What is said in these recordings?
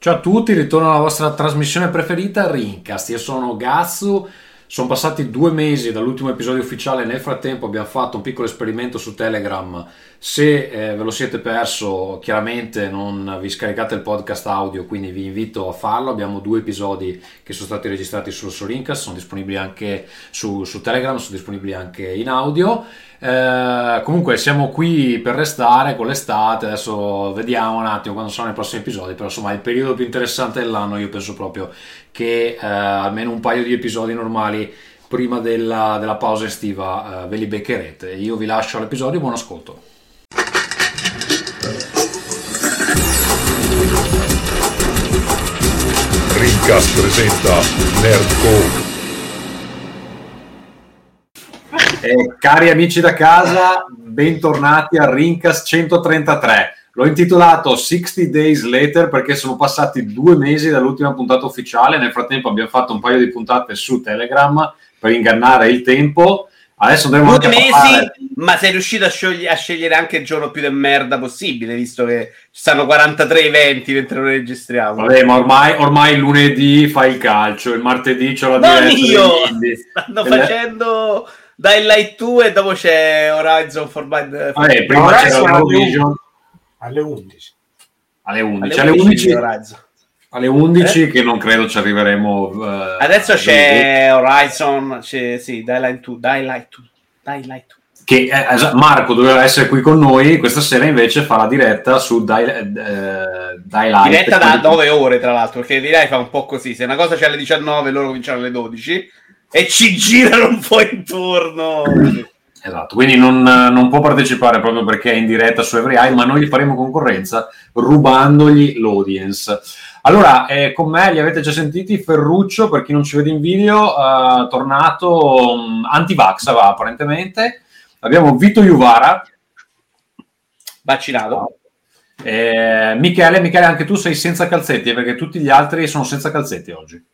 Ciao a tutti, ritorno alla vostra trasmissione preferita, Rincast. Io sono Gazzu, sono passati due mesi dall'ultimo episodio ufficiale, nel frattempo abbiamo fatto un piccolo esperimento su Telegram. Se eh, ve lo siete perso, chiaramente non vi scaricate il podcast audio, quindi vi invito a farlo. Abbiamo due episodi che sono stati registrati solo su sono disponibili anche su, su Telegram, sono disponibili anche in audio. Eh, comunque siamo qui per restare con l'estate, adesso vediamo un attimo quando saranno i prossimi episodi, però insomma il periodo più interessante dell'anno io penso proprio che eh, almeno un paio di episodi normali prima della, della pausa estiva eh, ve li beccherete. Io vi lascio all'episodio, buon ascolto. Rincast presenta Nerdcore Eh, cari amici da casa, bentornati a Rincast 133. L'ho intitolato 60 Days Later perché sono passati due mesi dall'ultima puntata ufficiale. Nel frattempo abbiamo fatto un paio di puntate su Telegram per ingannare il tempo. Adesso andremo due mesi, parlare... ma sei riuscito a, sciogli- a, scegliere anche il giorno più di merda possibile, visto che ci stanno 43 eventi mentre lo registriamo. Vabbè, ma ormai, ormai lunedì fai il calcio, il martedì c'ho la diretta. Non io! Stanno facendo Dying Light 2 e dopo c'è Horizon Forbidden Vabbè, prima c'era Eurovision alle 11 alle 11 alle 11, alle 11, alle 11 eh? che non credo ci arriveremo uh, adesso c'è Horizon c'è, sì, Dying 2 Dying Light 2 Dying Light 2 che eh, Marco doveva essere qui con noi questa sera invece fa la diretta su Daylight eh, diretta da 9 ore tra l'altro perché direi fa un po' così se una cosa c'è alle 19 loro cominciano alle 12 e ci girano un po' intorno. Esatto, quindi non, non, può partecipare proprio perché è in diretta su EveryEye, ma noi gli faremo concorrenza rubandogli l'audience. Allora, eh, con me li avete già sentiti, Ferruccio, per chi non ci vede in video, uh, tornato um, anti-vax apparentemente. Abbiamo Vito Juvara. Vaccinato. Eh, Michele, Michele, anche tu sei senza calzetti, perché tutti gli altri sono senza calzetti oggi.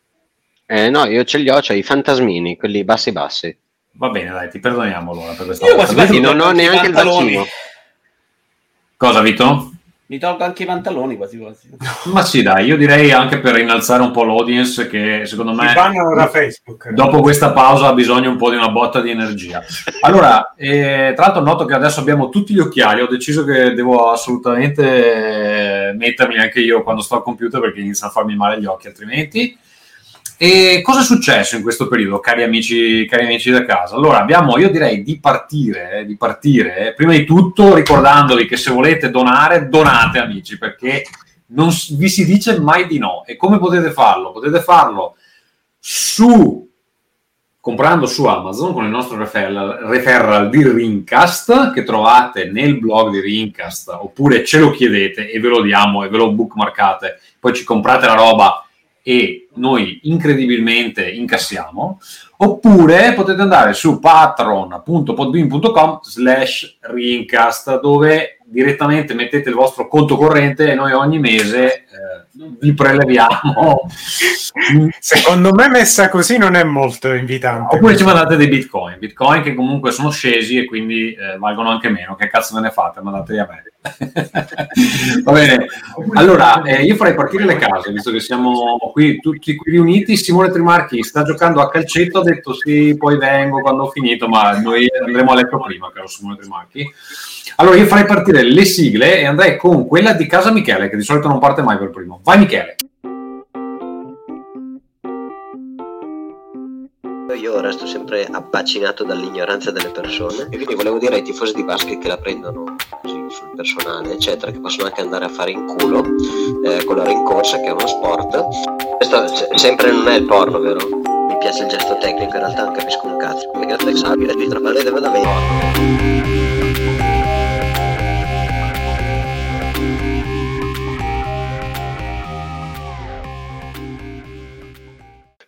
Eh, no, io ce li ho, cioè i fantasmini, quelli bassi bassi. Va bene, dai, ti perdoniamo allora per questa io volta. Io non ho neanche il vaccino. Cosa, Vito? Mi tolgo anche i pantaloni quasi quasi. Ma sì, dai, io direi anche per innalzare un po' l'audience che secondo me da Facebook. dopo questa pausa ha bisogno un po' di una botta di energia. Allora, eh, tra l'altro noto che adesso abbiamo tutti gli occhiali, ho deciso che devo assolutamente mettermi anche io quando sto al computer perché iniziano a farmi male gli occhi altrimenti. E cosa è successo in questo periodo, cari amici, cari amici da casa? Allora, abbiamo, io direi di partire, eh, di partire, prima di tutto ricordandovi che se volete donare, donate amici, perché non vi si dice mai di no. E come potete farlo? Potete farlo su comprando su Amazon con il nostro referral, referral di Rincast che trovate nel blog di Rincast oppure ce lo chiedete e ve lo diamo e ve lo bookmarkate poi ci comprate la roba e noi incredibilmente incassiamo, oppure potete andare su patron.podbean.com slash rincast dove direttamente mettete il vostro conto corrente e noi ogni mese eh, vi preleviamo. Secondo me messa così non è molto invitante. Oppure ci mandate dei bitcoin, bitcoin che comunque sono scesi e quindi eh, valgono anche meno. Che cazzo ve ne fate? Mandateli a me. Va bene, allora eh, io farei partire le case visto che siamo qui tutti qui riuniti. Simone Trimarchi sta giocando a calcetto, ha detto sì, poi vengo quando ho finito, ma noi andremo a letto prima, caro Simone Trimarchi. Allora io farei partire le sigle e andrei con quella di casa Michele, che di solito non parte mai per primo. Vai Michele. Io resto sempre abbacinato dall'ignoranza delle persone e quindi volevo dire ai tifosi di basket che la prendono così sul personale, eccetera, che possono anche andare a fare in culo eh, con la rincorsa, che è uno sport. Questo sempre non è il porno, vero? Mi piace il gesto tecnico, in realtà non capisco un cazzo. Come che flexabile, dietro, ma lei deve davvero.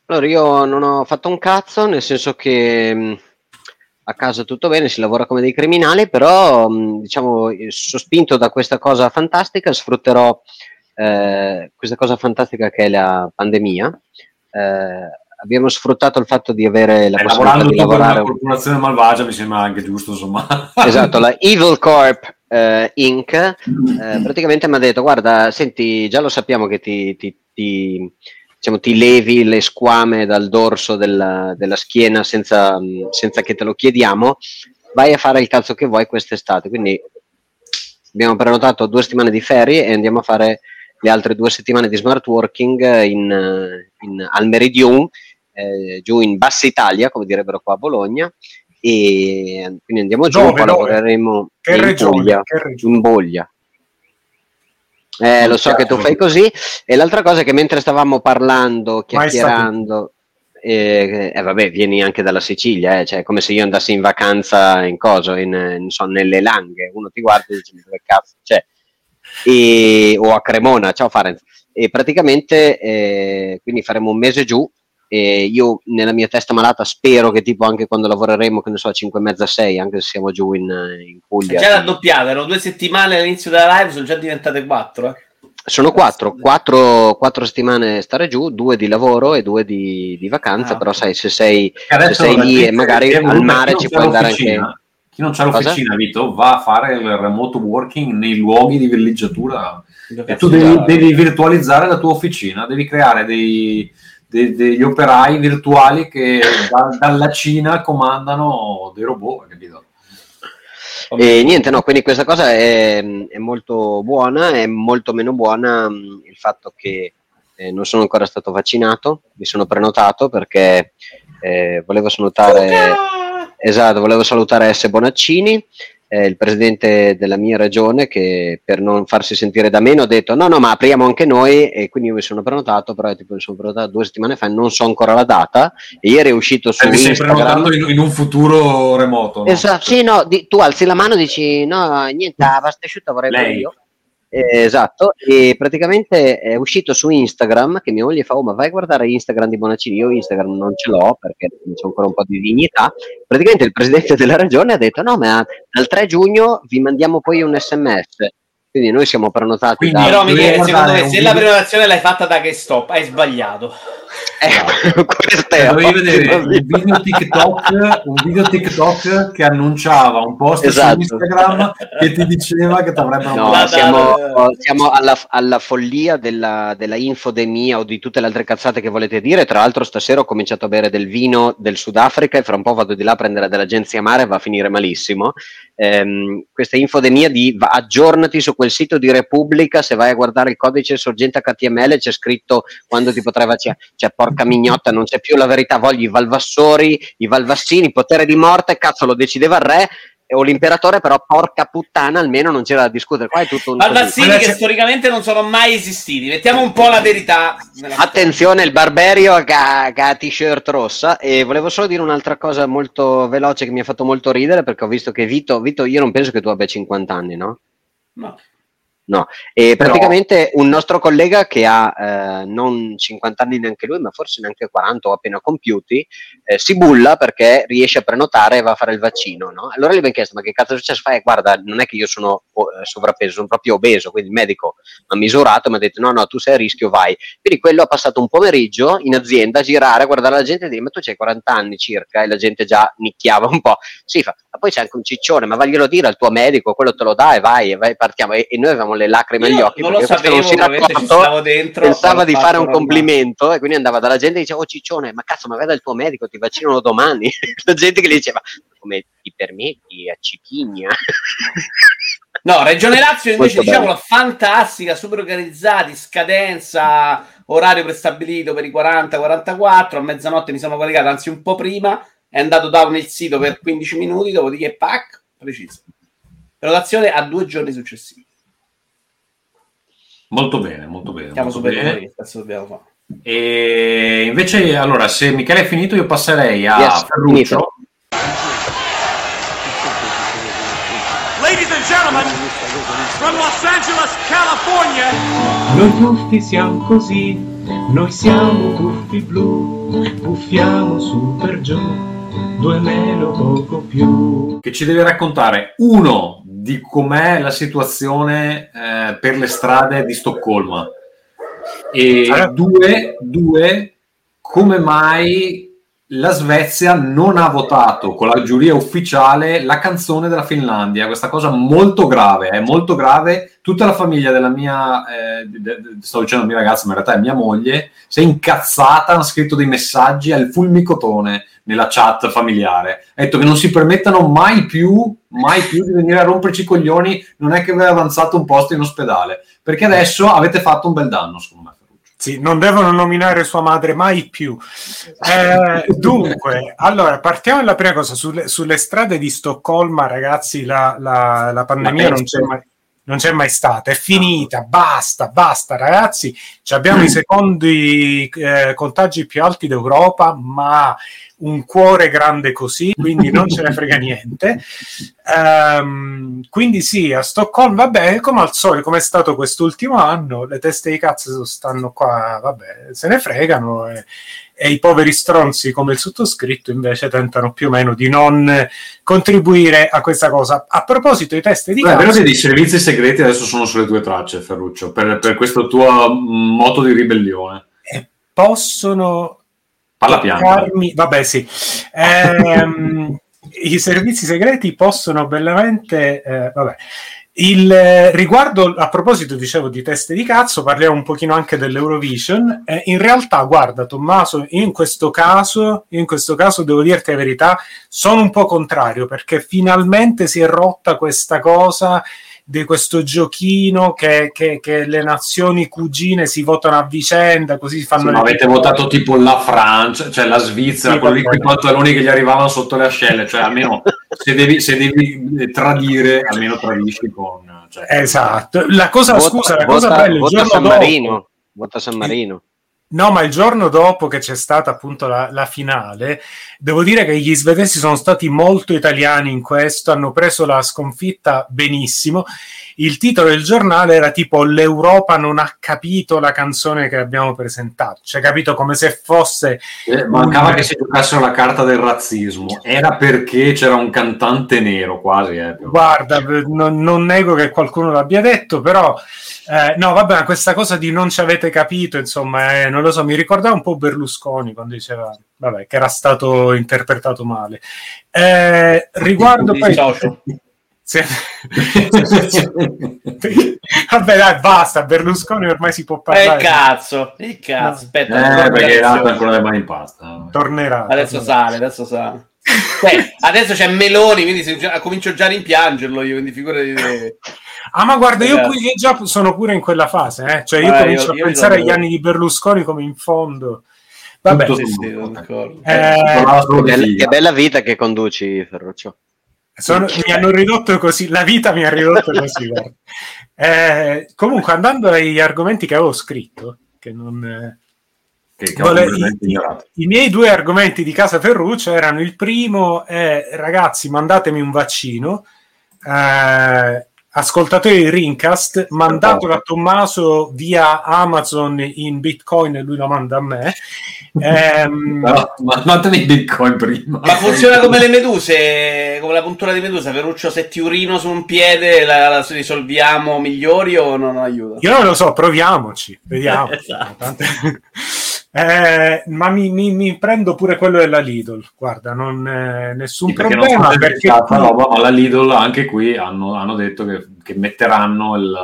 Allora, io non ho fatto un cazzo, nel senso che mh, mm, a casa tutto bene, si lavora come dei criminali, però mh, mm, diciamo, sospinto da questa cosa fantastica, sfrutterò eh, questa cosa fantastica che è la pandemia, eh, abbiamo sfruttato il fatto di avere la eh, possibilità di lavorare. Una corporazione malvagia mi sembra anche giusto, insomma. Esatto, la Evil Corp eh, Inc. Eh, praticamente mi ha detto: Guarda, senti, già lo sappiamo che ti, ti, ti, diciamo, ti levi le squame dal dorso della, della schiena senza, senza che te lo chiediamo. Vai a fare il cazzo che vuoi quest'estate. Quindi abbiamo prenotato due settimane di ferie e andiamo a fare le altre due settimane di smart working in, in, al Meridion, eh, giù in Bassa Italia, come direbbero qua a Bologna. E quindi andiamo giù, dove, poi dove? lavoreremo in, regione, Puglia, in Boglia. Eh, lo so che tu fai così. E l'altra cosa è che mentre stavamo parlando, chiacchierando, eh, eh, vabbè, vieni anche dalla Sicilia, eh, cioè come se io andassi in vacanza in coso, in, in, so, nelle Langhe, uno ti guarda e dice dove cazzo c'è, e, o a Cremona, ciao Farenz, e praticamente eh, quindi faremo un mese giù e io nella mia testa malata spero che tipo anche quando lavoreremo, che ne so, a 5 e mezza, 6, anche se siamo giù in, in Puglia. È già raddoppiata, erano due settimane all'inizio della live, sono già diventate quattro. Eh. Sono quattro, quattro, quattro, settimane stare giù, due di lavoro e due di, di vacanza, ah, però sai, se sei, se sei lì e magari al mare ci puoi andare anche... Chi non c'ha l'officina, Cosa? Vito, va a fare il remote working nei luoghi di villeggiatura e tu devi, devi, virtualizzare la tua officina, devi creare dei, degli operai virtuali che da, dalla Cina comandano dei robot, capito? E niente, no, quindi questa cosa è, è, molto buona, è molto meno buona mh, il fatto che eh, non sono ancora stato vaccinato, mi sono prenotato perché eh, volevo salutare, esatto, volevo salutare S. Bonaccini, eh, il presidente della mia regione che per non farsi sentire da meno ha detto no no ma apriamo anche noi e quindi io mi sono prenotato però tipo, mi sono prenotato due settimane fa e non so ancora la data. E ieri è uscito su eh, Instagram sei prenotato in, in, un futuro remoto no? esatto sì no di, tu alzi la mano e dici no niente la pasta asciutta vorrei io eh, esatto, e praticamente è uscito su Instagram che mia moglie fa, oh ma vai a guardare Instagram di Bonaccini, io Instagram non ce l'ho perché c'è ancora un po' di dignità, praticamente il presidente della regione ha detto no ma dal 3 giugno vi mandiamo poi un sms, quindi noi siamo prenotati quindi, da... Però Michele, secondo me se la prenotazione l'hai fatta da che stop, hai sbagliato. Eh, questo è Dovevi vedere un video, TikTok, un video TikTok che annunciava un post esatto. su Instagram che ti diceva che ti avrebbero no, siamo, siamo alla, alla, follia della, della, infodemia o di tutte le altre cazzate che volete dire. Tra l'altro, stasera ho cominciato a bere del vino del Sudafrica e fra un po' vado di là a prendere dell'agenzia mare e va a finire malissimo. Ehm, questa infodemia di va, aggiornati su quel sito di Repubblica. Se vai a guardare il codice sorgente HTML, c'è scritto quando ti potrai vaccinare. Cioè, porca mignotta, non c'è più la verità, voglio i Valvassori, i Valvassini, potere di morte, cazzo lo decideva il re o l'imperatore, però porca puttana, almeno non c'era da discutere. Qua è tutto un Valvassini che storicamente non sono mai esistiti. Mettiamo un po' la verità. Attenzione, il Barberio che ha, che ha t-shirt rossa. E volevo solo dire un'altra cosa molto veloce che mi ha fatto molto ridere perché ho visto che Vito, Vito, io non penso che tu abbia 50 anni, no? No. No, e praticamente Però... un nostro collega che ha eh, non 50 anni neanche lui, ma forse neanche 40 o appena compiuti, eh, si bulla perché riesce a prenotare e va a fare il vaccino. No? Allora gli abbiamo chiesto: Ma che cazzo è successo? Fai, guarda, non è che io sono eh, sovrappeso, sono proprio obeso. Quindi il medico mi ha misurato mi ha detto: No, no, tu sei a rischio, vai. Quindi quello ha passato un pomeriggio in azienda a girare, a guardare la gente e dire: Ma tu c'hai 40 anni circa, e la gente già nicchiava un po'. Sì, fa, ma poi c'è anche un ciccione, ma vaglielo dire al tuo medico, quello te lo dà e vai, e vai partiamo. E, e noi avevamo le lacrime agli occhi. Non lo sapevo, non si racconto, dentro, pensava di fare un complimento e quindi andava dalla gente e diceva, oh ciccione, ma cazzo, ma veda il tuo medico, ti vaccinano domani. La gente che gli diceva, come ti permetti a Cipigna? No, Regione Lazio invece diciamo fantastica, super organizzati, scadenza, orario prestabilito per i 40-44, a mezzanotte mi sono collegato, anzi un po' prima, è andato down il sito per 15 minuti, dopodiché pack, preciso. Prenotazione a due giorni successivi. Molto bene, molto bene. Siamo molto super bene. dobbiamo fare. E invece, allora, se Michele è finito, io passerei a yes, Ferruccio. Ladies and gentlemen, from Los Angeles, California. Noi tuffi siamo così, noi siamo tuffi blu, buffiamo su per giù, due meno poco più. Che ci deve raccontare uno di com'è la situazione eh, per le strade di Stoccolma. E due, due come mai la Svezia non ha votato con la giuria ufficiale la canzone della Finlandia. Questa cosa molto grave, è molto grave. Tutta la famiglia della mia, eh, de, de, sto dicendo mia ragazza, ma in realtà è mia moglie, si è incazzata, ha scritto dei messaggi al fulmicotone nella chat familiare. Ha detto che non si permettano mai più, mai più di venire a romperci i coglioni, non è che aveva avanzato un posto in ospedale, perché adesso avete fatto un bel danno, secondo me. Sì, non devono nominare sua madre mai più. Eh, dunque, allora, partiamo dalla prima cosa. Sulle, sulle strade di Stoccolma, ragazzi, la, la, la pandemia non c'è, mai, non c'è, mai, stata. È finita, basta, basta, ragazzi. Ci abbiamo i secondi eh, contagi più alti d'Europa, ma un cuore grande così, quindi non ce ne frega niente. Um, quindi sì, a Stoccolma, vabbè, come al solito, come è stato quest'ultimo anno, le teste di cazzo stanno qua, vabbè, se ne fregano e, e, i poveri stronzi come il sottoscritto invece tentano più o meno di non contribuire a questa cosa. A proposito di teste di Beh, cazzo... Che i servizi segreti adesso sono sulle tue tracce, Ferruccio, per, per questo tuo moto di ribellione. E possono Parla piano. Vabbè, sì. Ehm, I servizi segreti possono bellamente... Eh, vabbè. Il, eh, riguardo, a proposito, dicevo, di teste di cazzo, parliamo un pochino anche dell'Eurovision. Eh, in realtà, guarda, Tommaso, in questo caso, in questo caso devo dirti la verità, sono un po' contrario, perché finalmente si è rotta questa cosa di questo giochino che, che, che, le nazioni cugine si votano a vicenda, così fanno... Sì, avete votato tipo la Francia, cioè la Svizzera, sì, quelli con i pantaloni che gli arrivavano sotto le ascelle, cioè almeno se devi, se devi tradire, almeno tradisci con... Cioè, esatto, la cosa, vota, scusa, la vota, cosa bella... Vota San Marino, vota San Marino. No, ma il giorno dopo che c'è stata appunto la, la, finale, devo dire che gli svedesi sono stati molto italiani in questo, hanno preso la sconfitta benissimo. Il titolo del giornale era tipo L'Europa non ha capito la canzone che abbiamo presentato, cioè capito come se fosse... Eh, mancava un... che si giocassero la carta del razzismo, era perché c'era un cantante nero quasi. Eh, Guarda, non, non nego che qualcuno l'abbia detto, però eh, no, vabbè, questa cosa di non ci avete capito, insomma, eh, non lo so, mi ricordava un po' Berlusconi quando diceva, vabbè, che era stato interpretato male. Eh, riguardo poi... Sì. Vabbè, dai, basta. Berlusconi ormai si può parlare. Eh, cazzo, il cazzo. No. Aspetta, eh, perché ha ancora le mani in pasta. Tornerà. Adesso tornerà. sale, adesso sale. Beh, adesso c'è Meloni, quindi già, comincio già a rimpiangerlo io, quindi figurati. Ah, ma guarda, io, qui, io già sono pure in quella fase, eh? cioè io ah, comincio io, a pensare agli anni di Berlusconi come in fondo. Vabbè, sì, sì, eh, eh, che bella vita che conduci, Ferruccio. Sono, mi hanno ridotto così, la vita mi ha ridotto così. eh, comunque, andando ai argomenti che avevo scritto, che non... Eh, che, che Vole, i, i, miei due argomenti di casa Ferruccio erano il primo è ragazzi mandatemi un vaccino. Eh, ascoltatori di Rincast, mandatelo a Tommaso via Amazon in Bitcoin e lui lo manda a me. Ehm... No, mandatemi Bitcoin prima. Ma funziona come le meduse, come la puntura di medusa. Ferruccio, se ti urino su un piede la, la risolviamo migliori o non aiuta? Io non lo so, proviamoci, vediamo. esatto. Eh, ma mi, mi, mi, prendo pure quello della Lidl, guarda, non eh, nessun sì, perché problema. Non perché qui... roba, ma la Lidl anche qui hanno, hanno detto che, che metteranno il,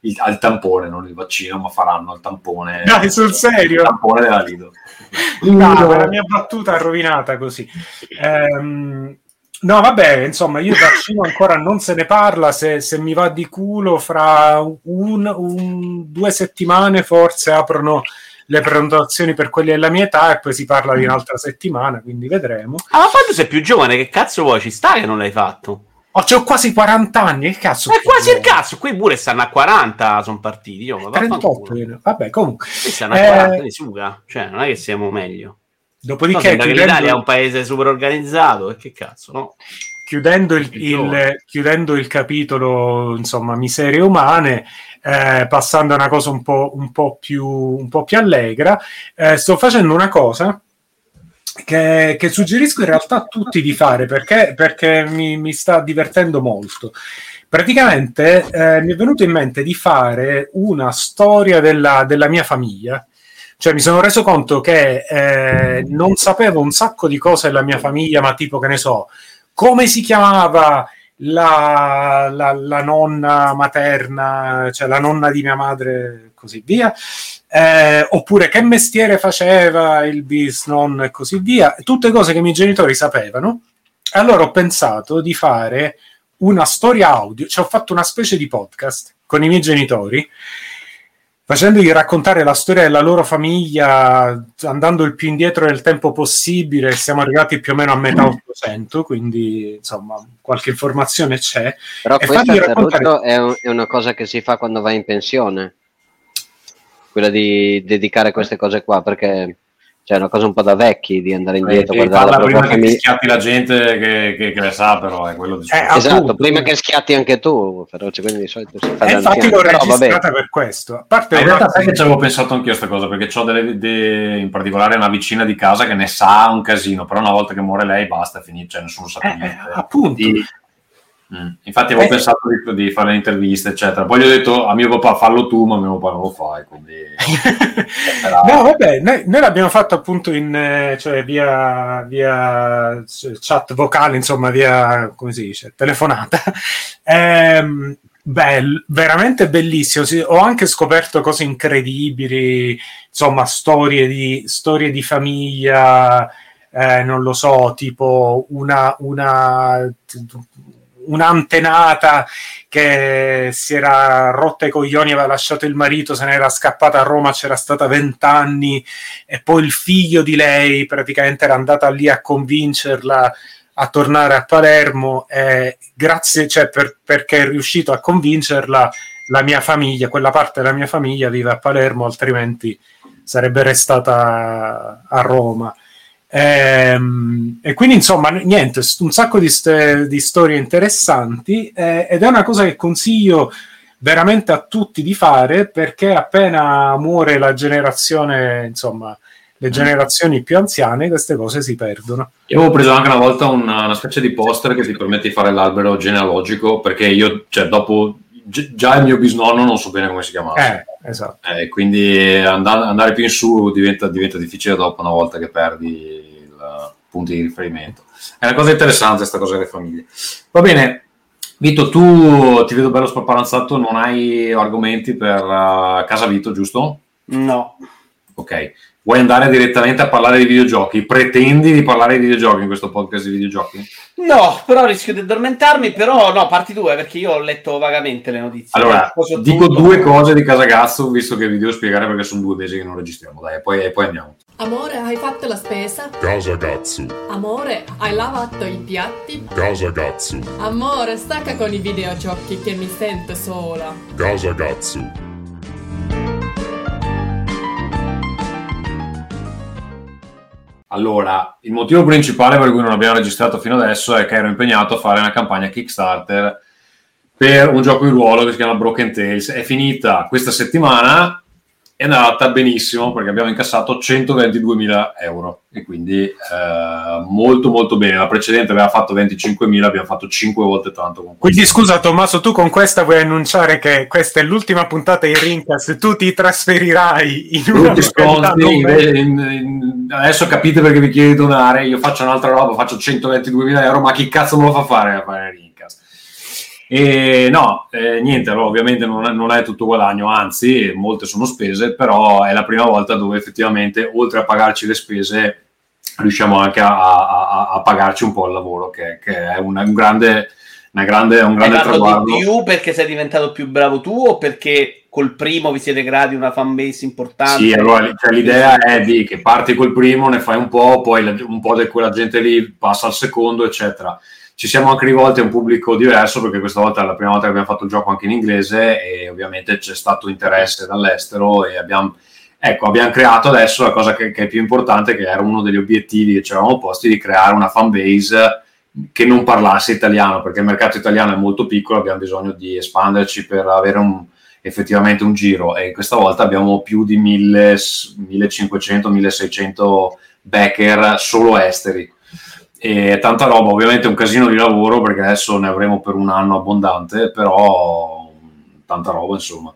il, al tampone, non il vaccino, ma faranno il tampone. Dai, sul serio? Il tampone della Lidl. No, la mia battuta è rovinata così. Ehm, No, vabbè, insomma, io vaccino ancora non se ne parla. Se, se mi va di culo, fra un, un, due settimane forse aprono le prenotazioni per quelli della mia età e poi si parla di un'altra settimana, quindi vedremo. Ah, ma quando sei più giovane, che cazzo vuoi? Ci sta che non l'hai fatto? Oh, c'ho quasi 40 anni, che cazzo? È quasi il cazzo, qui pure stanno a 40, sono partiti. Io, ma 38, vabbè, comunque. Qui stanno a 40 eh... di suga, cioè non è che siamo meglio. Dopodiché, no, chiudendo... l'Italia è un paese super organizzato, e che cazzo, no? Chiudendo il, il, chiudendo il capitolo, insomma, miserie umane, eh, passando a una cosa un po', un po, più, un po più, allegra, eh, sto facendo una cosa che, che, suggerisco in realtà a tutti di fare perché, perché mi, mi, sta divertendo molto. Praticamente eh, mi è venuto in mente di fare una storia della, della mia famiglia Cioè, mi sono reso conto che eh, non sapevo un sacco di cose della mia famiglia, ma tipo, che ne so, come si chiamava la, la, la nonna materna, cioè la nonna di mia madre, così via. Eh, oppure che mestiere faceva il bisnonno e così via. Tutte cose che i miei genitori sapevano. Allora ho pensato di fare una storia audio, cioè ho fatto una specie di podcast con i miei genitori facendogli raccontare la storia della loro famiglia, andando il più indietro nel tempo possibile, siamo arrivati più o meno a metà 800, quindi insomma qualche informazione c'è. Però E Ferruccio, raccontare- è, un- è una cosa che si fa quando vai in pensione, quella di dedicare queste cose qua, perché cioè, è una cosa un po' da vecchi di andare indietro, E guardare la parla propria prima che ti famiglia. schiatti la gente che, che- che le sa, però è quello di Eh, Esatto, appunto. prima che schiatti anche tu, Ferruccio, quindi di solito si fa E da infatti l'ho Però registrata per questo. A parte in una- realtà sai che ci avevo pensato anch'io a questa cosa, perché ho delle, de- in particolare una vicina di casa che ne sa un casino, però una volta che muore lei basta, finito, cioè nessuno sa più Eh, niente. appunto. Quindi, mm, infatti avevo Eh. pensato di, di fare le interviste, eccetera. Poi gli ho detto a mio papà fallo tu, ma mio papà non lo fa, e quindi... No, vabbè, noi, noi l'abbiamo fatto appunto in, eh, cioè via, via chat vocale, insomma, via, come si dice, telefonata. Ehm, bell- veramente bellissimo. Sì, ho anche scoperto cose incredibili, insomma, storie di, storie di famiglia, eh, non lo so, tipo una, una, un'antenata che si era rotta i coglioni, aveva lasciato il marito, se ne era scappata a Roma, c'era stata vent'anni e poi il figlio di lei praticamente era andata lì a convincerla a tornare a Palermo e grazie, cioè per- perché è riuscito a convincerla la mia famiglia, quella parte della mia famiglia vive a Palermo, altrimenti sarebbe restata a Roma. Ehm, e quindi insomma niente, st- un sacco di, ste- di storie interessanti eh, ed è una cosa che consiglio veramente a tutti di fare perché appena muore la generazione, insomma, le generazioni più anziane, queste cose si perdono. Io avevo preso anche una volta una, una specie di poster che ti permette di fare l'albero genealogico, perché io, cioè, dopo gi- già il mio bisnonno non so bene come si chiamava. Eh, esatto. Eh, quindi andare, andare più in su diventa, diventa difficile dopo una volta che perdi il punti di riferimento. È una cosa interessante questa cosa delle famiglie. Va bene, Vito, tu ti vedo bello spaparanzato, non hai argomenti per uh, Casa Vito, giusto? No. Ok. Vuoi andare direttamente a parlare di videogiochi? Pretendi di parlare di videogiochi in questo podcast di videogiochi? No, però rischio di addormentarmi, però no, parti due perché io ho letto vagamente le notizie. Allora, dico tutto. due cose di Casagazzo, visto che vi devo spiegare perché sono due mesi che non registriamo. Dai, poi, poi andiamo. Amore, hai fatto la spesa? Casa Gatsu, Amore, hai lavato i piatti? Casa Gatsu, Amore, stacca con i videogiochi che mi sento sola. Casa Allora, il motivo principale per cui non abbiamo registrato fino adesso è che ero impegnato a fare una campagna Kickstarter per un gioco di ruolo che si chiama Broken Tales. È finita questa settimana, è andata benissimo perché abbiamo incassato 122.000 euro e quindi eh, molto molto bene. La precedente aveva fatto 25.000, abbiamo fatto 5 volte tanto. Quindi scusa Tommaso, tu con questa vuoi annunciare che questa è l'ultima puntata di Rincas, tu ti trasferirai in una località sconti, in- in- adesso capite perché vi chiedo di donare, io faccio un'altra roba, faccio 122.000 euro, ma chi cazzo me lo fa fare a fare Rincas? E no, eh, niente, allora ovviamente non è, non è tutto guadagno, anzi molte sono spese, però è la prima volta dove effettivamente oltre a pagarci le spese riusciamo anche a, a- a- a pagarci un po' il lavoro, che, che è una- un grande, una grande, un grande traguardo. di più perché sei diventato più bravo tu o perché col primo vi siete creati una fanbase importante? Sì, allora cioè, l'idea è di che parti col primo, ne fai un po', poi un po' di quella gente lì passa al secondo, eccetera. Ci siamo anche rivolti a un pubblico diverso perché questa volta è la prima volta che abbiamo fatto il gioco anche in inglese e ovviamente c'è stato interesse dall'estero e abbiamo, ecco, abbiamo creato adesso la cosa che, che è più importante, che era uno degli obiettivi che ci eravamo posti, di creare una fanbase che non parlasse italiano perché il mercato italiano è molto piccolo, abbiamo bisogno di espanderci per avere un, effettivamente un giro. E questa volta abbiamo più di 1000, 1500, 1600 backer solo esteri e tanta roba, ovviamente un casino di lavoro perché adesso ne avremo per un anno abbondante, però tanta roba insomma.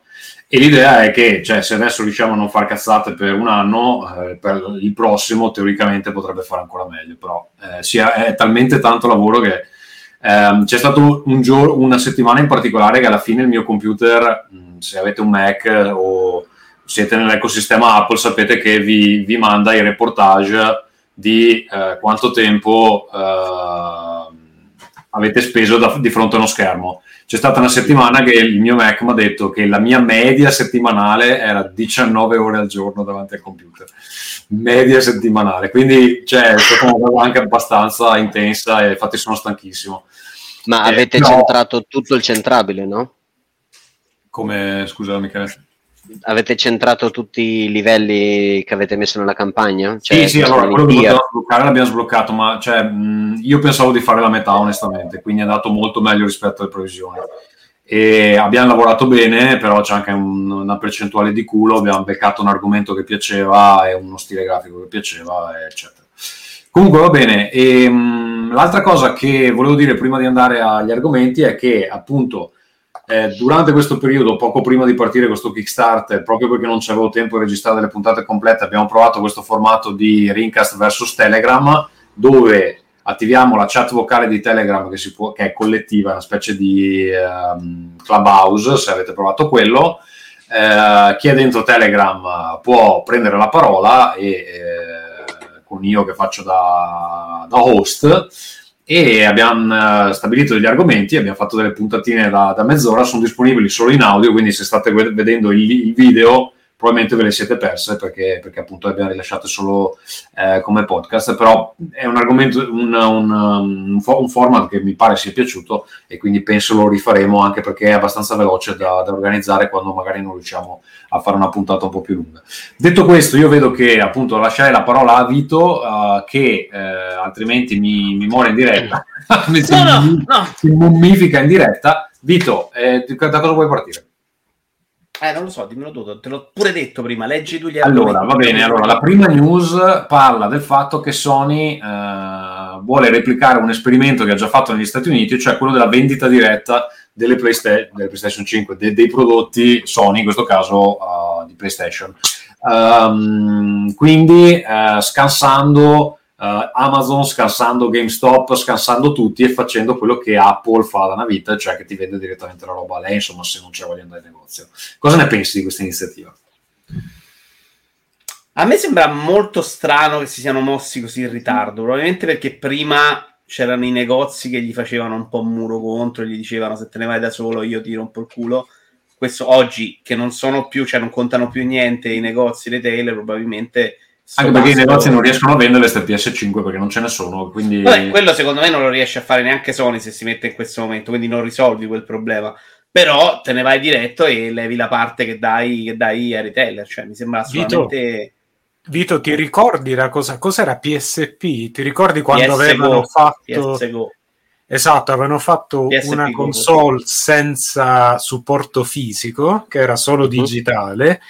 E l'idea è che cioè, se adesso riusciamo a non far cazzate per un anno, eh, per il prossimo teoricamente potrebbe fare ancora meglio, però eh, sia, è talmente tanto lavoro che ehm, c'è stato un giorno, una settimana in particolare che alla fine il mio computer, se avete un Mac o siete nell'ecosistema Apple, sapete che vi, vi manda i reportage di eh, quanto tempo eh, avete speso da, di fronte a uno schermo c'è stata una settimana che il mio Mac mi ha detto che la mia media settimanale era 19 ore al giorno davanti al computer. Media settimanale, quindi cioè, è stata una cosa anche abbastanza intensa e infatti sono stanchissimo. Ma Eh, avete centrato tutto il centrabile, no? Come, scusa Michele? Avete centrato tutti i livelli che avete messo nella campagna? Sì, Cioè, sì, questi allora quello che potevamo sbloccare l'abbiamo sbloccato, ma cioè, mh, io pensavo di fare la metà onestamente, quindi è andato molto meglio rispetto alle previsioni. E abbiamo lavorato bene, però c'è anche un- una percentuale di culo, abbiamo beccato un argomento che piaceva e uno stile grafico che piaceva, eccetera. Comunque va bene. E, mh, l'altra cosa che volevo dire prima di andare agli argomenti è che appunto eh, durante questo periodo, poco prima di partire questo Kickstarter, proprio perché non c'avevo tempo di registrare delle puntate complete, abbiamo provato questo formato di Rincast versus Telegram, dove attiviamo la chat vocale di Telegram che, può, che è collettiva, una specie di ehm, clubhouse, se avete provato quello. Eh, chi è dentro Telegram può prendere la parola e eh, con io che faccio da, da host e abbiamo eh, stabilito degli argomenti, abbiamo fatto delle puntatine da, da mezz'ora, sono disponibili solo in audio, quindi se state vedendo il, il video probabilmente ve le siete perse perché, perché appunto le abbiamo rilasciate solo eh, come podcast, però è un argomento, un, un, un un format che mi pare sia piaciuto e quindi penso lo rifaremo anche perché è abbastanza veloce da, da organizzare quando magari non riusciamo a fare una puntata un po' più lunga. Detto questo, io vedo che appunto lasciare la parola a Vito, eh, che eh, altrimenti mi, mi muore in diretta, No, no, no. si mummifica in diretta. Vito, eh, da cosa vuoi partire? Eh, non lo so, dimmelo tu, te l'ho pure detto prima, leggi tu gli Allora, argomenti. va bene. Allora, la prima news parla del fatto che Sony eh, vuole replicare un esperimento che ha già fatto negli Stati Uniti, cioè quello della vendita diretta delle, Playsta- delle PlayStation 5, de- dei prodotti Sony, in questo caso eh, di PlayStation. Ehm, quindi eh, scansando eh, Amazon, scansando GameStop, scansando tutti e facendo quello che Apple fa da una vita, cioè che ti vende direttamente la roba a lei, insomma, se non c'è voglia andare in negozio. Cosa ne pensi di questa iniziativa? A me sembra molto strano che si siano mossi così in ritardo, probabilmente perché prima c'erano i negozi che gli facevano un po' un muro contro gli dicevano se te ne vai da solo io ti rompo il culo. Questo oggi che non sono più, cioè non contano più niente i negozi retailer, probabilmente Anche perché i negozi non riescono a vendere queste PS5 perché non ce ne sono, quindi Vabbè, quello secondo me non lo riesce a fare neanche Sony se si mette in questo momento, quindi non risolvi quel problema. Però te ne vai diretto e levi la parte che dai, che dai ai retailer, cioè mi sembra Vito, assolutamente Vito, ti ricordi la cosa? Cos'era PSP? Ti ricordi quando PS avevano Go, fatto PS Go. Esatto, avevano fatto PSP una Go, console senza supporto fisico, che era solo digitale,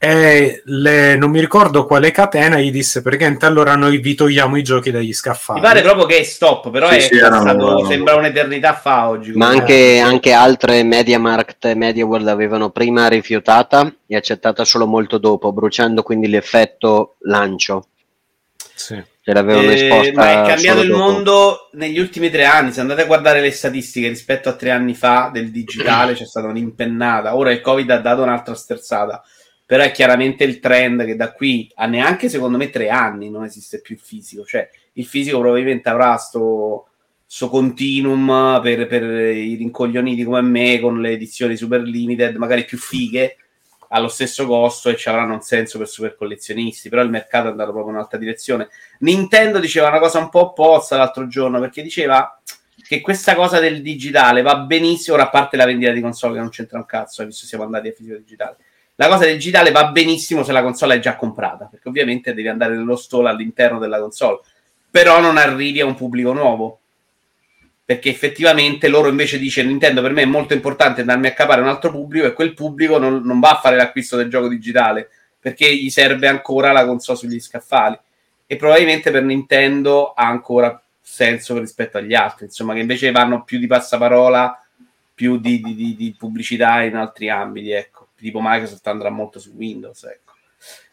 e le- non mi ricordo quale catena gli disse praticamente allora noi vi togliamo i giochi dagli scaffali. Mi pare proprio che è stop, però Sì, è sì, passato, erano- sembra un'eternità fa oggi. Ma anche, anche altre MediaMarkt e MediaWorld avevano prima rifiutata e accettata solo molto dopo, bruciando quindi l'effetto lancio. Sì. Ce l'avevano Eh, esposta ma è cambiato il dopo. mondo negli ultimi tre anni. Se andate a guardare le statistiche rispetto a tre anni fa del digitale, c'è stata un'impennata. Ora il Covid ha dato un'altra sterzata. Però è chiaramente il trend che da qui a neanche secondo me tre anni non esiste più il fisico. Cioè, il fisico probabilmente avrà sto, sto continuum per, per i rincoglioniti come me con le edizioni super limited, magari più fighe allo stesso costo e ci avranno un senso per super collezionisti. Però il mercato è andato proprio in un'altra direzione. Nintendo diceva una cosa un po' opposta l'altro giorno perché diceva che questa cosa del digitale va benissimo, ora a parte la vendita di console che non c'entra un cazzo, visto siamo andati a fisico digitale. La cosa digitale va benissimo se la console è già comprata, perché ovviamente devi andare nello store all'interno della console, però non arrivi a un pubblico nuovo. Perché effettivamente loro invece dice Nintendo per me è molto importante andarmi a capare un altro pubblico e quel pubblico non, non va a fare l'acquisto del gioco digitale perché gli serve ancora la console sugli scaffali e probabilmente per Nintendo ha ancora senso rispetto agli altri, insomma, che invece vanno più di passaparola, più di, di- di- di pubblicità in altri ambiti, ecco. Tipo Microsoft andrà molto su Windows. Ecco.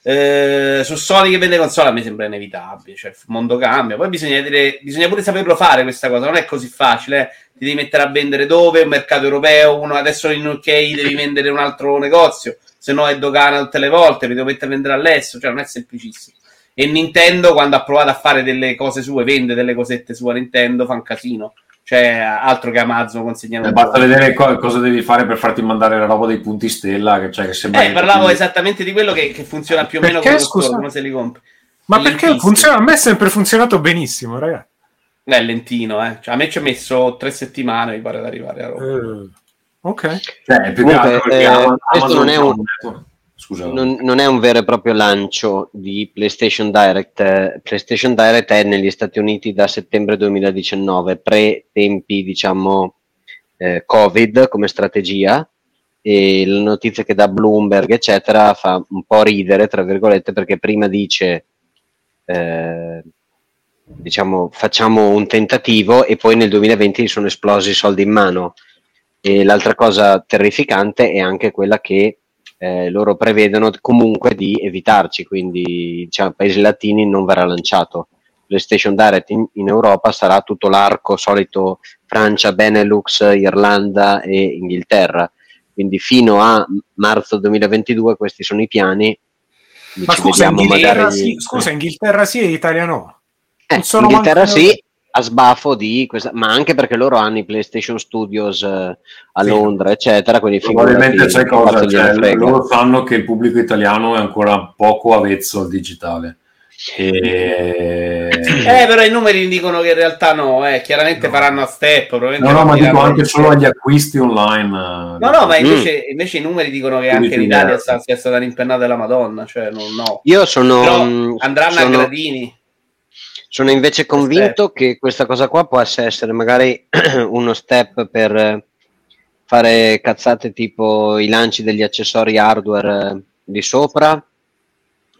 Eh, su Sony che vende console a me sembra inevitabile, cioè il mondo cambia. Poi bisogna, dire, bisogna pure saperlo fare questa cosa, non è così facile. eh. Ti devi mettere a vendere dove? Un mercato europeo, uno adesso in UK devi vendere un altro negozio, se no è dogana tutte le volte, mi devo mettere a vendere all'estero, cioè non è semplicissimo. E Nintendo, quando ha provato a fare delle cose sue, vende delle cosette sue a Nintendo, fa un casino. Cioè, altro che Amazon consegnano. Eh, basta vedere co- cosa devi fare per farti mandare la roba dei punti stella, che, cioè, che sembra... Eh, parlavo esattamente di quello che, che funziona più o meno Perché, store, scusa? come se li compri. Ma perché funziona? A me è sempre funzionato benissimo, ragazzi. È lentino, eh. Cioè, a me ci ha messo tre settimane, mi pare, ad arrivare a Roma. Eh, ok. Cioè, più Comunque, eh, Amazon questo non è un- Scusa. Non, non è un vero e proprio lancio di PlayStation Direct. eh, PlayStation Direct è negli Stati Uniti da settembre 2019, pre tempi, diciamo, eh, Covid come strategia. E la notizia che da Bloomberg, eccetera, fa un po' ridere, tra virgolette, perché prima dice, eh, diciamo, facciamo un tentativo e poi nel 2020 gli sono esplosi i soldi in mano. E l'altra cosa terrificante è anche quella che eh, loro prevedono comunque di evitarci, quindi diciamo, paesi latini non verrà lanciato. PlayStation Direct in, in Europa sarà tutto l'arco solito Francia, Benelux, Irlanda e Inghilterra. Quindi fino a marzo 2022 questi sono i piani. Ma scusa, Inghilterra, magari- sì, scusa, Inghilterra sì e Italia no. eh, Inghilterra manco- sì, a sbafo di questa, ma anche perché loro hanno i PlayStation Studios eh, a Sì. Londra, eccetera. Quindi Probabilmente sai che cosa? Cioè, loro sanno che il pubblico italiano è ancora poco avvezzo al digitale. E... Eh, però i numeri dicono che in realtà no, eh. Chiaramente No. faranno a step. probabilmente No, no, ma dico anche solo agli acquisti online. No, no, ma Mm. invece, invece i numeri dicono che Quindi anche in ti Italia diverti. sta, sia stata l'impennata della Madonna, cioè non, no. Io sono, Però mh, andranno a sono- gradini. Sono invece convinto che questa cosa qua possa essere magari uno step per eh, fare cazzate tipo i lanci degli accessori hardware eh, di sopra,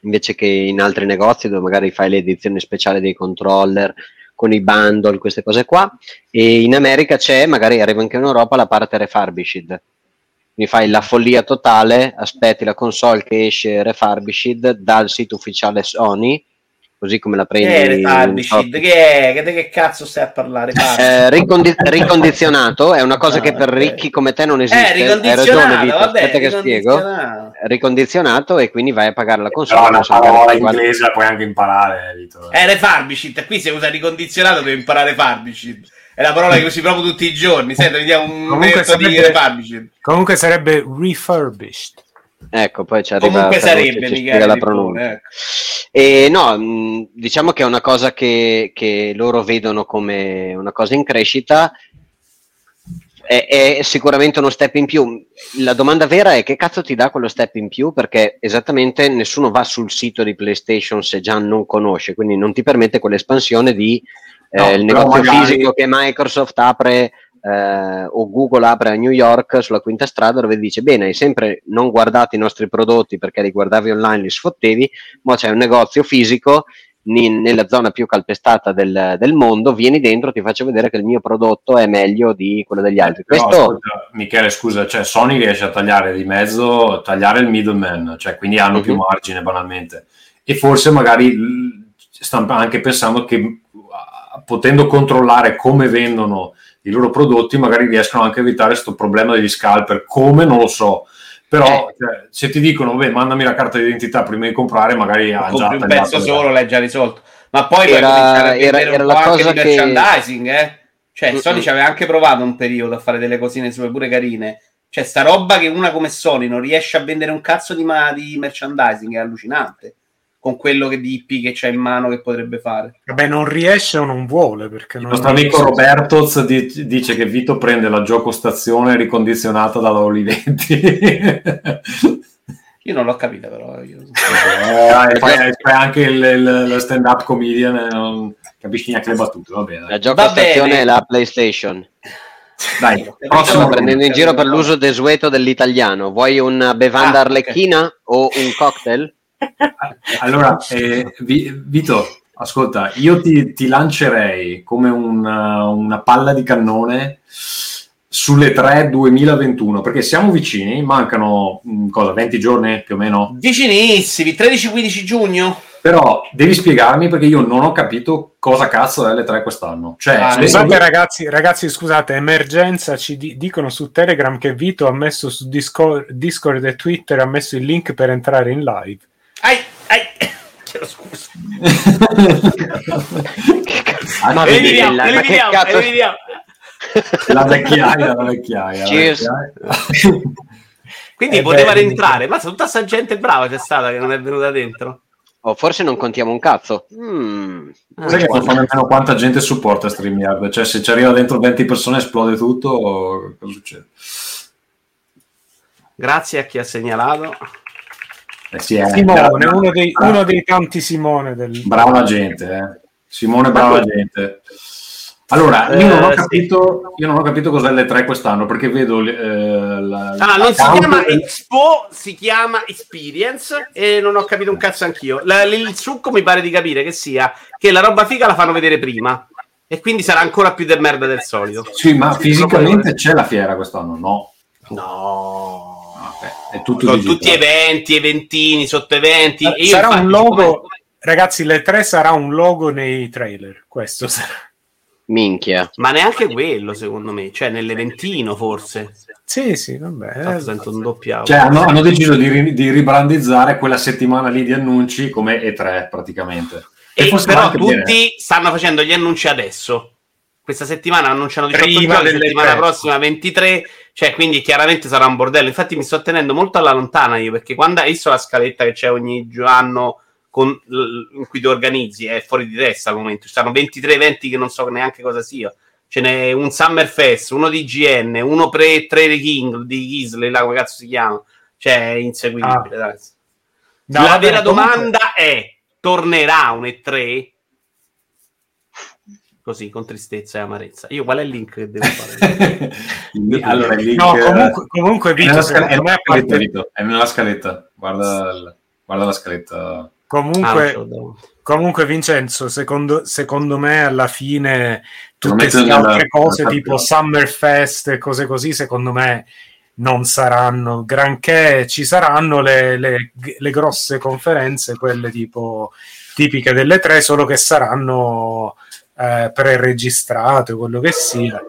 invece che in altri negozi dove magari fai le edizioni speciali dei controller con i bundle, queste cose qua. E in America c'è, magari arriva anche in Europa, la parte refurbished. Mi fai la follia totale, aspetti la console che esce refurbished dal sito ufficiale Sony, così come la Che prendi è. Che è? Che, di che cazzo stai a parlare? Parla. Eh, ricondi- ricondizionato è una cosa che per ricchi come te non esiste. eh, Hai ragione, Vito. vabbè, Aspetta che spiego. ricondizionato. Ricondizionato e quindi vai a pagare la console. Però una parola 50 inglese la puoi anche imparare, eh, Vito. È refurbished, qui se usa ricondizionato devi imparare refurbished. È la parola che usi proprio tutti i giorni. Senti, vediamo un momento di refurbished. Comunque sarebbe refurbished. Ecco, poi ci arriva Comunque sarebbe, ci spiega la pronuncia. ecco. E no, diciamo che è una cosa che, che loro vedono come una cosa in crescita. È, sicuramente uno step in più. La domanda vera è che cazzo ti dà quello step in più? Perché esattamente nessuno va sul sito di PlayStation se già non conosce, quindi non ti permette quell'espansione di eh, No, il negozio magari- fisico che Microsoft apre eh, o Google apre a New York sulla quinta strada dove dice bene hai sempre non guardato i nostri prodotti perché li guardavi online li sfottevi ma c'è un negozio fisico ni- nella zona più calpestata del, del mondo vieni dentro ti faccio vedere che il mio prodotto è meglio di quello degli altri Però, questo ascolta, Michele, scusa, cioè Sony riesce a tagliare di mezzo, tagliare il middleman, cioè quindi hanno più Mhm. margine banalmente. E forse magari stanno anche pensando che potendo controllare come vendono i loro prodotti, magari riescono anche a evitare questo problema degli scalper. Come non lo so. Però Eh. cioè, se ti dicono, vabbè, mandami la carta d'identità prima di comprare, magari ha già un pezzo solo, l'hai già risolto. Ma poi Era- puoi cominciare a era- era un la po' anche cosa di che- merchandising, eh? Cioè. Sony ci aveva anche provato un periodo a fare delle cosine sue pure carine. Cioè, sta roba che una come Sony non riesce a vendere un cazzo di, ma- di merchandising è allucinante. Con quello che di IP che c'ha in mano che potrebbe fare. Vabbè, non riesce o non vuole perché Il non nostro amico Robertoz di- dice che Vito prende la gioco stazione ricondizionata dalla Oliventi. Io non l'ho capita, però. Io... Eh, fai, fai anche il, il- lo stand up comedian e non capisci neanche le battute va bene la gioca Va stazione bene. è la PlayStation dai prossimo stiamo prendendo in giro per l'uso desueto dell'italiano vuoi una bevanda Ah, arlecchina o un cocktail? allora eh, Vi- Vito ascolta io ti, ti lancerei come una, una palla di cannone sulle 3 2021, perché siamo vicini, mancano mh, cosa, 20 giorni più o meno? Vicinissimi, 13-15 giugno. Però devi spiegarmi perché io non ho capito cosa cazzo è le 3 quest'anno. Cioè, Ah, Scusate ragazzi, ragazzi, scusate, emergenza, ci di- dicono su Telegram che Vito ha messo su Discord, Discord e Twitter ha messo il link per entrare in live. Chiedo scusa. Ah, Ma Eliminiamo, la- eliminiamo, cazzo- eliminiamo. la vecchiaia, la vecchiaia. la Cheers. vecchiaia. Quindi Eh, poteva beh, rientrare. Ma tutta sta gente brava c'è stata che non è venuta dentro. O forse non contiamo un cazzo. Mm. Sai che non fa nemmeno quanta gente supporta StreamYard? Cioè, se ci arriva dentro 20 persone esplode tutto, cosa succede? Grazie a chi ha segnalato. Eh sì, eh, Simone, uno dei, uno dei tanti Simone del... Brava gente, eh. Simone, brava gente. Allora, io Eh, non ho sì. capito, io non ho capito cos'è le 3 quest'anno, perché vedo eh, la, Ah, non si chiama del- Expo, si chiama Experience e non ho capito un cazzo anch'io. La- il succo mi pare di capire che sia che la roba figa la fanno vedere prima e quindi sarà ancora più de merda del solito. Sì, ma fisicamente c'è la fiera quest'anno? No. No. Ok, È tutto Con digitale. tutti eventi, eventini, sotto eventi. Eh, sarà un logo, ragazzi, le tre sarà un logo nei trailer, questo sarà. Minchia. Ma neanche quello, secondo me, cioè nell'eventino forse. Sì, sì, vabbè. Tanto sento un doppio. Cioè, hanno, hanno deciso di, ri- di ribrandizzare quella settimana lì di annunci come E3 praticamente. E forse però tutti bene. stanno facendo gli annunci adesso. Questa settimana annunciano 18 Prima delle settimana tre. prossima 23, cioè quindi chiaramente sarà un bordello. Infatti mi sto tenendo molto alla lontana io, perché quando hai visto la scaletta che c'è ogni anno con- in cui ti organizzi, è fuori di testa al momento. Ci sono 23 eventi che non so neanche cosa sia. Ce n'è un Summer Fest, uno di GN, uno pre 3 di King, di Gisley, là come cazzo si chiama. Cioè, è inseguibile, dai. No, la vera domanda è: tornerà un E3? Così, con tristezza e amarezza. Io qual è il link che devo fare? allora, il link, No, comunque, comunque è Vito, nella, scaletta, me, parte- Vito, è nella scaletta. Guarda, il- guarda la scaletta. Ah, comunque, davanti. comunque Vincenzo, secondo, secondo me alla fine tutte queste altre cose nella tipo. Summerfest e cose così, secondo me non saranno granché, ci saranno le, le- le grosse conferenze, quelle tipo tipiche delle tre, solo che saranno eh, pre-registrate o quello che sia.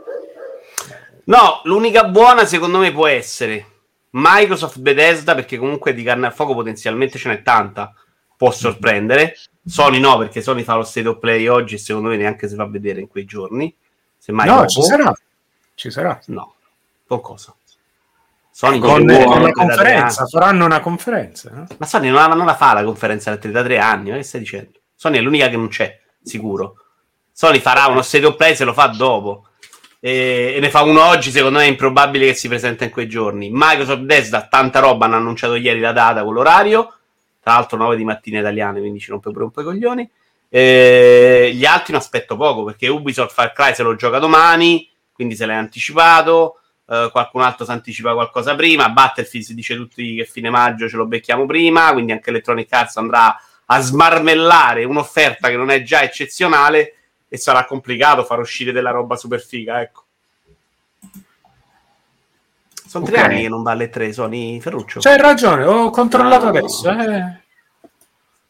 No, l'unica buona secondo me può essere Microsoft Bethesda, perché comunque di carne a fuoco potenzialmente ce n'è tanta. Può sorprendere. Sony no, perché Sony fa lo state of play oggi e secondo me neanche si fa vedere in quei giorni. Semmai no, dopo. ci sarà. Ci sarà. No. Con cosa? Sony Con eh, "Buono, una tre conferenza, anni". faranno una conferenza. no? Ma Sony non la, non la fa la conferenza da tre, da tre anni, ma che stai dicendo? Sony è l'unica che non c'è, sicuro. Sony farà uno of play se lo fa dopo. E, e ne fa uno oggi, secondo me è improbabile che si presenta in quei giorni. Microsoft Bethesda, tanta roba, hanno annunciato ieri la data con l'orario. Tra l'altro 9 di mattina italiane, quindi ci rompe pure un po' i coglioni. E gli altri non aspetto poco, perché Ubisoft Far Cry se lo gioca domani, quindi se l'è anticipato. Eh, qualcun altro si anticipa qualcosa prima. Battlefield si dice tutti che fine maggio ce lo becchiamo prima, quindi anche Electronic Arts andrà a smarmellare un'offerta che non è già eccezionale e sarà complicato far uscire della roba super figa, ecco. Sono tre Ok. anni che non va alle tre, Sony Ferruccio. C'hai ragione, ho controllato adesso. eh.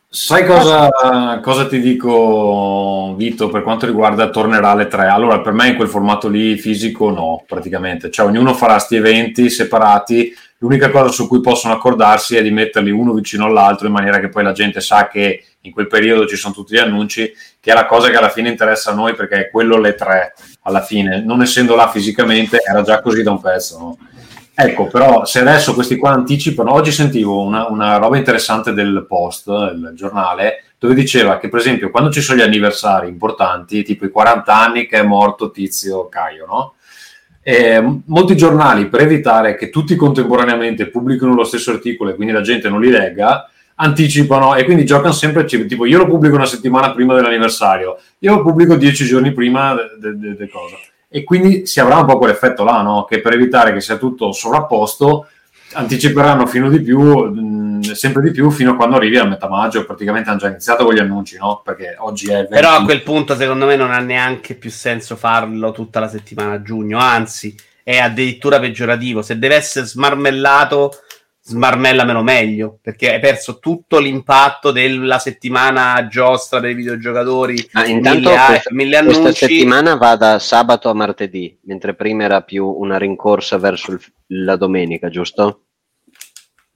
Sai cosa, cosa ti dico, Vito, per quanto riguarda tornerà alle 3? Allora, per me in quel formato lì fisico no, praticamente. Cioè, ognuno farà sti eventi separati. L'unica cosa su cui possono accordarsi è di metterli uno vicino all'altro in maniera che poi la gente sa che in quel periodo ci sono tutti gli annunci, che è la cosa che alla fine interessa a noi perché è quello le tre alla fine. Non essendo là fisicamente, era già così da un pezzo, no? Ecco, però se adesso questi qua anticipano, oggi sentivo una, una roba interessante del Post, il giornale, dove diceva che per esempio quando ci sono gli anniversari importanti, tipo i 40 anni che è morto Tizio Caio, no? Eh, molti giornali per evitare che tutti contemporaneamente pubblichino lo stesso articolo e quindi la gente non li legga, anticipano e quindi giocano sempre tipo io lo pubblico una settimana prima dell'anniversario, io lo pubblico dieci giorni prima di cosa e quindi si avrà un po' quell'effetto là, no? che per evitare che sia tutto sovrapposto anticiperanno fino di più, mh, sempre di più fino a quando arrivi a metà maggio, praticamente hanno già iniziato con gli annunci, no? perché oggi è il 20. Però a quel punto, secondo me, non ha neanche più senso farlo tutta la settimana a giugno. Anzi, è addirittura peggiorativo. Se deve essere smarmellato, smarmellamelo meglio, perché hai perso tutto l'impatto della settimana giostra dei videogiocatori. Ah, intanto mille, questa, mille questa annunci. settimana va da sabato a martedì, mentre prima era più una rincorsa verso il- la domenica, giusto?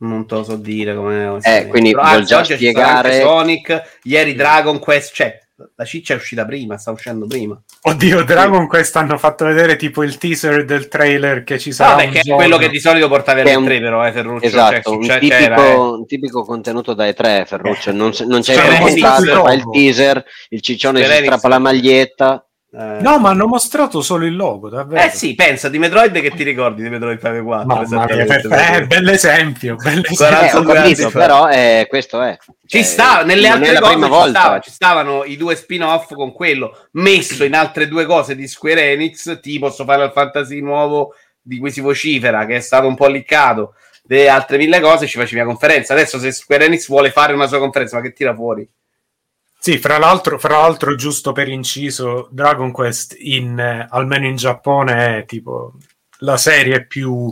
Non te lo so dire come. Eh, quindi Però, vuol anzi, già spiegare- anche Sonic, ieri Dragon Quest, cioè la ciccia è uscita prima, sta uscendo prima. Oddio, Dragon Quest hanno fatto vedere tipo il teaser del trailer che ci sarà No, un perché è giorno. quello che di solito portavi Che è alle un- 3 però, eh, Ferruccio. Esatto, cioè, un, cioè, tipico, c'era, eh. un tipico contenuto da E3, Ferruccio. Non, non c'è il teaser, il ciccione si strappa la maglietta. Eh. No, ma hanno mostrato solo il logo, davvero. Eh sì, pensa di Metroid che ti ricordi di Metroid Prime 4. Mamma mia, per- eh, bell'esempio, bell'esempio. Guarda, Eh, capito, però eh, questo è. Ci Eh, sta, nelle altre è cose ci, volta. stava- ci stavano i due spin-off con quello messo in altre due cose di Square Enix, tipo sto Final Fantasy nuovo di cui si vocifera, che è stato un po' liccato, le altre mille cose ci facevi la conferenza. Adesso se Square Enix vuole fare una sua conferenza, ma che tira fuori? Sì, fra l'altro, fra l'altro, giusto per inciso, Dragon Quest in, eh, almeno in Giappone è tipo la serie più,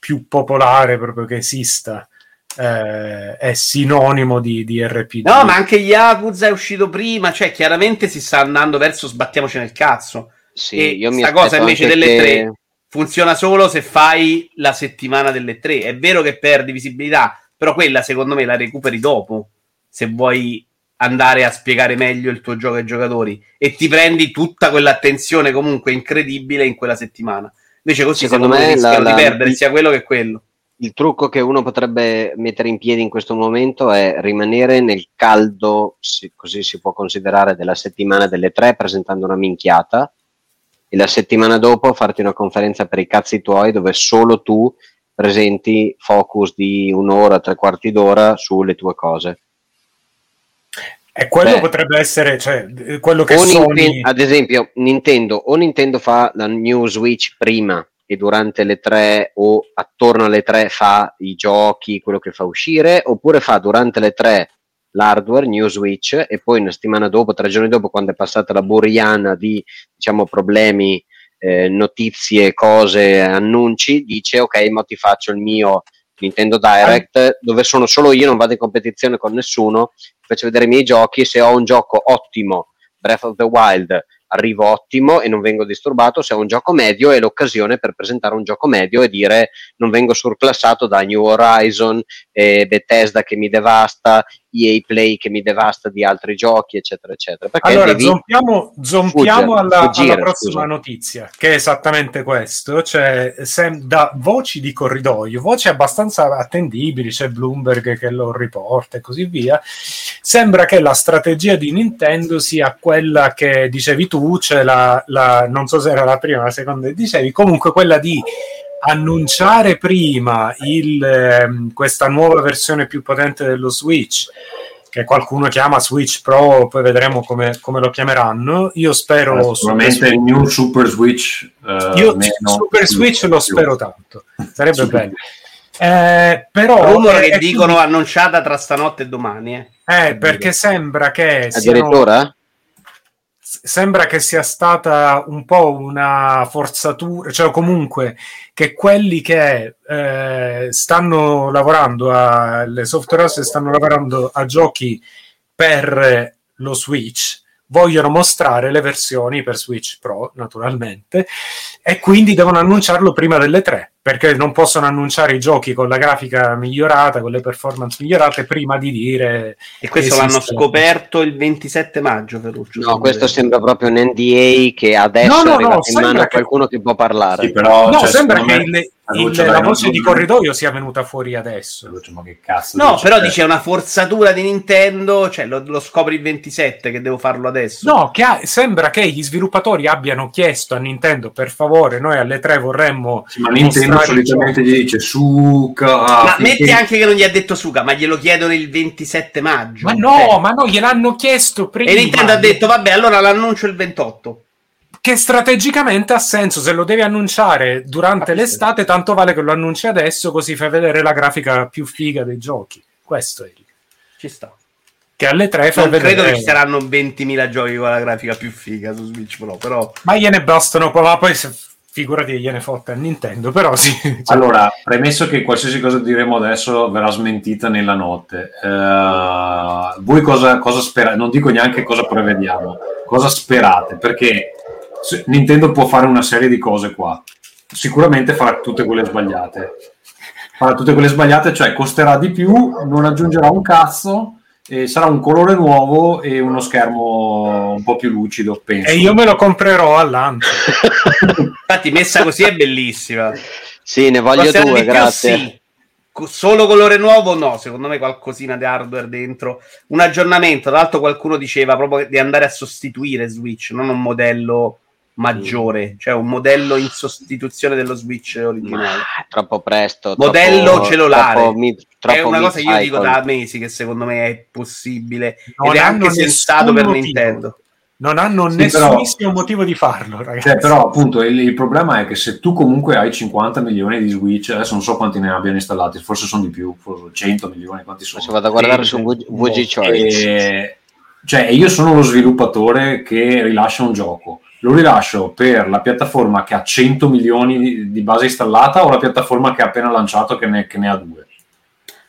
più popolare proprio che esista. Eh, è sinonimo di, di RPG. No, ma anche Yakuza è uscito prima, cioè chiaramente si sta andando verso sbattiamoci nel cazzo. Sì, e io mi sta cosa invece delle che- tre funziona solo se fai la settimana delle tre. È vero che perdi visibilità, però quella secondo me la recuperi dopo. Se vuoi andare a spiegare meglio il tuo gioco ai giocatori e ti prendi tutta quell'attenzione comunque incredibile in quella settimana. Invece così Secondo secondo, me rischiano la- di perdere sia quello che quello. il trucco che uno potrebbe mettere in piedi in questo momento è rimanere nel caldo, così si può considerare, della settimana delle tre, presentando una minchiata, e la settimana dopo farti una conferenza per i cazzi tuoi dove solo tu presenti focus di un'ora, tre quarti d'ora sulle tue cose. E quello Beh. potrebbe essere cioè, quello che Sony... Ninten- ad esempio, Nintendo o Nintendo fa la new Switch prima e durante le tre o attorno alle tre fa i giochi, quello che fa uscire, oppure fa durante le tre l'hardware, new Switch, e poi una settimana dopo, tre giorni dopo, quando è passata la buriana di diciamo, problemi, eh, notizie, cose, annunci, dice ok, ma ti faccio il mio Nintendo Direct, dove sono solo io, non vado in competizione con nessuno, faccio vedere i miei giochi, se ho un gioco ottimo, Breath of the Wild, arrivo ottimo e non vengo disturbato, se ho un gioco medio è l'occasione per presentare un gioco medio e dire non vengo surclassato da New Horizon, Bethesda che mi devasta, EA Play che mi devasta di altri giochi, eccetera, eccetera. Perché Allora, devi... zompiamo, zompiamo Fuggire, alla, fuggire, alla prossima scusa. notizia, che è esattamente questo, cioè sem- da voci di corridoio, voci abbastanza attendibili, c'è Bloomberg che lo riporta e così via, sembra che la strategia di Nintendo sia quella che dicevi tu, cioè la, la- non so se era la prima la seconda che dicevi, comunque quella di annunciare prima il, ehm, questa nuova versione più potente dello Switch che qualcuno chiama Switch Pro, poi vedremo come, come lo chiameranno. Io spero Sicuramente il new Super Switch. eh, io meno- Super Switch lo più. spero tanto, sarebbe Super. bello. Eh, però Rumore eh, che dicono annunciata tra stanotte e domani. Eh. eh, perché sembra che siano- Addirittura? Sembra che sia stata un po' una forzatura, cioè comunque che quelli che eh, stanno lavorando, a, le software house stanno lavorando a giochi per lo Switch vogliono mostrare le versioni per Switch Pro, naturalmente, e quindi devono annunciarlo prima delle tre, perché non possono annunciare i giochi con la grafica migliorata, con le performance migliorate, prima di dire... E questo Esiste. l'hanno scoperto il 27 maggio, Ferruccio. No, questo sembra proprio un NDA che adesso No, no, no, in mano sembra a che- qualcuno che può parlare. Sì, però, No, cioè, sembra che me- il- il- la voce di corridoio sia venuta fuori adesso. Lucio, ma che cazzo No, dici? però Cioè, dice una forzatura di Nintendo, cioè lo, lo scopri il 27 che devo farlo adesso. No, che ha- sembra che gli sviluppatori abbiano chiesto a Nintendo per favore, noi alle tre vorremmo sì, ma Nintendo il solitamente gli dice Suca. ma finché- metti anche che non gli ha detto Suga, ma glielo chiedono il 27 maggio. Ma no, Cioè, ma no, gliel'hanno chiesto prima. E Nintendo ha detto, vabbè, allora l'annuncio il 28. che strategicamente ha senso se lo devi annunciare durante l'estate, tanto vale che lo annunci adesso, così fai vedere la grafica più figa dei giochi. Questo è il- Ci sta. che alle tre fai Non vedere. credo che ci saranno 20.000 giochi con la grafica più figa su Switch Pro, però... Ma gliene bastano, poi- ma poi se figurati gliene fotte a Nintendo, però sì. cioè, Allora, premesso che qualsiasi cosa diremo adesso verrà smentita nella notte, eh, voi cosa, cosa sperate? Non dico neanche cosa prevediamo, cosa sperate? Perché Nintendo può fare una serie di cose qua, sicuramente farà tutte quelle sbagliate. Farà tutte quelle sbagliate, cioè costerà di più, non aggiungerà un cazzo, e sarà un colore nuovo e uno schermo un po' più lucido, penso. E io me lo comprerò al lancio. Infatti, messa così è bellissima. Sì, ne voglio Costerà due, grazie. sì. Solo colore nuovo? No, secondo me qualcosina di hardware dentro. Un aggiornamento, tra l'altro qualcuno diceva proprio di andare a sostituire Switch, non un modello maggiore, cioè un modello in sostituzione dello Switch originale. Ma troppo presto. Modello troppo- cellulare. Troppo, mi- troppo è una cosa che io dico da mesi che secondo me è possibile Non ed è hanno anche sensato per motivo. Nintendo. Non hanno Sì, nessunissimo motivo di farlo, ragazzi. Cioè, però appunto il, il problema è che se tu comunque hai 50 milioni di Switch, adesso non so quanti ne abbiano installati, forse sono di più, forse 100 milioni, quanti sono? Adesso vado a guardare Sì, su sì. VG VG Choice. E- cioè, io sono lo sviluppatore che rilascia un gioco. Lo rilascio per la piattaforma che ha 100 milioni di, di base installata o la piattaforma che ha appena lanciato che ne, che ne ha due?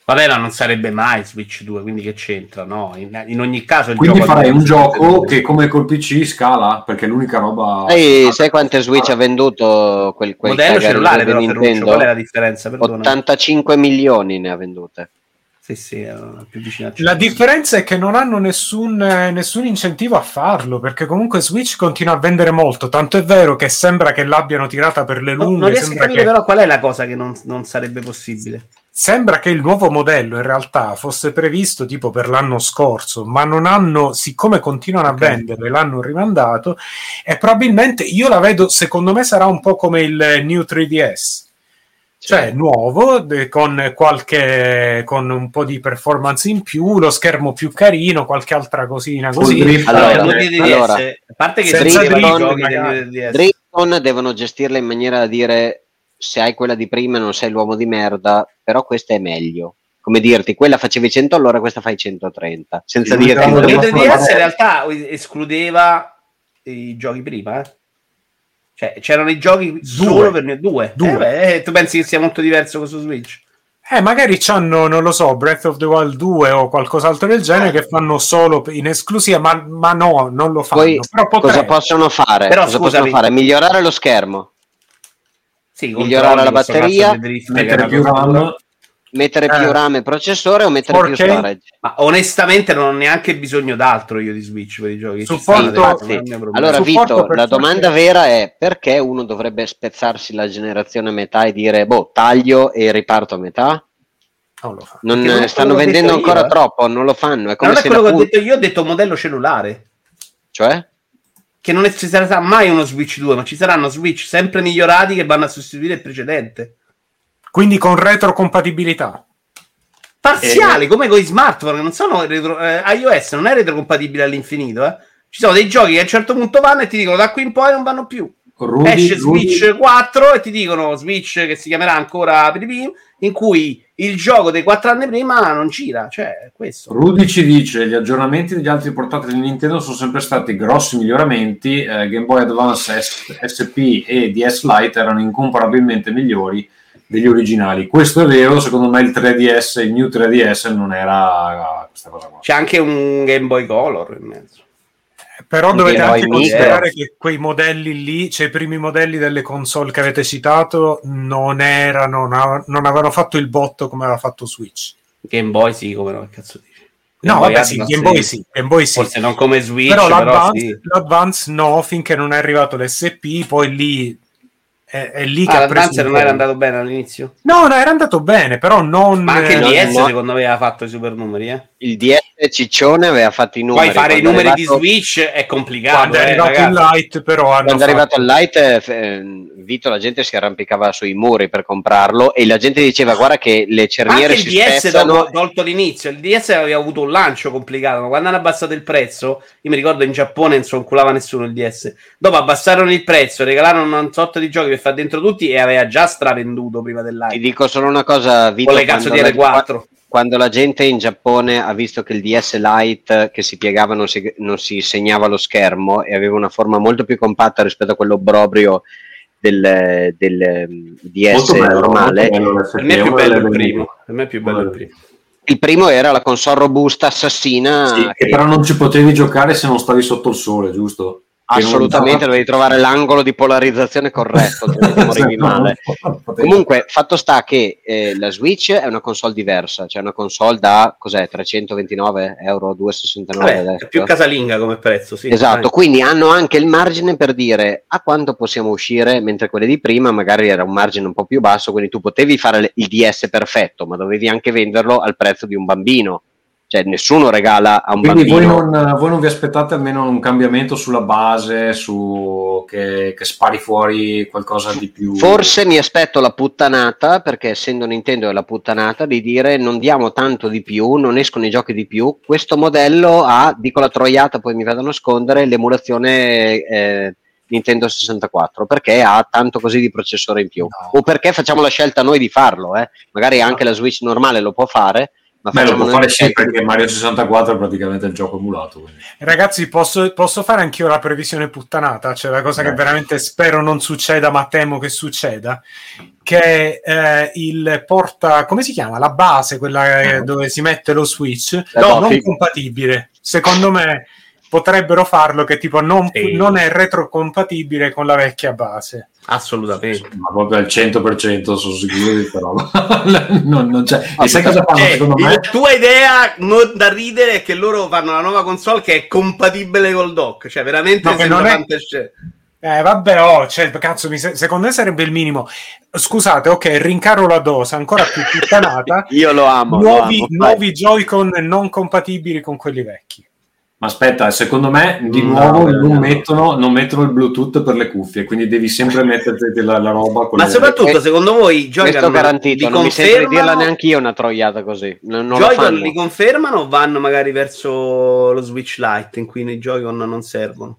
Vabbè, ma non sarebbe mai Switch 2, quindi che c'entra? No, in, in ogni caso il Quindi gioco farei un gioco che come col PC scala, perché è l'unica roba... Sai, sai quante Switch ha venduto quel, quel modello cellulare di però Ferruccio, Nintendo? qual è la differenza? Perdona. 85 milioni ne ha vendute. Sì, sì, era più vicino a La differenza è che non hanno nessun, eh, nessun incentivo a farlo, perché comunque Switch continua a vendere molto, tanto è vero che sembra che l'abbiano tirata per le lunghe, non riesco a capire che, però qual è la cosa che non, non sarebbe possibile. sembra che il nuovo modello in realtà fosse previsto tipo per l'anno scorso, ma non hanno, siccome continuano a vendere, l'hanno rimandato e probabilmente io la vedo, secondo me sarà un po' come il New 3DS. Cioè, nuovo, de- con qualche con un po' di performance in più, lo schermo più carino, qualche altra cosina così. drift, Allora, Allora, a parte che senza si vedeva i drift, giochi magari. del DS. Drifton devono gestirla in maniera da dire se hai quella di prima non sei l'uomo di merda, però questa è meglio. Come dirti, quella facevi 100 allora questa fai 130. Senza Sì, dirti però il devo 3DS provare- in realtà escludeva i giochi prima, eh. Cioè, c'erano i giochi solo per due. Due. Eh, beh, eh, tu pensi che sia molto diverso con su Switch? Eh, magari c'hanno, non lo so, Breath of the Wild 2 o qualcos'altro del genere che fanno solo in esclusiva, ma, ma no, non lo fanno. Poi Però cosa possono fare? Però cosa scusami. possono fare? Migliorare lo schermo, Sì, Migliorare la questo batteria, mettere più. RAM, mettere Eh. più RAM e processore o mettere 4K? più storage. Ma onestamente non ho neanche bisogno d'altro io di Switch per i giochi. Supporto- problema. Allora, Supporto Vito, la 4K. domanda vera è perché uno dovrebbe spezzarsi la generazione a metà e dire, boh, taglio e riparto a metà? Non lo fa. Non non eh, stanno vendendo ancora io, eh. troppo, non lo fanno. È come non è quello che ho detto io, ho detto modello cellulare. Cioè? Che non ci sarà mai uno Switch 2, ma ci saranno Switch sempre migliorati che vanno a sostituire il precedente. Quindi con retrocompatibilità. Parziali, come con i smartphone, non sono retro- eh, iOS, non è retrocompatibile all'infinito. Eh. Ci sono dei giochi che a un certo punto vanno e ti dicono da qui in poi non vanno più. Rudy, Esce Rudy- Switch 4 e ti dicono Switch che si chiamerà ancora PDP, in cui il gioco dei 4 anni prima non gira. Cioè, questo. Rudy ci dice gli aggiornamenti degli altri portatili di Nintendo sono sempre stati grossi miglioramenti eh, Game Boy Advance S- SP e DS Lite erano incomparabilmente migliori degli originali questo è vero secondo me il 3DS il New 3DS non era questa cosa qua C'è anche un Game Boy Color in mezzo. Però Un dovete Game Boy anche Micro. considerare che quei modelli lì, cioè i primi modelli delle console che avete citato, non erano, non avevano fatto il botto come aveva fatto Switch. Game Boy sì, come no, che cazzo dici? No, Game Boy vabbè, sì, Game Boy sì, Game Boy sì. Forse non come Switch, però però, l'Advance, sì. l'Advance no, finché non è arrivato l'SP, poi lì è, è lì che Ah, ha preso non era andato bene all'inizio. No, no, era andato bene, però non... Ma anche il no, eh, DS no. secondo me aveva fatto i super numeri, eh. Il DS Ciccione aveva fatto i numeri. Poi fare i numeri arrivato- di Switch è complicato, quando è eh, arrivato ragazzi. il Lite, però hanno Quando è arrivato fatto- il Lite, eh, eh, Vito, la gente si arrampicava sui muri per comprarlo e la gente diceva guarda che le cerniere anche il si DS spezzano. dopo, tolto l'inizio, il DS aveva avuto un lancio complicato, ma quando hanno abbassato il prezzo, io mi ricordo in Giappone non so culava nessuno il DS. Dopo abbassarono il prezzo, regalarono un sotto di giochi per far dentro tutti e aveva già stravenduto prima Ti dell'hype. dico solo una cosa, Vito, Con le cazzo di la- R4. Quando la gente in Giappone ha visto che il DS Lite che si piegava non si, non si segnava lo schermo e aveva una forma molto più compatta rispetto a quello Brobrio del, del mm, DS bello, normale. Per me è più l'FP1, bello il primo. Per me è più bello il primo. Il primo era la console robusta assassina. Sì, che che però non ci potevi giocare se non stavi sotto il sole, giusto? Che non- assolutamente dovevi trovare l'angolo di polarizzazione corretto, altrimenti morivi male. Potevi- Comunque, fatto sta che eh, la Switch è una console diversa, cioè una console da cos'è 329 euro, 2,69 Vabbè, è più casalinga come prezzo, sì. Esatto, Dai. quindi hanno anche il margine per dire a quanto possiamo uscire, mentre quelle di prima magari era un margine un po' più basso, quindi tu potevi fare il DS perfetto, ma dovevi anche venderlo al prezzo di un bambino. Cioè nessuno regala a un Quindi voi bambino. non, voi non vi aspettate almeno un cambiamento sulla base, su che, che spari fuori qualcosa di più? Forse mi aspetto la puttanata, perché essendo Nintendo è la puttanata, di dire non diamo tanto di più, non escono i giochi di più. Questo modello ha, dico la troiata, poi mi vado a nascondere, l'emulazione eh, Nintendo 64, perché ha tanto così di processore in più. No. O perché facciamo la scelta noi di farlo, eh. magari anche la Switch normale lo può fare, Beh, lo può fare sì, perché Mario 64 è praticamente il gioco emulato. quindi. Ragazzi, posso, posso fare anch'io la previsione puttanata? Cioè, la cosa che Eh. veramente spero non succeda, ma temo che succeda. Che eh, il porta, come si chiama? La base, quella eh, dove si mette lo switch, No, non compatibile. Secondo me potrebbero farlo che tipo non, Sì. non è retrocompatibile con la vecchia base. Assolutamente. Ma proprio al 100% sono sicuro di roba. non, non c'è. E sai cosa fanno Cioè, secondo la me? tua idea non da ridere è che loro fanno la nuova console che è compatibile col dock, cioè veramente No, che sembra non è- fantascienza. Eh, vabbè, oh, cioè, cazzo, mi se- secondo me sarebbe il minimo. Scusate, ok, rincaro la dose, ancora più puttanata. Io lo amo. lo nuovi, amo. nuovi Joy-Con non compatibili con quelli vecchi. Ma aspetta, secondo me di nuovo no, non, no. Mettono, non mettono il Bluetooth per le cuffie, quindi devi sempre metterti la, la roba con Ma le- soprattutto, Eh, secondo voi, i Questo Joy-Con garantito, li non mi sento di dirla confermano? neanche io una troiata così. Non, non Joy-Con li confermano o vanno magari verso lo Switch Lite in cui i Joy-Con non servono?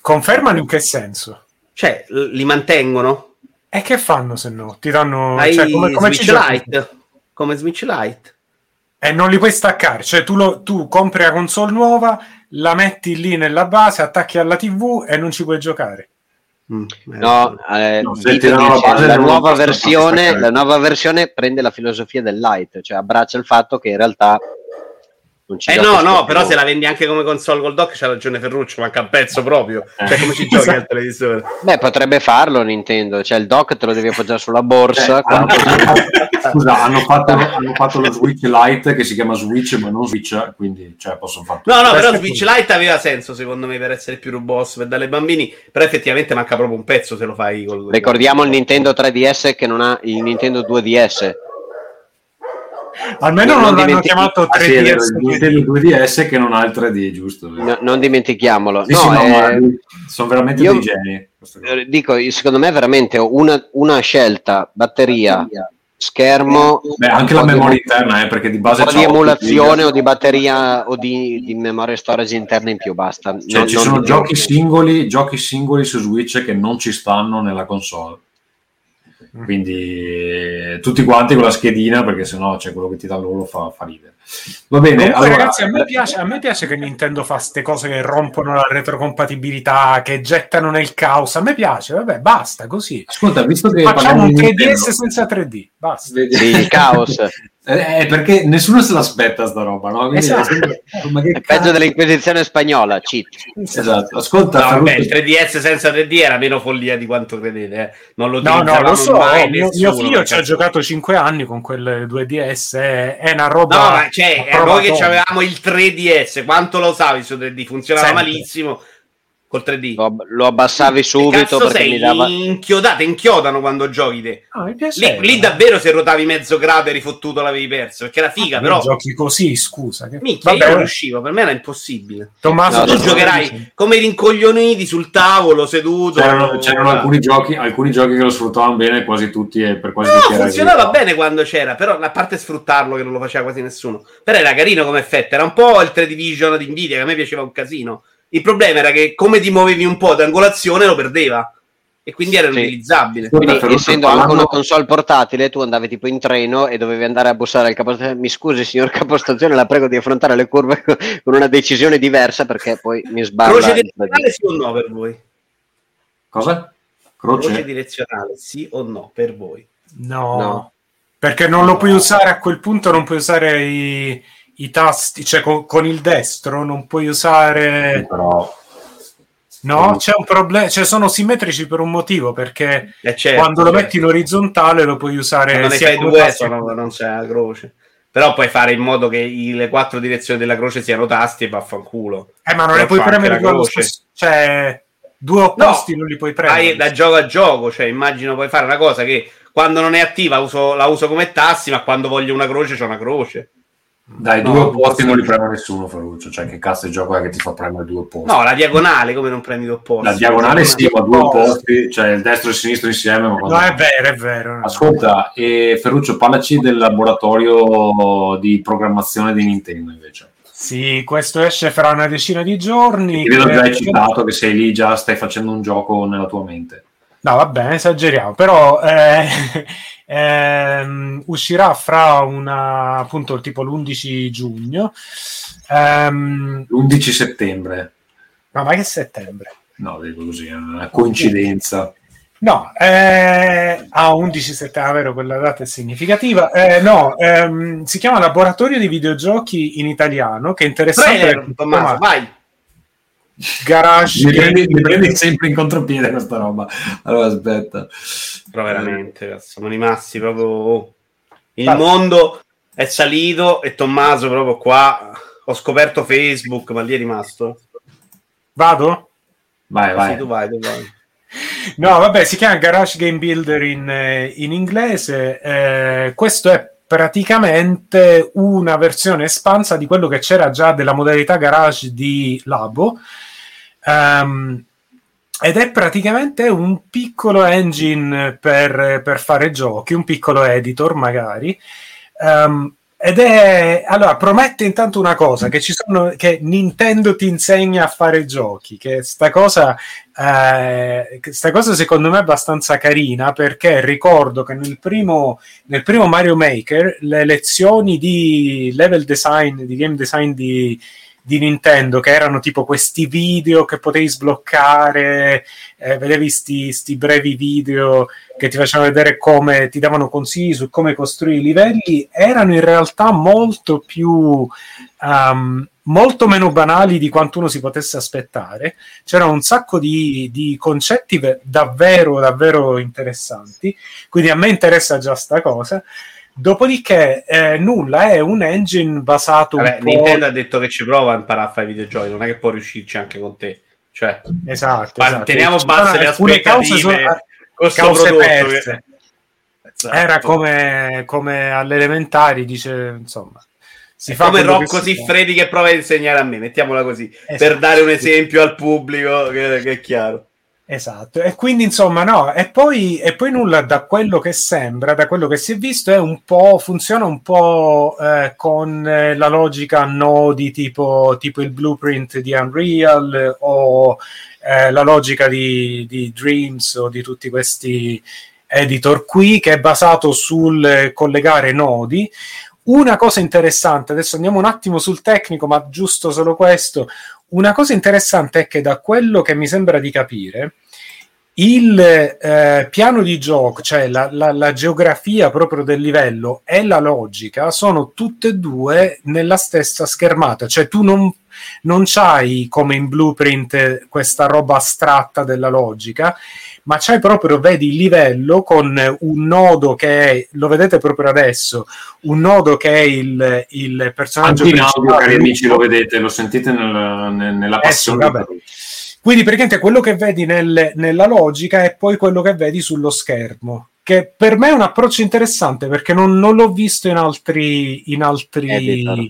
Confermano in che senso? Cioè, li mantengono? E che fanno se no? Ti danno... Cioè, come, come Switch? Lite? Come Switch Lite? E non li puoi staccare, cioè tu, lo- tu compri la console nuova, la metti lì nella base, attacchi alla TV e non ci puoi giocare. Mm, eh, No, eh, No, se Vito tirano la base la, nuova versione, la nuova versione prende la filosofia del light, cioè abbraccia il fatto che in realtà Eh no, no, però se la vendi anche come console col dock c'ha ragione Ferruccio, manca un pezzo proprio. Cioè, come ci giochi al televisore? Beh, potrebbe farlo Nintendo, cioè il dock te lo devi appoggiare sulla borsa. Eh, quando- Scusa, hanno fatto, hanno fatto lo Switch Lite che si chiama Switch ma non Switch, quindi cioè, possono fare No, no, Questo però Switch tutto. Lite aveva senso secondo me per essere più robusto per dare ai bambini, però effettivamente manca proprio un pezzo se lo fai col Ricordiamo il Nintendo 3DS che non ha il Nintendo 2DS. Almeno Non non, l'hanno chiamato Ah, sì, è vero, 3DS. il Nintendo 2DS che non ha il 3D, giusto? No, non dimentichiamolo. Sì, no, sì, no, eh, sono veramente io- dei geni. eh, dico, secondo me è veramente una, una scelta, batteria, schermo, Beh, anche la di memoria emo- interna, eh, perché di un base di 8 emulazione o di batteria o di, di memoria storage interna in più, basta. Cioè, Non- ci non- sono giochi singoli, giochi singoli su Switch che non ci stanno nella console. Quindi eh, tutti quanti con la schedina, perché sennò c'è quello che ti dà loro fa, fa ridere. Va bene, Comunque, allora, ragazzi, a me, piace, a me piace che Nintendo fa queste cose che rompono la retrocompatibilità, che gettano nel caos. A me piace, vabbè, basta così. ascolta, visto che Facciamo un di 3DS Nintendo, senza 3D, basta. il caos. Eh, eh, perché nessuno se l'aspetta sta roba, no? Quindi- Esatto. ma che È peggio dell'Inquisizione spagnola, cheat. Esatto, ascolta, No, vabbè, il 3DS senza 3D era meno follia di quanto credete. eh. Non lo No, no, lo so, mai mio, nessuno, mio figlio ci ha cazzo. giocato 5 anni con quel 2DS, è, è una roba... No, ma cioè, eh, noi che avevamo il 3DS, quanto lo usavi su 3D? Funzionava Sempre. malissimo col 3D. Lo, lo abbassavi subito cazzo perché sei mi dava... inchiodato, inchiodano quando giochi te. Mi Lì, lì davvero se rotavi mezzo grado eri fottuto l'avevi perso, perché era figa, però... Giochi così, scusa. Che... Minchia, io Vabbè, non riuscivo, per me era impossibile. Tommaso, No, tu giocherai come i rincoglioniti sul tavolo, seduto. c'erano, c'erano alcuni, giochi, alcuni giochi che lo sfruttavano bene, quasi tutti e per quasi No, tutti funzionava così. bene quando c'era, però a parte sfruttarlo che non lo faceva quasi nessuno. Però era carino come effetto, era un po' il 3 Division di Nvidia che a me piaceva un casino. Il problema era che come ti muovevi un po' d'angolazione lo perdeva e quindi era Sì. inutilizzabile. Ascolta, Quindi, Ferruccio, essendo anche parlando- una console portatile, tu andavi tipo in treno e dovevi andare a bussare al capostazione. Mi scusi, signor capostazione, la prego di affrontare le curve con una decisione diversa perché poi mi sbaglia. Croce il di Natale sì o no per voi? Cosa? Croce Croce? direzionale, sì o no, per voi? No, No. perché non lo puoi usare a quel punto, non puoi usare i, i tasti, cioè con, con il destro non puoi usare... Però No, c'è un problema, cioè sono simmetrici per un motivo, perché Eh, certo, quando lo certo. metti in orizzontale lo puoi usare Quando ne fai due sono- non c'è la croce. Però puoi fare in modo che i- le quattro direzioni della croce siano tasti e vaffanculo. Eh, ma non le puoi premere allo croce. stesso... Cioè, due opposti non li puoi premere. Vai da gioco a gioco, cioè immagino puoi fare una cosa che quando non è attiva uso- la uso come tassi, ma quando voglio una croce c'è una croce. Dai, No, due opposti non li preme nessuno, Ferruccio. Cioè, che cazzo di gioco è che ti fa premere due opposti? No, la diagonale come non premi due opposti. La diagonale sì, ma due opposti. cioè il destro e il sinistro insieme. Quando- No, è vero, è vero. Ascolta, e Ferruccio, parlaci del laboratorio di programmazione di Nintendo invece. Sì, questo esce fra una decina di giorni. Ti vedo già eccitato che sei lì, già stai facendo un gioco nella tua mente. No, va bene, esageriamo, però eh, ehm, uscirà fra una, appunto, tipo l'11 giugno. Ehm, L'11 settembre. no, ma che settembre? No, dico così, è una coincidenza. No, eh, ah, 11 settembre, vero, quella data è significativa. Eh, no, ehm, si chiama Laboratorio di videogiochi in italiano, che è interessante. Trailer, Tommaso, vai. Garage Mi prendi, mi prendi sempre in contropiede questa roba. Allora aspetta. Però veramente, cazzo, siamo rimasti proprio... oh. Il Vai. mondo è salito e Tommaso proprio qua... Ho scoperto Facebook, ma lì è rimasto. Vado? Vai, Sì, vai. tu vai, tu vai. No, vabbè, si chiama Garage Game Builder in, eh, in inglese. Eh, questo è praticamente una versione espansa di quello che c'era già della modalità Garage di Labo. Ehm, ed è praticamente un piccolo engine per, per fare giochi, un piccolo editor magari. Ehm, ed è allora promette intanto una cosa: che, sono, che Nintendo ti insegna a fare giochi. Che sta cosa eh, questa cosa secondo me è abbastanza carina perché ricordo che nel primo, nel primo Mario Maker le lezioni di level design, di game design di, di Nintendo, che erano tipo questi video che potevi sbloccare, eh, vedevi sti, brevi video che ti facevano vedere come ti davano consigli su come costruire i livelli, erano in realtà molto più um, molto meno banali di quanto uno si potesse aspettare. C'erano un sacco di, di concetti ve- davvero, davvero interessanti. Quindi a me interessa già sta cosa. Dopodiché, eh, nulla è un engine basato Vabbè, un. Nintendo ha detto che ci prova a imparare a fare videogiochi, non è che può riuscirci anche con te. Cioè, Esatto, Ma esatto. teniamo basse le cause sono- aspettative con sto cause perse. Esatto. Era come, come alle elementari, dice insomma. Si fa come Rocco si. Siffredi che prova a insegnare a me, mettiamola così, Esatto. per dare un esempio al pubblico che, che è chiaro. Esatto, e quindi insomma no, e poi, e poi nulla da quello che sembra, da quello che si è visto, è un po', funziona un po' eh, con eh, la logica nodi tipo, tipo il blueprint di Unreal eh, o la logica di, di Dreams o di tutti questi editor qui che è basato sul collegare nodi. Una cosa interessante, adesso andiamo un attimo sul tecnico, ma giusto solo questo. Una cosa interessante è che da quello che mi sembra di capire, il eh, piano di gioco, cioè la, la- la geografia proprio del livello e la logica sono tutte e due nella stessa schermata, cioè tu non, non c'hai come in blueprint questa roba astratta della logica, ma c'hai proprio, vedi il livello con un nodo che è, lo vedete proprio adesso, un nodo che è il, il personaggio Anche in audio, principale, cari amici, lo vedete, lo sentite nel- nel- nella Eh sì, passione. vabbè. Quindi praticamente quello che vedi nel- nella logica è poi quello che vedi sullo schermo. Che per me è un approccio interessante perché non, non l'ho visto in altri, in altri Editor.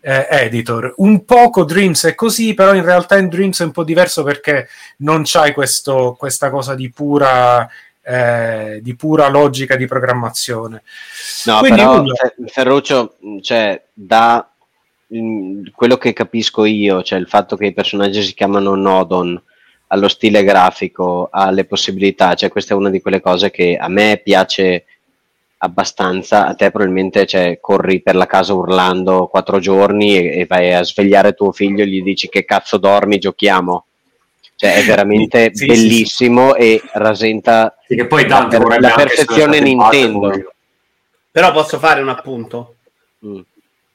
Eh, editor. Un poco Dreams è così, però in realtà in Dreams è un po' diverso perché non c'hai questo, questa cosa di pura, eh, di pura logica di programmazione. No, Quindi però nulla. cioè, Ferruccio, cioè, da mh, quello che capisco io, cioè il fatto che i personaggi si chiamano Nodon, allo stile grafico, alle possibilità, cioè questa è una di quelle cose che a me piace abbastanza, a te probabilmente cioè, corri per la casa urlando quattro giorni e, e vai a svegliare tuo figlio e gli dici che cazzo dormi, giochiamo. Cioè è veramente Sì, sì, bellissimo e rasenta Sì, che poi la, per- la perfezione Nintendo. Però posso fare un appunto? Mm.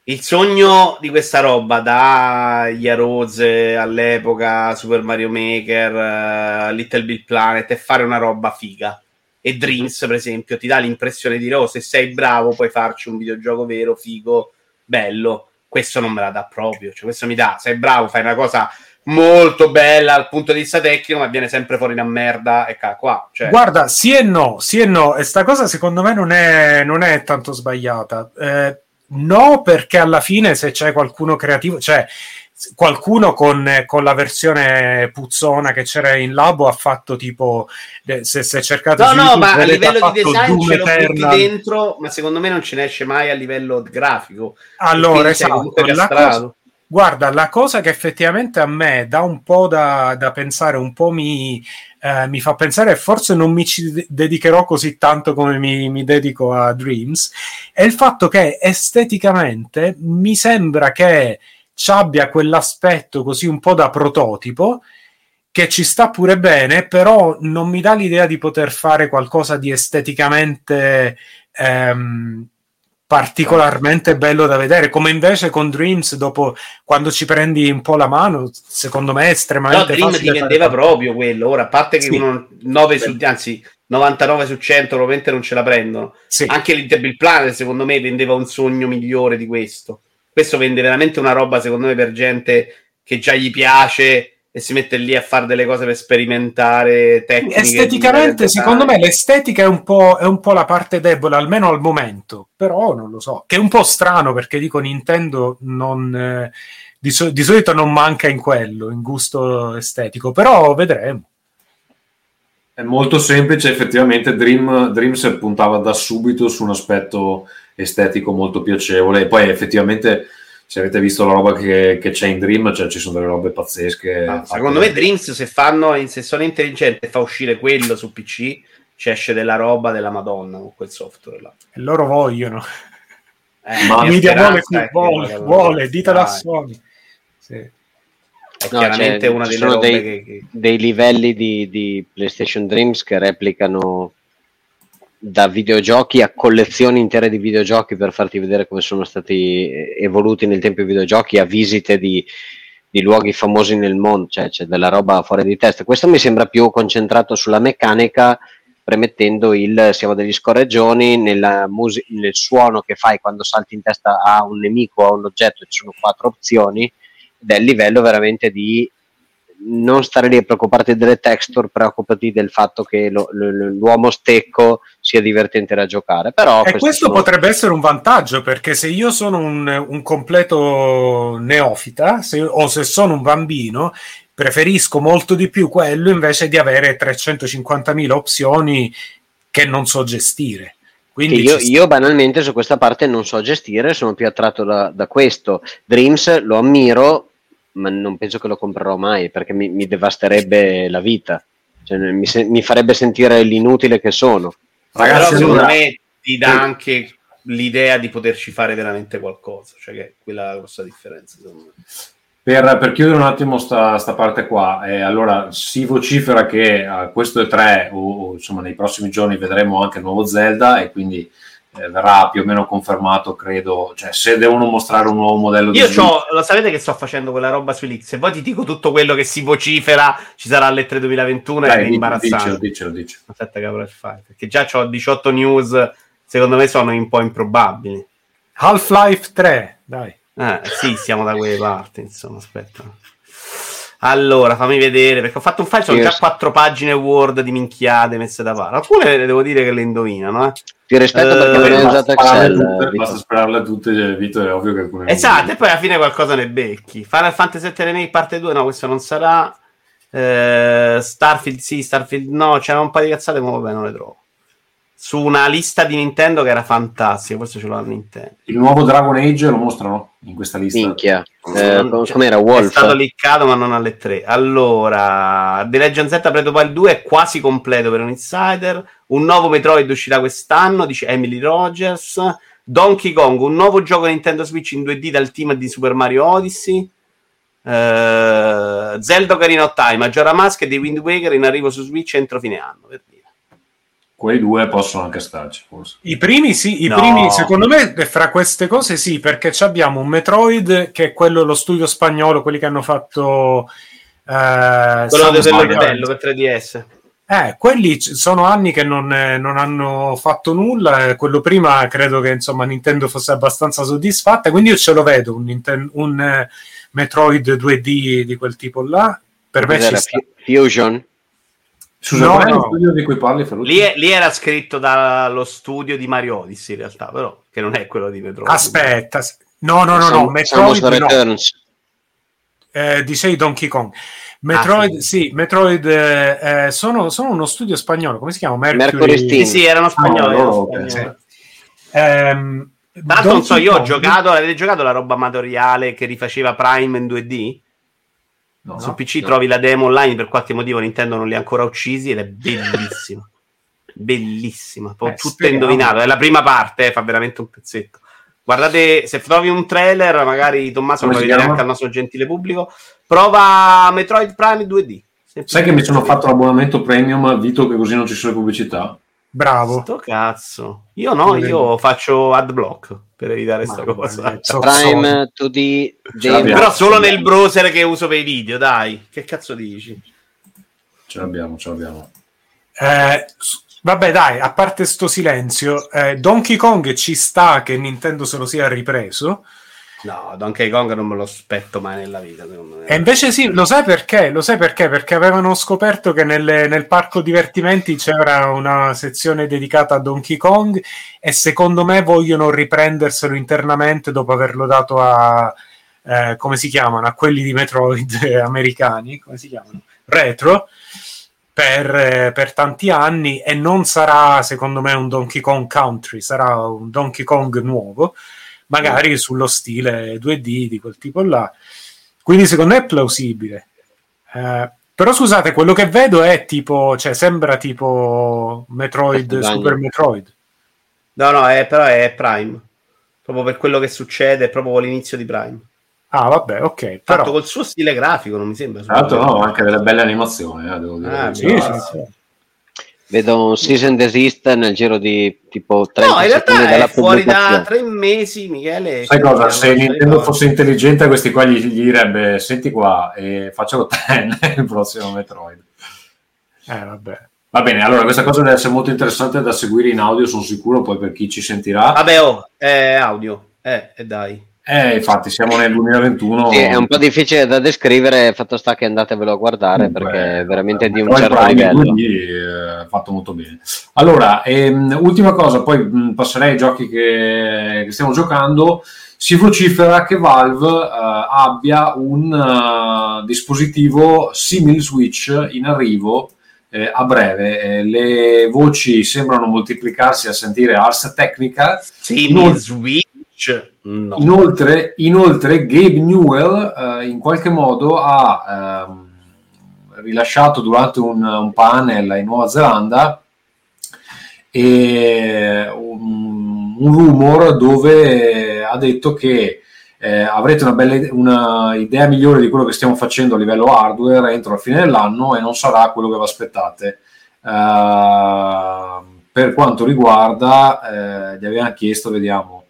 Il sogno di questa roba, da Yarose all'epoca, Super Mario Maker, eh, Little Big Planet, è fare una roba figa. E Dreams, per esempio, ti dà l'impressione di oh, se sei bravo puoi farci un videogioco vero, figo, bello. Questo non me la dà proprio. Cioè, questo mi dà, sei bravo, fai una cosa molto bella dal punto di vista tecnico, ma viene sempre fuori una merda e ca qua. Cioè, Guarda, sì e no, sì e no, e sta cosa secondo me non è, non è tanto sbagliata. Eh, no, perché alla fine se c'è qualcuno creativo, cioè qualcuno con, con la versione puzzona che c'era in labo ha fatto tipo, eh, se, se cercate No, no, YouTube, ma a livello di design Doom ce lo Eternal. dentro, ma secondo me non ce ne esce mai a livello grafico. Allora, esatto, la cosa- Guarda, la cosa che effettivamente a me dà un po' da, da pensare, un po' mi, eh, mi fa pensare, forse non mi ci de- dedicherò così tanto come mi, mi dedico a Dreams, è il fatto che esteticamente mi sembra che abbia quell'aspetto così un po' da prototipo, che ci sta pure bene, però non mi dà l'idea di poter fare qualcosa di esteticamente ehm, particolarmente bello da vedere, come invece con Dreams, dopo quando ci prendi un po' la mano, secondo me è No, estremamente Dream facile ti vendeva proprio quello. Ora, a parte che Sì. uno 9 su, anzi 99 su 100 probabilmente non ce la prendono. Sì. Anche l'Interbill Planet, secondo me, vendeva un sogno migliore di questo. Questo vende veramente una roba, secondo me, per gente che già gli piace e si mette lì a fare delle cose per sperimentare tecniche. Esteticamente, secondo me, l'estetica è un, po', è un po' la parte debole, almeno al momento, però non lo so, che è un po' strano perché dico Nintendo non, eh, di, so- di solito non manca in quello, in gusto estetico, però vedremo. È molto semplice, effettivamente Dream, Dreams puntava da subito su un aspetto estetico molto piacevole e poi effettivamente se avete visto la roba che, che c'è in Dream, cioè ci sono delle robe pazzesche. Ah, secondo me Dreams se fanno se sono intelligenti e fa uscire quello su PC ci esce della roba della Madonna con quel software là. E loro vogliono. Eh, Ma Media vuole, è che vuole, vadano- vuole, ditela a Sony. Sì. È No, chiaramente cioè, una delle robe dei- che, che- dei livelli di, di PlayStation Dreams che replicano da videogiochi a collezioni intere di videogiochi per farti vedere come sono stati eh, evoluti nel tempo i videogiochi, a visite di, di luoghi famosi nel mondo, cioè c'è della roba fuori di testa. Questo mi sembra più concentrato sulla meccanica, premettendo il siamo degli scorreggioni musi- nel suono che fai quando salti in testa a un nemico a un oggetto, ci sono quattro opzioni, del livello veramente di non stare lì a preoccuparti delle texture, preoccupati del fatto che lo- lo- l'uomo stecco sia divertente da giocare. Però E questo sono- potrebbe essere un vantaggio perché se io sono un, un completo neofita se- o se sono un bambino, preferisco molto di più quello invece di avere 350.000 opzioni che non so gestire. io, io banalmente su questa parte non so gestire, sono più attratto da, da questo. Dreams lo ammiro, ma non penso che lo comprerò mai perché mi, mi devasterebbe la vita, Cioè, mi, se- mi farebbe sentire l'inutile che sono. Ragazzi, però secondo me ti dà Sì. anche l'idea di poterci fare veramente qualcosa, cioè che è quella la grossa differenza secondo me. Per, per chiudere un attimo sta, sta parte qua, eh, allora si vocifera che a questo E3 o, o, insomma nei prossimi giorni vedremo anche il nuovo Zelda e quindi eh, verrà più o meno confermato, credo, cioè se devono mostrare un nuovo modello di Io Switch- c'ho, lo sapete che sto facendo quella roba su Lix e poi ti dico tutto quello che si vocifera ci sarà alle 3 2021 Dai, è imbarazzante. dicelo, dicelo, dicelo. Aspetta che avrò il file, perché già ho 18 news, secondo me sono un po' improbabili. Half-Life 3, dai. Eh, sì, siamo da quelle parti, insomma, aspetta. Allora, fammi vedere, perché ho fatto un file, sono già quattro pagine Word di minchiate messe da parte. Alcune devo dire che le indovinano, eh. Ti rispetto Eh, perché non hai Basta usato Excel. tutte, Vito. basta spararle tutte, eh, Vito, è ovvio che alcune Esatto, e poi alla fine qualcosa ne becchi. Final Fantasy VII Remake parte 2, no, questo non sarà. Eh, Starfield sì, Starfield no, c'erano un paio di cazzate, ma vabbè, non le trovo. Su una lista di Nintendo che era fantastica, forse ce l'ha Nintendo. Il nuovo Dragon Age lo mostrano in questa lista. Minchia. Eh, com'era È Wolf? stato liccato, ma non alle 3. Allora, The Legend Z Breath of the Wild 2 è quasi completo per un insider. Un nuovo Metroid uscirà quest'anno, dice Emily Rogers. Donkey Kong, un nuovo gioco Nintendo Switch in 2D dal team di Super Mario Odyssey. Eh, Zelda Ocarina of Time, Majora Mask e The Wind Waker in arrivo su Switch entro fine anno. Per dire. Quei due possono anche starci, forse. I primi sì, i No. primi secondo me fra queste cose sì, perché ci abbiamo un Metroid che è quello, lo studio spagnolo, quelli che hanno fatto... eh, Quello Aran. bello per 3DS. Eh, quelli sono anni che non, eh, non hanno fatto nulla. eh, quello prima credo che insomma Nintendo fosse abbastanza soddisfatta. Quindi io ce lo vedo un, Ninten- un eh, Metroid 2D di quel tipo là. Per me ci Cos'era? sta. Fu- Fusion? Scusa, No, no. lo studio di cui parli? Lì, lì era scritto dallo studio di Mario Odyssey in realtà, però, che non è quello di Metroid. Aspetta, no, no, no, no, Metroid no. Eh, dicevi Donkey Kong. Metroid, Ah, sì. Metroid eh, eh, sono, sono uno studio spagnolo. Come si chiama? Mercury Sì, Steam. sì, erano spagnoli. Ah, erano ok. spagnoli. Ehm, Tra l'altro, non so, io ho giocato, avete giocato la roba amatoriale che rifaceva Prime in 2D? No, Su no. PC trovi la demo online, per qualche motivo Nintendo non li ha ancora uccisi ed è bellissima. bellissima, Eh, tutto indovinato. È la prima parte, eh, fa veramente un pezzetto. Guardate, se trovi un trailer, magari Tommaso lo Come vedere anche al nostro gentile pubblico. Prova Metroid Prime 2D. Sai che mi sono fatto l'abbonamento premium Vito che così non ci sono le pubblicità? Bravo. Sto cazzo. Io no, io faccio adblock per evitare sta Ma cosa. so- Prime 2D Ce l'abbiamo. demo. Però solo nel browser che uso per i video, dai. Che cazzo dici? Ce l'abbiamo, ce l'abbiamo. Eh, vabbè, dai, a parte sto silenzio, eh, Donkey Kong ci sta che Nintendo se lo sia ripreso. No, Donkey Kong non me lo aspetto mai nella vita, me. E invece sì, lo sai perché? Lo sai perché? Perché avevano scoperto che nelle- nel parco divertimenti c'era una sezione dedicata a Donkey Kong e secondo me vogliono riprenderselo internamente dopo averlo dato a, eh, come si chiamano, a quelli di Metroid americani, come si chiamano? Retro. Per, eh, per tanti anni e non sarà secondo me un Donkey Kong Country, sarà un Donkey Kong nuovo, magari sullo stile 2D di quel tipo là. Quindi secondo me è plausibile. Eh, però scusate, quello che vedo è tipo, cioè sembra tipo Metroid. Super Metroid. No, no, è, però è Prime. Proprio per quello che succede, è proprio l'inizio di Prime. Ah, vabbè, ok. Fatto Però, col suo stile grafico, non mi sembra. Tra l'altro no, anche delle belle animazioni, eh, devo dire. Ah, sì, sì, sì. Vedo un season desist nel giro di tipo 30 No, in realtà è fuori da tre mesi, Michele. Sai cosa? Se Nintendo fosse intelligente, a questi qua gli, gli direbbe: Senti qua, e faccelo te nel prossimo Metroid. Eh, vabbè. Va bene, allora questa cosa deve essere molto interessante da seguire in audio, sono sicuro, poi per chi ci sentirà. Vabbè, oh, è audio. Eh, e dai. Eh, infatti, siamo nel 2021. Sì, è un po' difficile da descrivere, fatto sta che andatevelo a guardare Comunque, perché è veramente di un certo Prime livello. 2D, eh, fatto molto bene. Allora, ehm, ultima cosa, poi mh, passerei ai giochi che, che stiamo giocando. Si vocifera che Valve eh, abbia un eh, dispositivo simil Switch in arrivo eh, a breve. Eh, le voci sembrano moltiplicarsi a sentire Ars Technica. Sì, Inoltre- Switch. No. Inoltre, inoltre Gabe Newell eh, in qualche modo ha ehm, rilasciato durante un, un panel in Nuova Zelanda un, un rumor dove ha detto che eh, avrete una, bella, una idea migliore di quello che stiamo facendo a livello hardware entro la fine dell'anno e non sarà quello che vi aspettate. Eh, per quanto riguarda, eh, gli avevano chiesto, vediamo,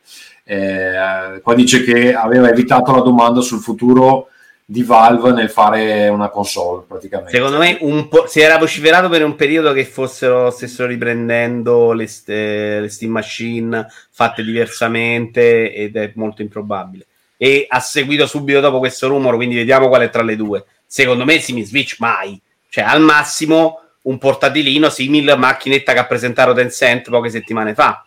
eh, qua dice che aveva evitato la domanda sul futuro di Valve nel fare una console praticamente. Secondo me si era vociferato per un periodo che fossero, stessero riprendendo le, ste- le Steam Machine fatte diversamente ed è molto improbabile. E ha seguito subito dopo questo rumor, quindi vediamo qual è tra le due. Secondo me Simi Switch mai. Cioè al massimo un portatilino simile macchinetta che ha presentato Tencent poche settimane fa.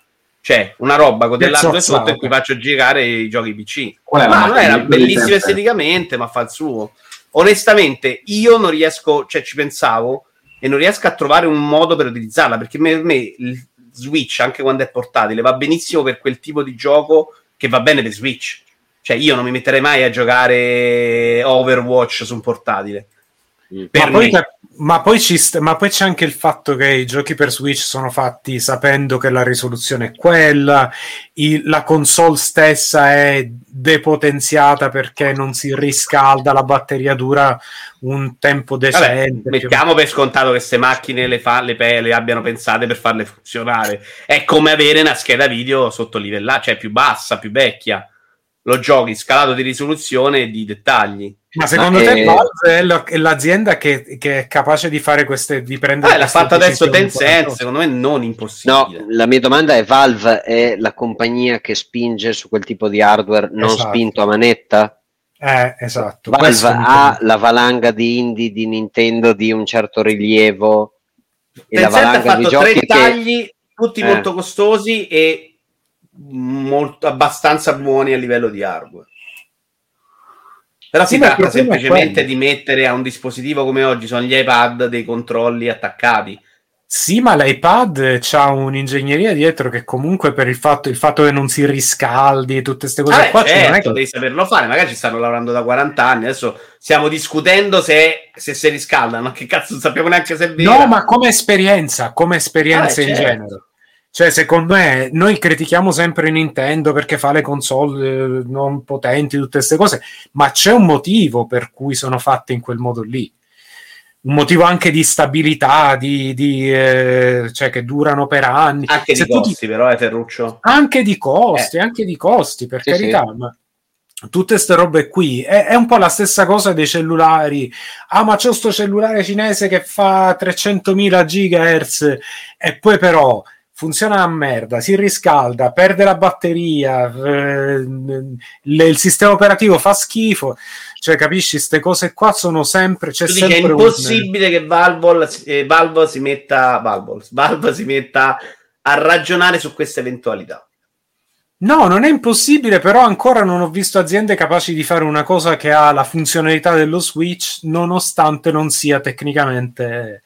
Cioè una roba con dell'hardware Pezzozzata. sotto in cui faccio giocare i giochi PC. Qual è la Ma non era bellissimo esteticamente, ma fa il suo. Onestamente, io non riesco, cioè ci pensavo e non riesco a trovare un modo per utilizzarla perché per me il Switch, anche quando è portatile, va benissimo per quel tipo di gioco che va bene per Switch. Cioè, io non mi metterei mai a giocare Overwatch su un portatile. Mm. Per Ma poi me. cap- Ma poi, ci st- ma poi c'è anche il fatto che i giochi per Switch sono fatti sapendo che la risoluzione è quella, i- la console stessa è depotenziata perché non si riscalda, la batteria dura un tempo Vabbè, decente. mettiamo per scontato che queste macchine le, fa, le, pe- le abbiano pensate per farle funzionare. È come avere una scheda video sottolivellata, cioè più bassa, più vecchia. Lo giochi scalato di risoluzione e di dettagli. Ma secondo Ma te è- Valve è, la- è l'azienda che, che è capace di fare queste di prendere Vabbè, l'ha fatto adesso Tencent, secondo me non No, impossibile. la mia domanda è: Valve è la compagnia che spinge su quel tipo di hardware non Esatto. spinto a manetta? Eh, esatto. Valve Questo ha la valanga di indie di Nintendo di un certo rilievo e la Tencent ha valanga di fatto tre giochi che tagli, tutti Eh. molto costosi e molto, abbastanza buoni a livello di hardware. Però Sì, si tratta semplicemente di mettere a un dispositivo come oggi sono gli iPad dei controlli attaccati. Sì, ma l'iPad c'ha un'ingegneria dietro che comunque per il fatto, il fatto che non si riscaldi e tutte queste cose Vabbè, qua, cioè, non è certo, che- devi saperlo fare. Magari ci stanno lavorando da 40 anni. Adesso stiamo discutendo se, se si riscaldano. Che cazzo, non sappiamo neanche se è vero. No, ma come esperienza, come esperienza Ah, in certo. genere. Cioè, secondo me, noi critichiamo sempre Nintendo perché fa le console eh, non potenti, tutte queste cose, ma c'è un motivo per cui sono fatte in quel modo lì. Un motivo anche di stabilità, di, di, eh, cioè che durano per anni. Anche Se di tu ti- costi, però, è Ferruccio. anche di costi, anche di costi, per Sì, carità, ma tutte queste robe qui è, è un po' la stessa cosa dei cellulari. Ah, ma c'è sto cellulare cinese che fa 300.000 GHz e poi però funziona a merda, si riscalda, perde la batteria, eh, le- il sistema operativo fa schifo. Cioè, capisci, queste cose qua sono sempre. C'è dici, è sempre un- impossibile che Valve, eh, Valve si metta Valve, Valve si metta a ragionare su queste eventualità. No, non è impossibile, però ancora non ho visto aziende capaci di fare una cosa che ha la funzionalità dello Switch, nonostante non sia tecnicamente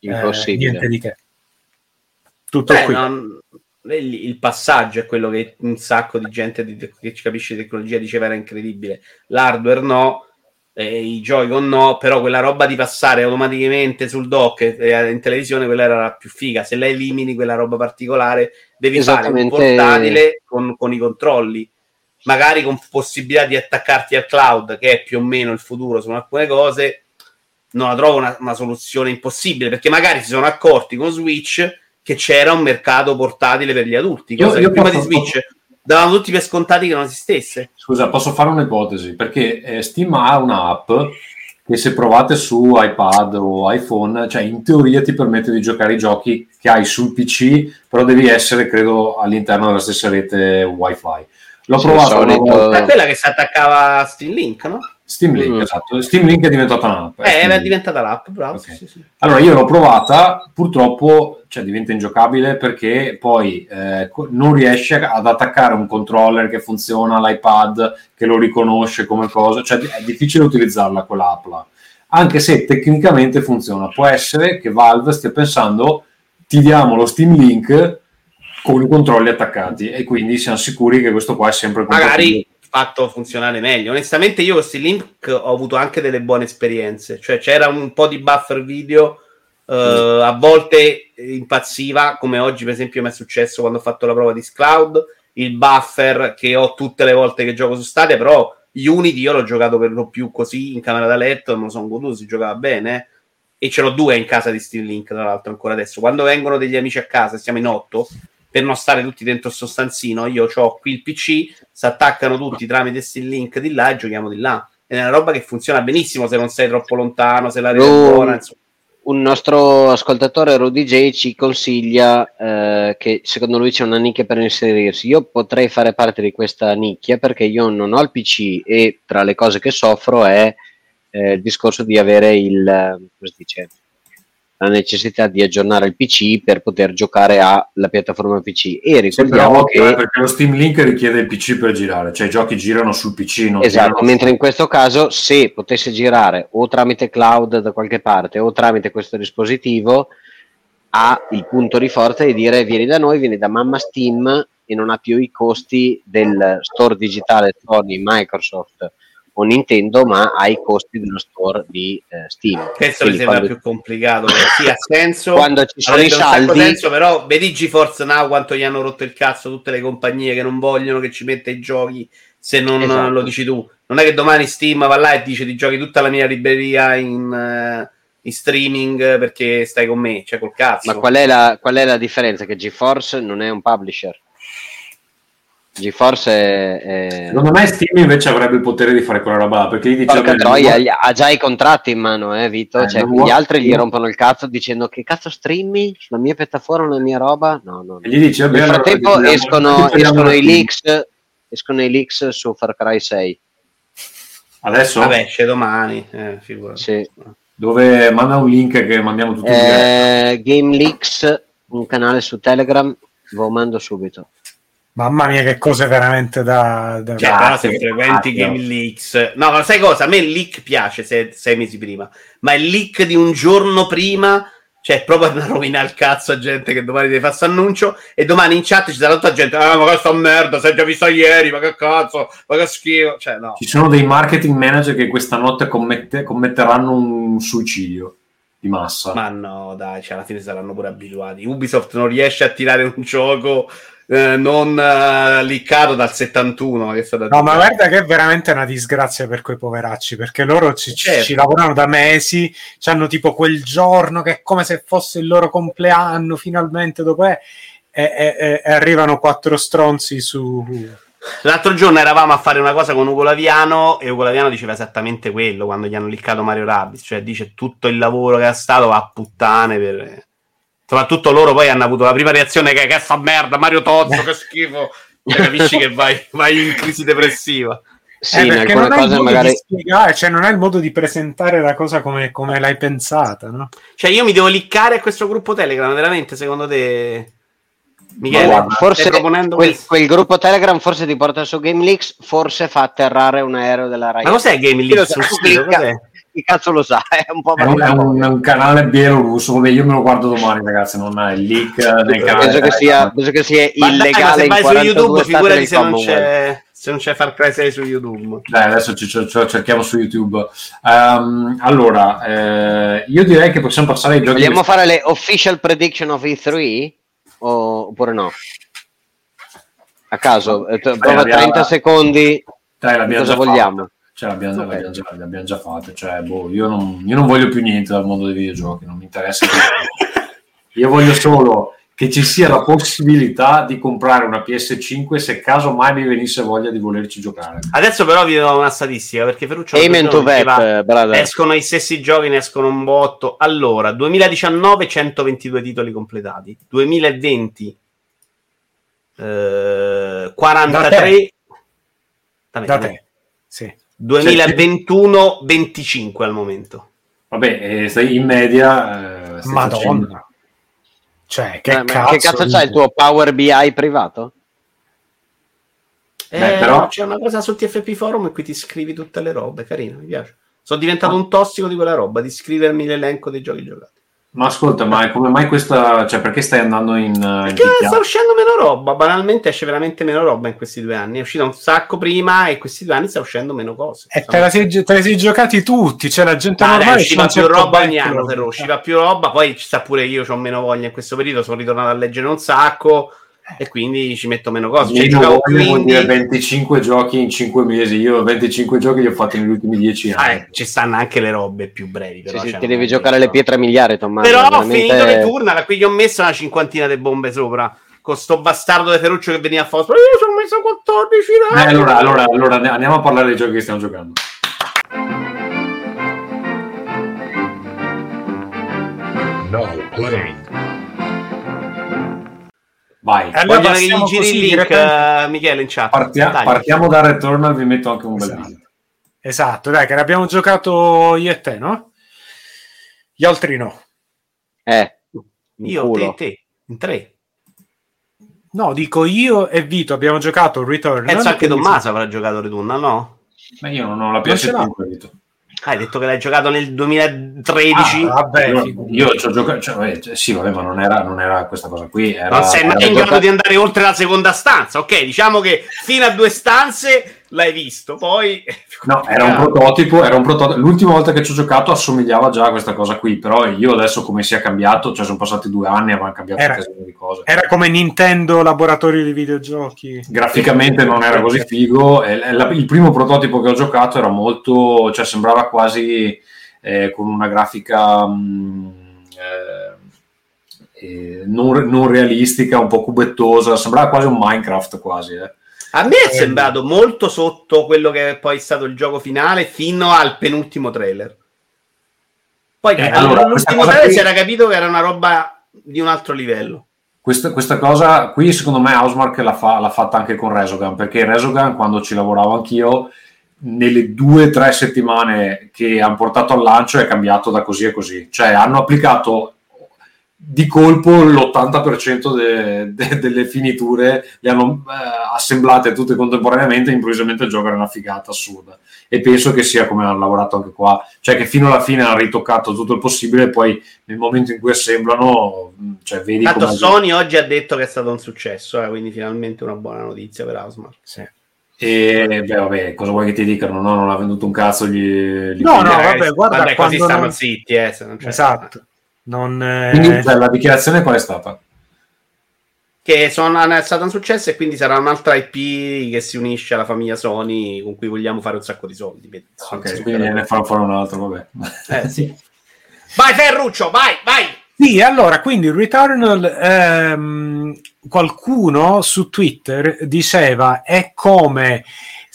eh, impossibile. niente di che. Tutto Beh, qui. non- il, passaggio è quello che un sacco di gente che ci capisce di tecnologia diceva era incredibile. L'hardware no, eh, i Joy-Con no, però quella roba di passare automaticamente sul dock in televisione quella era la più figa. Se la elimini quella roba particolare, devi fare un portatile con, con i controlli, magari con possibilità di attaccarti al cloud, che è più o meno il futuro su alcune cose. Non la trovo una, una soluzione impossibile perché magari si sono accorti con Switch che c'era un mercato portatile per gli adulti, Io- cosa che io prima posso- di Switch davano tutti per scontati che non esistesse. Scusa, posso fare un'ipotesi? Perché eh, Steam ha un'app che se provate su iPad o iPhone, cioè in teoria ti permette di giocare i giochi che hai sul PC, però devi essere, credo, all'interno della stessa rete Wi-Fi. L'ho Sì, provato solito-. È quella che si attaccava a Steam Link, no? Steam Link, Mm. esatto. Steam Link è diventata un'app. Eh, era Link. diventata l'app, bravo. Ok. sì, sì. Allora io l'ho provata, purtroppo cioè, diventa ingiocabile perché poi eh, non riesce ad attaccare un controller che funziona all'iPad, che lo riconosce come cosa, cioè è difficile utilizzarla quell'app là. Anche se tecnicamente funziona, può essere che Valve stia pensando ti diamo lo Steam Link con i controlli attaccati e quindi siamo sicuri che questo qua è sempre. Magari fatto funzionare meglio. Onestamente, io con Steam Link ho avuto anche delle buone esperienze. Cioè, c'era un po' di buffer video. eh, a volte impazziva, come oggi, per esempio, mi è successo quando ho fatto la prova di Scloud. Il buffer che ho tutte le volte che gioco su Stadia, però Unity io l'ho giocato per lo più così in camera da letto, me lo sono goduto, si giocava bene. E ce l'ho due in casa di Steam Link, tra l'altro, ancora adesso. Quando vengono degli amici a casa, siamo in otto, per non stare tutti dentro il sostanzino, io ho qui il PC, si attaccano tutti tramite Steam Link di là e giochiamo di là. È una roba che funziona benissimo se non sei troppo lontano, se la rete è buona. Insomma. Un nostro ascoltatore Rudy J ci consiglia eh, che secondo lui c'è una nicchia per inserirsi. Io potrei fare parte di questa nicchia perché io non ho il PC e tra le cose che soffro è eh, il discorso di avere il, eh, come si dice, la necessità di aggiornare il PC per poter giocare alla piattaforma PC. E Sì, ricordiamo però, che eh, perché lo Steam Link richiede il PC per girare, cioè i giochi girano sul PC, non Esatto, girano mentre in questo caso se potesse girare o tramite cloud da qualche parte o tramite questo dispositivo ha il punto di forza di dire vieni da noi, vieni da mamma Steam e non ha più i costi del store digitale Sony, Microsoft o Nintendo, ma ai costi dello store di eh, Steam. Questo mi Quindi sembra quando- più complicato. Sì, ha senso. Quando ci sono i saldi- senso, però vedi GeForce Now quanto gli hanno rotto il cazzo tutte le compagnie che non vogliono che ci metta i giochi se non Esatto. lo dici tu. Non è che domani Steam va là e dice ti giochi tutta la mia libreria in, eh, in streaming perché stai con me, cioè col cazzo. Ma qual è, la, qual è la differenza? Che GeForce non è un publisher. GeForce è... è... Secondo me Steam invece avrebbe il potere di fare quella roba là, perché gli dice Porca "Vabbè, troia, non ha già i contratti in mano, eh, Vito. Eh, cioè, gli vuoi- altri gli rompono il cazzo dicendo che cazzo streammi sulla mia piattaforma, la mia roba. No, no. no. E gli dice, vabbè, Nel allora frattempo togliamo- escono, escono la i leaks, escono i leaks su Far Cry 6. Adesso? Vabbè, esce domani. Eh, figurati. Sì. Dove manda un link che mandiamo tutti. Eh, Game Leaks, un canale su Telegram, ve lo mando subito. Mamma mia, che cose veramente da. da- Cioè, però se frequenti Game. Leaks, no, ma sai cosa? A me il leak piace se- sei mesi prima, ma il leak di un giorno prima, cioè, è proprio una rovina al cazzo a gente che domani deve fare questo annuncio e domani in chat ci sarà tutta gente, ah, ma questa merda, sei già vista ieri, ma che cazzo, ma che schifo, cioè, no. Ci sono dei marketing manager che questa notte commette- commetteranno un suicidio di massa. Ma no, dai, cioè, alla fine saranno pure abituati. Ubisoft non riesce a tirare un gioco eh, non eh, liccato dal 71. Che è stata No, ma guarda che è veramente una disgrazia per quei poveracci, perché loro ci, Certo. ci lavorano da mesi, hanno tipo quel giorno che è come se fosse il loro compleanno, finalmente dopo è, e, e- e- e arrivano quattro stronzi su... L'altro giorno eravamo a fare una cosa con Ugo Laviano e Ugo Laviano diceva esattamente quello quando gli hanno liccato Mario Rabbids, cioè dice tutto il lavoro che è stato va a puttane per... Soprattutto loro poi hanno avuto la prima reazione che che sta merda, Mario Tozzo, che schifo. Cioè, capisci che vai, vai in crisi depressiva. Sì, Eh, in perché alcune non hai il cose modo magari... di spiegare, cioè non hai il modo di presentare la cosa come, come l'hai pensata, no? Cioè io mi devo liccare a questo gruppo Telegram, veramente, secondo te... Michele, guarda, Forse proponendo quel, quel gruppo Telegram forse ti porta su Game Leaks, forse fa atterrare un aereo della Rai. Ma cos'è Game Io lo Leaks? so, Sul sito, clicca- cos'è? Chi cazzo lo sa? È un po' È un, è un- è un canale bielorusso, vabbè, io me lo guardo domani, ragazzi, non è il leak nel canale. penso che sia, penso che sia Ma dai, ma illegale se vai su 42 YouTube, figurati del se non, c'è, se non c'è Far Cry 6 su YouTube. Dai, adesso ci, ci- ci- cerchiamo su YouTube. Ehm, allora, eh, io direi che possiamo passare ai giochi. Vogliamo fare le official prediction of E3 o, oppure no? A caso, eh, prova abbiamo- 30 secondi. Dai, l'abbiamo cosa già vogliamo? fatte. Cioè, l'abbiamo, Ok. l'abbiamo già, l'abbiamo già fatte. Cioè, boh, io, non, io non voglio più niente dal mondo dei videogiochi, non mi interessa. io voglio solo che ci sia la possibilità di comprare una PS5 se caso mai mi venisse voglia di volerci giocare. Adesso però vi do una statistica perché Ferruccio Amen to diceva, eh, brother. escono i stessi giochi, ne escono un botto. Allora, 2019 122 titoli completati, 2020 eh, 43 Vabbè, Da vabbè. te. Sì. 2021 25 al momento. Vabbè, eh, stai in media. eh, Madonna. Cioè, che Eh, ma cazzo, che cazzo c'ha il tuo Power BI privato? Eh, Beh, però- c'è una cosa sul TFP forum e qui ti scrivi tutte le robe, carino, mi piace. Sono diventato un tossico di quella roba, di scrivermi l'elenco dei giochi giocati. Ma ascolta, ma come mai questa. Cioè, perché stai andando in. in Perché picchiata? sta uscendo meno roba, banalmente esce veramente meno roba in questi due anni. È uscita un sacco prima e questi due anni sta uscendo meno cose. E te, la sei, te la sei giocati tutti, c'è la gente Ma normale. usciva più certo roba ogni anno, però, usciva più roba, poi ci sta pure io, ho meno voglia in questo periodo, sono ritornato a leggere un sacco e quindi ci metto meno cose. Cioè, giocavo voglia vuol dire quindi... 25 giochi in 5 mesi. Io 25 giochi li ho fatti negli ultimi 10 Ah, anni. eh, ci stanno anche le robe più brevi, però. Cioè, ti devi giocare che- le pietre miliari, Tommaso. Però ho veramente- finito le turna, qui gli ho messo una cinquantina di bombe sopra. Con sto bastardo di Ferruccio che veniva a fare. Io ci ho messo 14 Eh, ragazzi. allora, allora, allora and- andiamo a parlare dei giochi che stiamo giocando. Now playing. Vai. Allora Vogliono che gli giri il link, direttamente- eh, Michele, in chat. Partia- partiamo da Returnal, vi metto anche un bel Esatto. video. Esatto, dai, che l'abbiamo giocato io e te, no? Gli altri no. Eh, Io, culo. te, te, in tre. No, dico io e Vito abbiamo giocato Return. Penso anche Tommaso avrà giocato Returnal, no? Ma io non ho la Non ce l'ho. PS5. Vito. Ah, hai detto che l'hai giocato nel 2013. Ah, vabbè, Io, io ci ho giocato. Cioè, cioè, sì, vabbè, ma non era, non era questa cosa qui. Era, non sei mai in grado di andare oltre la seconda stanza, ok? Diciamo che fino a due stanze l'hai visto, poi... No, era un prototipo, era un prototipo. L'ultima volta che ci ho giocato assomigliava già a questa cosa qui, però io adesso come sia cambiato, cioè sono passati due anni e avevano cambiato Era- di cose. Era come Nintendo Laboratorio di Videogiochi. Graficamente non era così figo. il primo prototipo che ho giocato era molto, cioè sembrava quasi eh, con una grafica mh, eh, eh, non, non realistica, un po' cubettosa, sembrava quasi un Minecraft quasi. eh. A me è sembrato molto sotto quello che è poi stato il gioco finale fino al penultimo trailer. Poi Eh, allora, l'ultimo trailer qui- si era capito che era una roba di un altro livello. Questa, questa cosa qui, secondo me, Housemark l'ha, fa- l'ha fatta anche con Resogun, perché Resogun, quando ci lavoravo anch'io, nelle due o tre settimane che hanno portato al lancio è cambiato da così a così. Cioè, hanno applicato di colpo l'80% de- de- delle finiture, le hanno eh, assemblate tutte contemporaneamente e improvvisamente il gioco era una figata assurda. E penso che sia come hanno lavorato anche qua, cioè che fino alla fine hanno ritoccato tutto il possibile e poi nel momento in cui assemblano, mh, cioè, vedi Tanto come... Sony oggi ha detto che è stato un successo, eh, quindi finalmente una buona notizia per Housemark. E beh, vabbè, cosa vuoi che ti dicano? No, non ha venduto un cazzo gli, gli No, no, vabbè, guarda, Vabbè, così stanno non- zitti, eh, se non c'è- Esatto. Non, eh, Quindi cioè, la dichiarazione qual è stata? Che sono, è stato un successo e quindi sarà un'altra IP che si unisce alla famiglia Sony con cui vogliamo fare un sacco di soldi. Ok, quindi ne fanno fare un altro, vabbè. Eh, sì. Vai Ferruccio, vai, vai! Sì, allora, quindi Returnal, ehm, qualcuno su Twitter diceva è come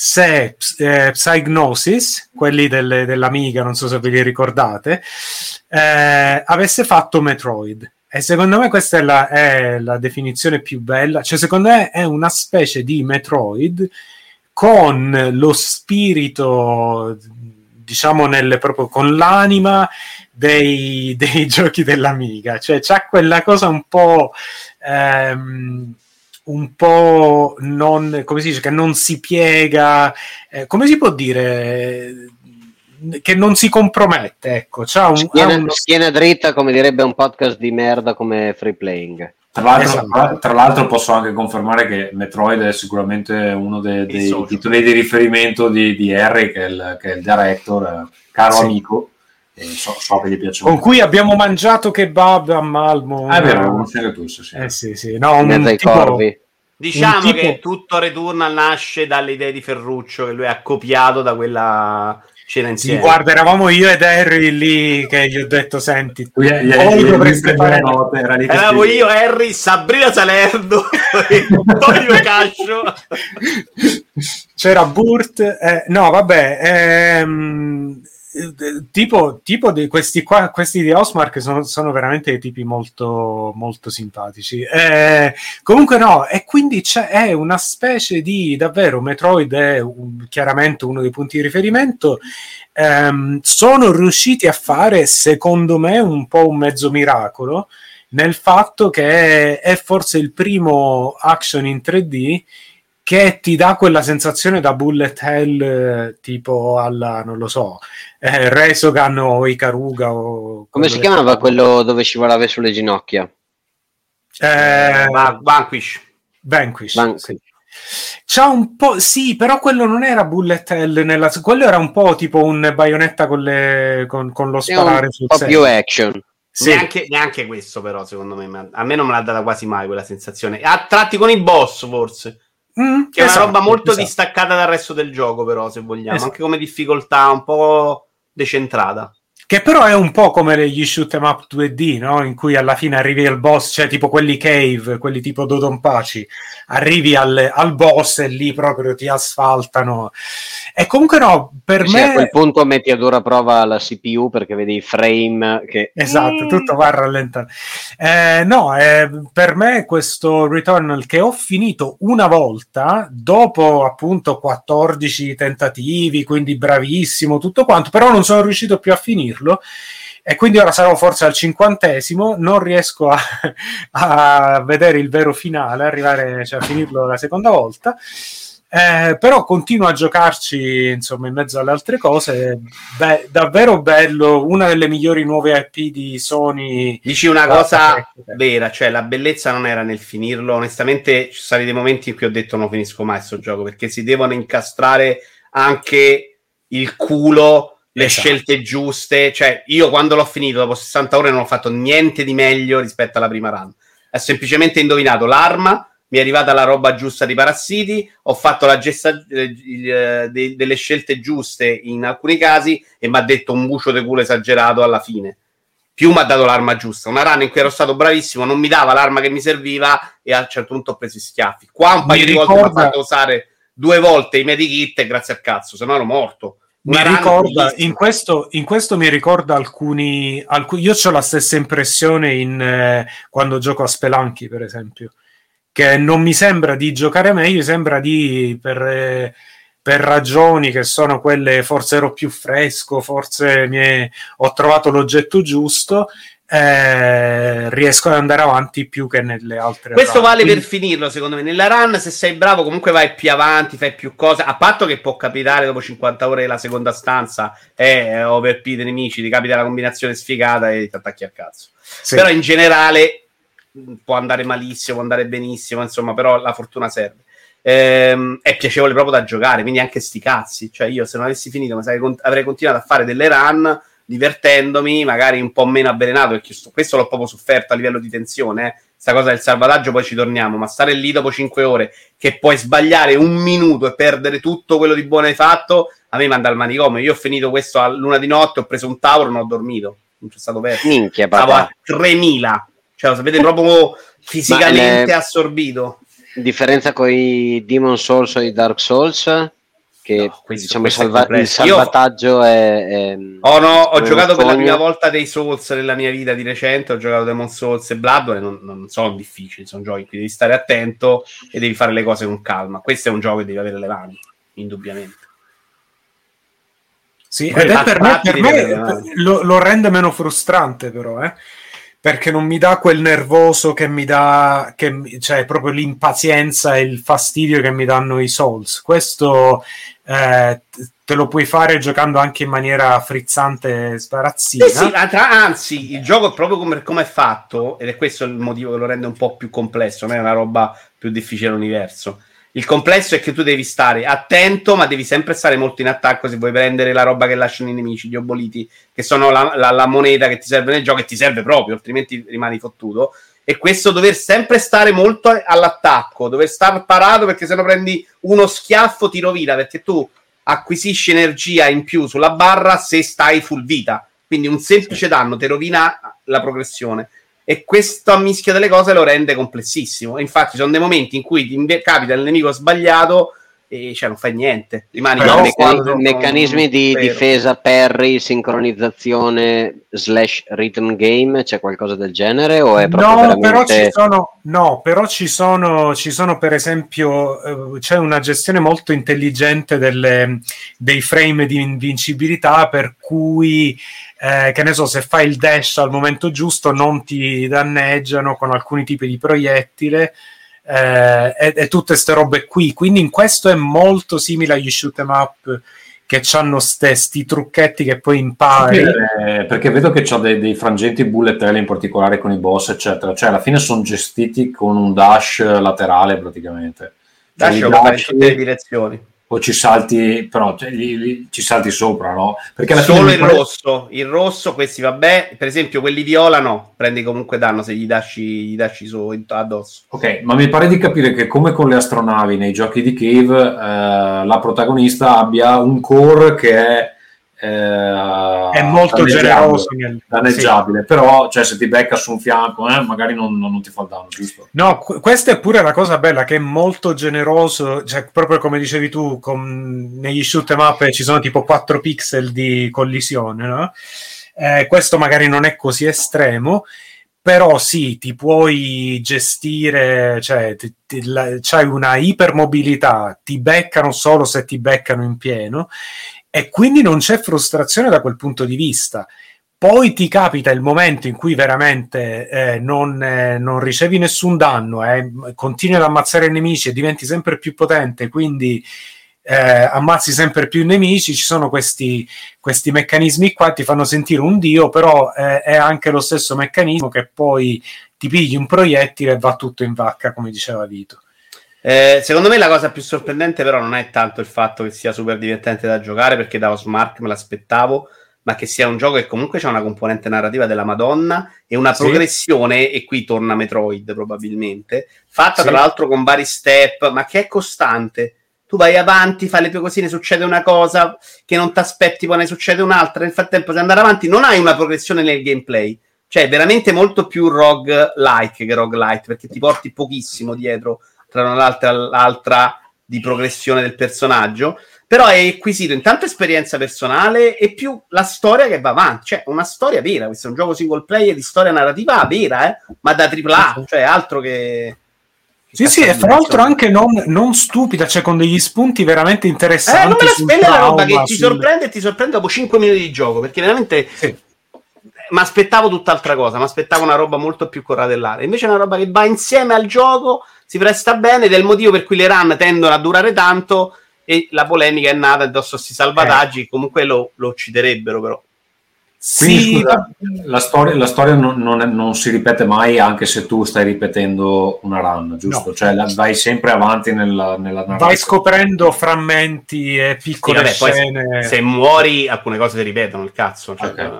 se eh, Psygnosis, quelli delle- dell'Amiga, non so se ve li ricordate, eh, avesse fatto Metroid. E secondo me questa è la, è la definizione più bella, cioè secondo me è una specie di Metroid con lo spirito, diciamo, nelle, proprio con l'anima dei, dei giochi dell'Amiga, cioè c'ha quella cosa un po'. ehm, un po' non come si dice che non si piega eh, come si può dire che non si compromette ecco c'ha un, Schiena, uno- schiena dritta, come direbbe un podcast di merda come Free Playing. Tra l'altro, Esatto. tra- l'altro posso anche confermare che Metroid è sicuramente uno de- dei socio. titoli di riferimento di, di Harry, che è il, che è il director, eh, caro Sì. amico, e so, so che gli piace con cui abbiamo mangiato kebab a Malmo Ah, è vero, lo conosci anche tu, sì, sì. eh sì sì no, un tipo- corvi. Diciamo tipo- che tutto Returnal nasce dalle idee di Ferruccio che lui ha copiato da quella cena Sì, insieme. guarda, eravamo io ed Harry lì che gli ho detto: Senti, Tu voi gli- gli- dovreste fare note, era lì che Eravamo io, Harry, Sabrina Salerno e Tonio Cascio. c'era Burt, eh, no, vabbè, ehm, eh, tipo, tipo di questi qua, questi di Osmark sono, sono veramente tipi molto, molto simpatici. Eh, comunque, no, e quindi c'è una specie di davvero Metroid è un- chiaramente uno dei punti di riferimento. Ehm, sono riusciti a fare, secondo me, un po' un mezzo miracolo nel fatto che è, è forse il primo action in 3D che ti dà quella sensazione da bullet hell eh, tipo alla, non lo so, eh, Resogun o Ikaruga o Come si chiamava quello dove scivolava sulle ginocchia? Eh, Va- Vanquish. Vanquish. Van- sì. C'ha un po', sì, però quello non era bullet hell, nella, quello era un po' tipo un baionetta con, le, con, con lo sparare sul po' più action. Sì. Neanche, neanche questo, però, secondo me. A me non me l'ha data quasi mai quella sensazione. A tratti con i boss, forse. Mm, Che è una esatto, roba molto esatto. distaccata dal resto del gioco, però, se vogliamo. Esatto. Anche come difficoltà, un po' decentrata. Che però è un po' come gli shoot 'em up 2D, no? In cui alla fine arrivi al boss, cioè tipo quelli cave, quelli tipo Dodonpaci, arrivi al, al boss e lì proprio ti asfaltano. E comunque no, per Sì, a me... quel punto metti a dura prova la CPU perché vedi i frame che Esatto, tutto va a rallentare. Eh, no, eh, per me questo Returnal che ho finito una volta, dopo appunto 14 tentativi, quindi bravissimo, tutto quanto, però non sono riuscito più a finirlo. E quindi ora sarò forse al cinquantesimo, non riesco a, a vedere il vero finale, arrivare cioè, a finirlo la seconda volta. Eh, però continuo a giocarci insomma in mezzo alle altre cose. Beh, davvero bello, una delle migliori nuove IP di Sony. Dici una cosa vera, cioè la bellezza non era nel finirlo. Onestamente, ci sono stati dei momenti in cui ho detto non finisco mai questo gioco perché si devono incastrare anche il culo, le Esatto. scelte giuste. Cioè, io quando l'ho finito dopo 60 ore non ho fatto niente di meglio rispetto alla prima run. Ho semplicemente indovinato l'arma, mi è arrivata la roba giusta di parassiti, ho fatto la gesta- eh, eh, de- delle scelte giuste in alcuni casi e mi ha detto un bucio di culo esagerato alla fine. Più mi ha dato l'arma giusta. Una run in cui ero stato bravissimo, non mi dava l'arma che mi serviva e a un certo punto ho preso i schiaffi. Qua un paio Mi di volte mi ha ricorda- fatto usare due volte i medikit e grazie al cazzo, se no ero morto. Mi ricorda, in questo, in questo mi ricorda alcuni, alcu- io ho la stessa impressione in, eh, quando gioco a Spelunky, per esempio, che non mi sembra di giocare meglio, mi sembra di, per, eh, per ragioni che sono quelle, forse ero più fresco, forse mi è- ho trovato l'oggetto giusto, eh, riesco ad andare avanti più che nelle altre. Questo run. vale Quindi- per finirlo, secondo me. Nella run, se sei bravo, comunque vai più avanti, fai più cose. A patto che può capitare dopo 50 ore la seconda stanza è overp dei nemici, ti capita la combinazione sfigata e ti attacchi al cazzo. sì. Però in generale mh, può andare malissimo, può andare benissimo, insomma, però la fortuna serve. Ehm, è piacevole proprio da giocare, quindi anche sti cazzi. Cioè, io se non avessi finito, con- avrei continuato a fare delle run divertendomi, magari un po' meno avvelenato, perché sto- questo l'ho proprio sofferto a livello di tensione. eh. Sta cosa del salvataggio, poi ci torniamo, ma stare lì dopo 5 ore che puoi sbagliare un minuto e perdere tutto quello di buono hai fatto, a me manda al manicomio. Io ho finito questo a luna di notte, ho preso un tavolo e non ho dormito. Non c'è stato perso. Minchia, Stavo a 3000, cioè lo sapete proprio fisicamente le- assorbito. Differenza con i Demon Souls o i Dark Souls? Che No, questo- diciamo salva- il complesso. Io- salvataggio è, è- Oh no, ho giocato per la prima volta dei Souls nella mia vita di recente, ho giocato Demon Souls e Bloodborne, non, non sono difficili, sono giochi in cui devi stare attento e devi fare le cose con calma. Questo è un gioco che devi avere le mani, indubbiamente. Sì, ed è per me, per me lo, lo rende meno frustrante però, eh? perché non mi dà quel nervoso che mi dà, che, cioè proprio l'impazienza e il fastidio che mi danno i Souls. Questo eh, te lo puoi fare giocando anche in maniera frizzante e sbarazzina. Sì, sì, anzi, il gioco è proprio come, come è fatto, ed è questo il motivo che lo rende un po' più complesso, non è una roba più difficile dell'universo. Il complesso è che tu devi stare attento, ma devi sempre stare molto in attacco se vuoi prendere la roba che lasciano i nemici, gli oboliti, che sono la, la- la moneta che ti serve nel gioco e ti serve proprio, altrimenti rimani fottuto. E questo dover sempre stare molto all'attacco, dover stare parato perché se no prendi uno schiaffo ti rovina, perché tu acquisisci energia in più sulla barra se stai full vita. Quindi un semplice danno ti rovina la progressione. E questa mischia delle cose lo rende complessissimo. Infatti, ci sono dei momenti in cui ti capita il nemico sbagliato e cioè non fai niente. Rimani Però quando- meccanismi di Vero. difesa, parry, sincronizzazione slash rhythm game, c'è qualcosa del genere o è proprio No, veramente... però ci sono, no, però ci sono, ci sono per esempio, eh, c'è una gestione molto intelligente delle- dei frame di invincibilità per cui, eh, che ne so, se fai il dash al momento giusto non ti danneggiano con alcuni tipi di proiettile eh, e, e tutte queste robe qui. Quindi in questo è molto simile agli shoot 'em up che hanno sti trucchetti che poi impari. Eh, perché vedo che c'ha dei, dei frangenti bullet hell in particolare con i boss, eccetera. Cioè, alla fine sono gestiti con un dash laterale praticamente. Cioè, Dash puoi fare in tutte le direzioni. O ci salti, però cioè, li- li- ci salti sopra, no? Perché alla Solo il pare- rosso, il rosso, questi vabbè. Per esempio, quelli viola no, prendi comunque danno se gli dasci, gli dasci su addosso. Ok, ma mi pare di capire che come con le astronavi nei giochi di Cave, eh, la protagonista abbia un core che è, eh, È molto generoso. nel- danneggiabile, però cioè, se ti becca su un fianco, eh, magari non, non- ti fa il danno, giusto? No, qu- questa è pure la cosa bella che è molto generoso, cioè proprio come dicevi tu, con- negli shoot 'em up ci sono tipo 4 pixel di collisione, no? Eh, questo magari non è così estremo, però sì, ti puoi gestire, cioè ti- ti- la- c'hai una ipermobilità, ti beccano solo se ti beccano in pieno e quindi non c'è frustrazione da quel punto di vista poi ti capita il momento in cui veramente eh, non, eh, non, ricevi nessun danno, eh, continui ad ammazzare nemici e diventi sempre più potente, quindi eh, ammazzi sempre più nemici, ci sono questi, questi meccanismi qua, ti fanno sentire un dio, però eh, è anche lo stesso meccanismo che poi ti pigli un proiettile e va tutto in vacca, come diceva Vito. Eh, secondo me la cosa più sorprendente però non è tanto il fatto che sia super divertente da giocare, perché da Osmark me l'aspettavo, ma che sia un gioco che comunque c'è una componente narrativa della Madonna e una sì. progressione, e qui torna Metroid probabilmente, fatta sì. tra l'altro con vari step, ma che è costante. Tu vai avanti, fai le tue cosine, succede una cosa che non ti aspetti, poi ne succede un'altra. Nel frattempo, se andare avanti, non hai una progressione nel gameplay. Cioè, è veramente molto più rogue-like che roguelite, perché ti porti pochissimo dietro tra una l'altra l'altra di progressione del personaggio però è acquisito intanto esperienza personale e più la storia che va avanti, cioè una storia vera, questo è un gioco single player di storia narrativa vera, eh? ma da AAA, cioè altro che... Sì, sì, e fra l'altro anche non, non, stupida, cioè con degli spunti veramente interessanti. Eh, non me la spende la roba che ti sorprende e ti sorprende dopo 5 minuti di gioco, perché veramente sì. mi aspettavo tutt'altra cosa, mi aspettavo una roba molto più corradellata. Invece è una roba che va insieme al gioco, si presta bene ed è il motivo per cui le run tendono a durare tanto e la polemica è nata addosso a questi salvataggi, eh. comunque lo, lo ucciderebbero però. Quindi, sì, scusa, la storia, la storia non, non, è, non, si ripete mai anche se tu stai ripetendo una run, giusto? No. Cioè la, vai sempre avanti nella, nella Vai scoprendo frammenti e piccole sì, vabbè, scene. Se, se, muori alcune cose si ripetono, il cazzo. Cioè, okay.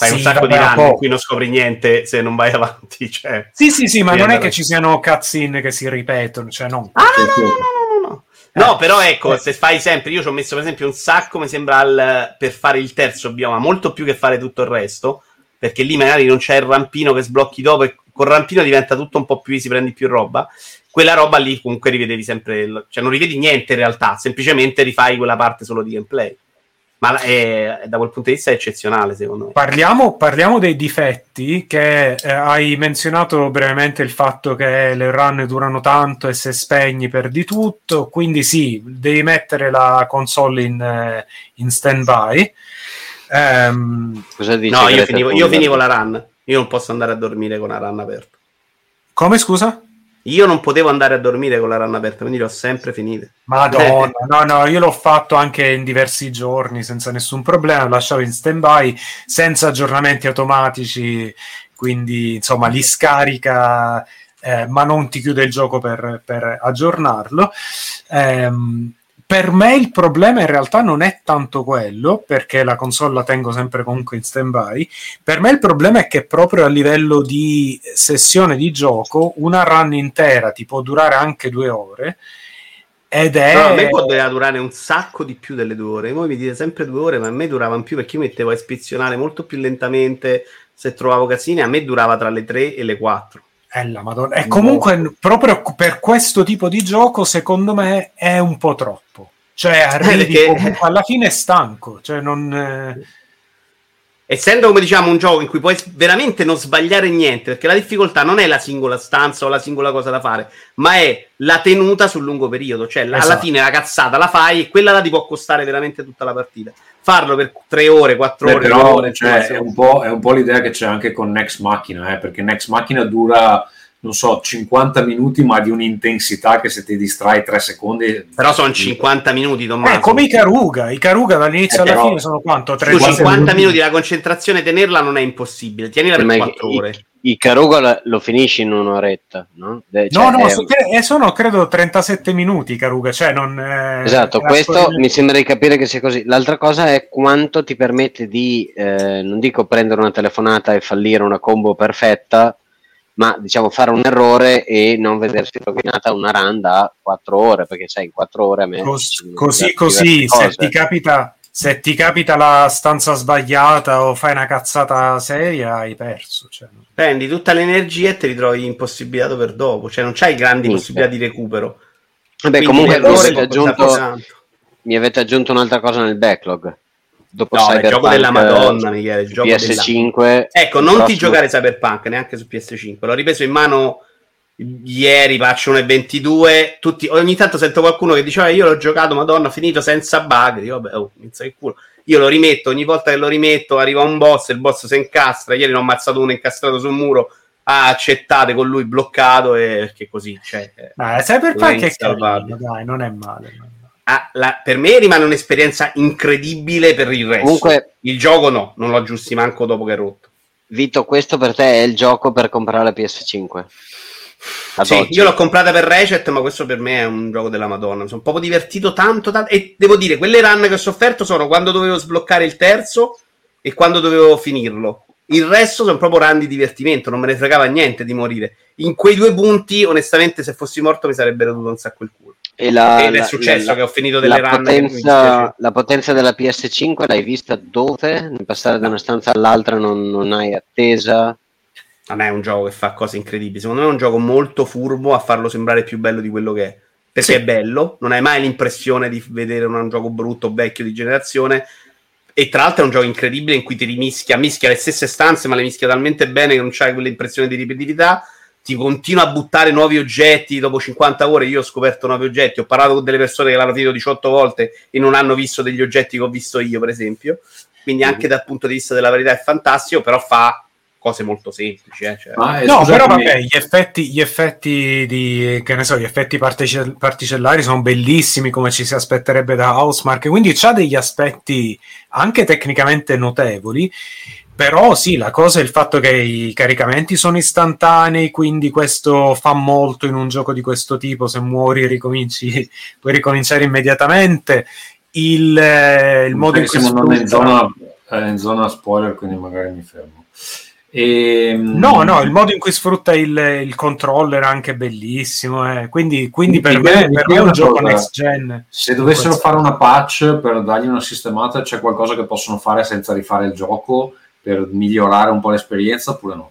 Fai sì, un sacco di run in cui non scopri niente se non vai avanti. Cioè, sì, sì, sì, ma non è che ci siano cutscene che si ripetono, cioè no. Ah, no, no, no, no No, però ecco, se fai sempre, io ci ho messo per esempio un sacco, mi sembra, al, per fare il terzo bioma, molto più che fare tutto il resto, perché lì magari non c'è il rampino che sblocchi dopo e col rampino diventa tutto un po' più easy, prendi più roba. Quella roba lì comunque rivedevi sempre, il, cioè non rivedi niente in realtà, semplicemente rifai quella parte solo di gameplay ma è, da quel punto di vista è eccezionale secondo me. Parliamo, parliamo dei difetti che eh, hai menzionato brevemente il fatto che le run durano tanto e se spegni perdi tutto, quindi sì, devi mettere la console in, eh, in stand by. Um, Cosa dici? No, io finivo, io finivo la run, io non posso andare a dormire con la run aperta. Come scusa? Io non potevo andare a dormire con la run aperta, quindi le ho sempre finite. Madonna, no, no, io l'ho fatto anche in diversi giorni senza nessun problema, lasciavo in stand by senza aggiornamenti automatici, quindi insomma li scarica, eh, ma non ti chiude il gioco per, per aggiornarlo. Ehm, per me il problema in realtà non è tanto quello, perché la console la tengo sempre comunque in stand-by. Per me il problema è che proprio a livello di sessione di gioco, una run intera ti può durare anche due ore. Ed è... No, a me poteva durare un sacco di più delle due ore. Voi mi dite sempre due ore, ma a me duravano più perché io mettevo a ispezionare molto più lentamente se trovavo casini. A me durava tra le tre e le quattro. È la Madonna. E comunque, no. proprio per questo tipo di gioco, secondo me è un po' troppo. Cioè, arrivi Perché... comunque alla fine è stanco. Cioè, non. Eh... Essendo, come diciamo, un gioco in cui puoi veramente non sbagliare niente, perché la difficoltà non è la singola stanza o la singola cosa da fare, ma è la tenuta sul lungo periodo. Cioè, esatto. alla fine la cazzata la fai e quella la ti può costare veramente tutta la partita farlo per tre ore, quattro Beh, ore. Però ore, cioè, è, un è, un po', l'idea che c'è anche con Next Machina, eh, perché Next Machina dura, non so, 50 minuti, ma di un'intensità che se ti distrai tre secondi... Però sono 50 minuti, Tommaso. Eh, come i Caruga, i Caruga dall'inizio eh, alla fine sono quanto? 3 50 minuti. minuti la concentrazione tenerla non è impossibile, tienila per 4 ore. I Caruga lo finisci in un'oretta, no? Cioè, no, no, è... so, eh, sono credo 37 minuti Caruga, cioè non... Eh, esatto, questo mi sembra di capire che sia così. L'altra cosa è quanto ti permette di, eh, non dico prendere una telefonata e fallire una combo perfetta, ma diciamo fare un errore e non vedersi rovinata una run da 4 ore, perché sai, in 4 ore a me... Cos- così, così, se ti capita se ti capita la stanza sbagliata o fai una cazzata seria, hai perso. Cioè. Prendi tutta l'energia e ti ritrovi impossibilitato per dopo, cioè non c'hai grandi sì, possibilità di recupero. Vabbè, comunque mi avete, aggiunto, mi avete, aggiunto, un'altra cosa nel backlog. Dopo no, il gioco della Madonna, Michele, il gioco PS5. Della... Ecco, non ti giocare Cyberpunk neanche su PS5. L'ho ripreso in mano ieri patch 1.22 tutti, ogni tanto sento qualcuno che diceva ah, io l'ho giocato madonna finito senza bug dico vabbè oh, che culo io lo rimetto, ogni volta che lo rimetto arriva un boss, il boss si incastra, ieri ne ho ammazzato uno incastrato sul muro, ah, accettate con lui bloccato e perché così cioè, Ma Cyberpunk è carino, dai, non è male. no. Ah, la- per me rimane un'esperienza incredibile per il resto. Comunque- il gioco no, non lo aggiusti manco dopo che è rotto. Vito, questo per te è il gioco per comprare la PS5. Ad Sì, oggi. io l'ho comprata per Ratchet, ma questo per me è un gioco della Madonna. Mi sono proprio divertito tanto, tanto. E devo dire, quelle run che ho sofferto sono quando dovevo sbloccare il terzo e quando dovevo finirlo. Il resto sono proprio run di divertimento, non me ne fregava niente di morire. In quei due punti, onestamente, se fossi morto mi sarebbero dovuto un sacco il culo. E la, Ed è successo la- che ho finito delle la potenza, la potenza della PS5 l'hai vista dove? Nel passare da una stanza all'altra non, non hai attesa? A me è un gioco che fa cose incredibili. Secondo me è un gioco molto furbo a farlo sembrare più bello di quello che è. Perché Sì. è bello, non hai mai l'impressione di vedere un, un gioco brutto, vecchio di generazione. E tra l'altro è un gioco incredibile in cui ti rimischia, mischia le stesse stanze, ma le mischia talmente bene che non c'hai quell'impressione di ripetitività. Ti continua a buttare nuovi oggetti dopo 50 ore. Io ho scoperto nuovi oggetti. Ho parlato con delle persone che l'hanno finito 18 volte e non hanno visto degli oggetti che ho visto io, per esempio. Quindi, anche dal punto di vista della varietà, è fantastico, però fa cose molto semplici. Eh, cioè. Ma, eh, No, però vabbè, gli effetti, gli effetti di, che ne so, gli effetti partice- particellari sono bellissimi come ci si aspetterebbe da Housemark, quindi c'ha degli aspetti anche tecnicamente notevoli, però sì, la cosa è il fatto che i caricamenti sono istantanei, quindi questo fa molto in un gioco di questo tipo, se muori ricominci, puoi ricominciare immediatamente, il, eh, il modo in cui siamo non in zona, eh, in zona spoiler, quindi magari mi fermo. E, No, no, il modo in cui sfrutta il, il controller è anche bellissimo. eh. Quindi, quindi per, me, per me è un gioco cosa. next gen. Se dovessero fare una patch per dargli una sistemata, c'è qualcosa che possono fare senza rifare il gioco per migliorare un po' l'esperienza oppure no?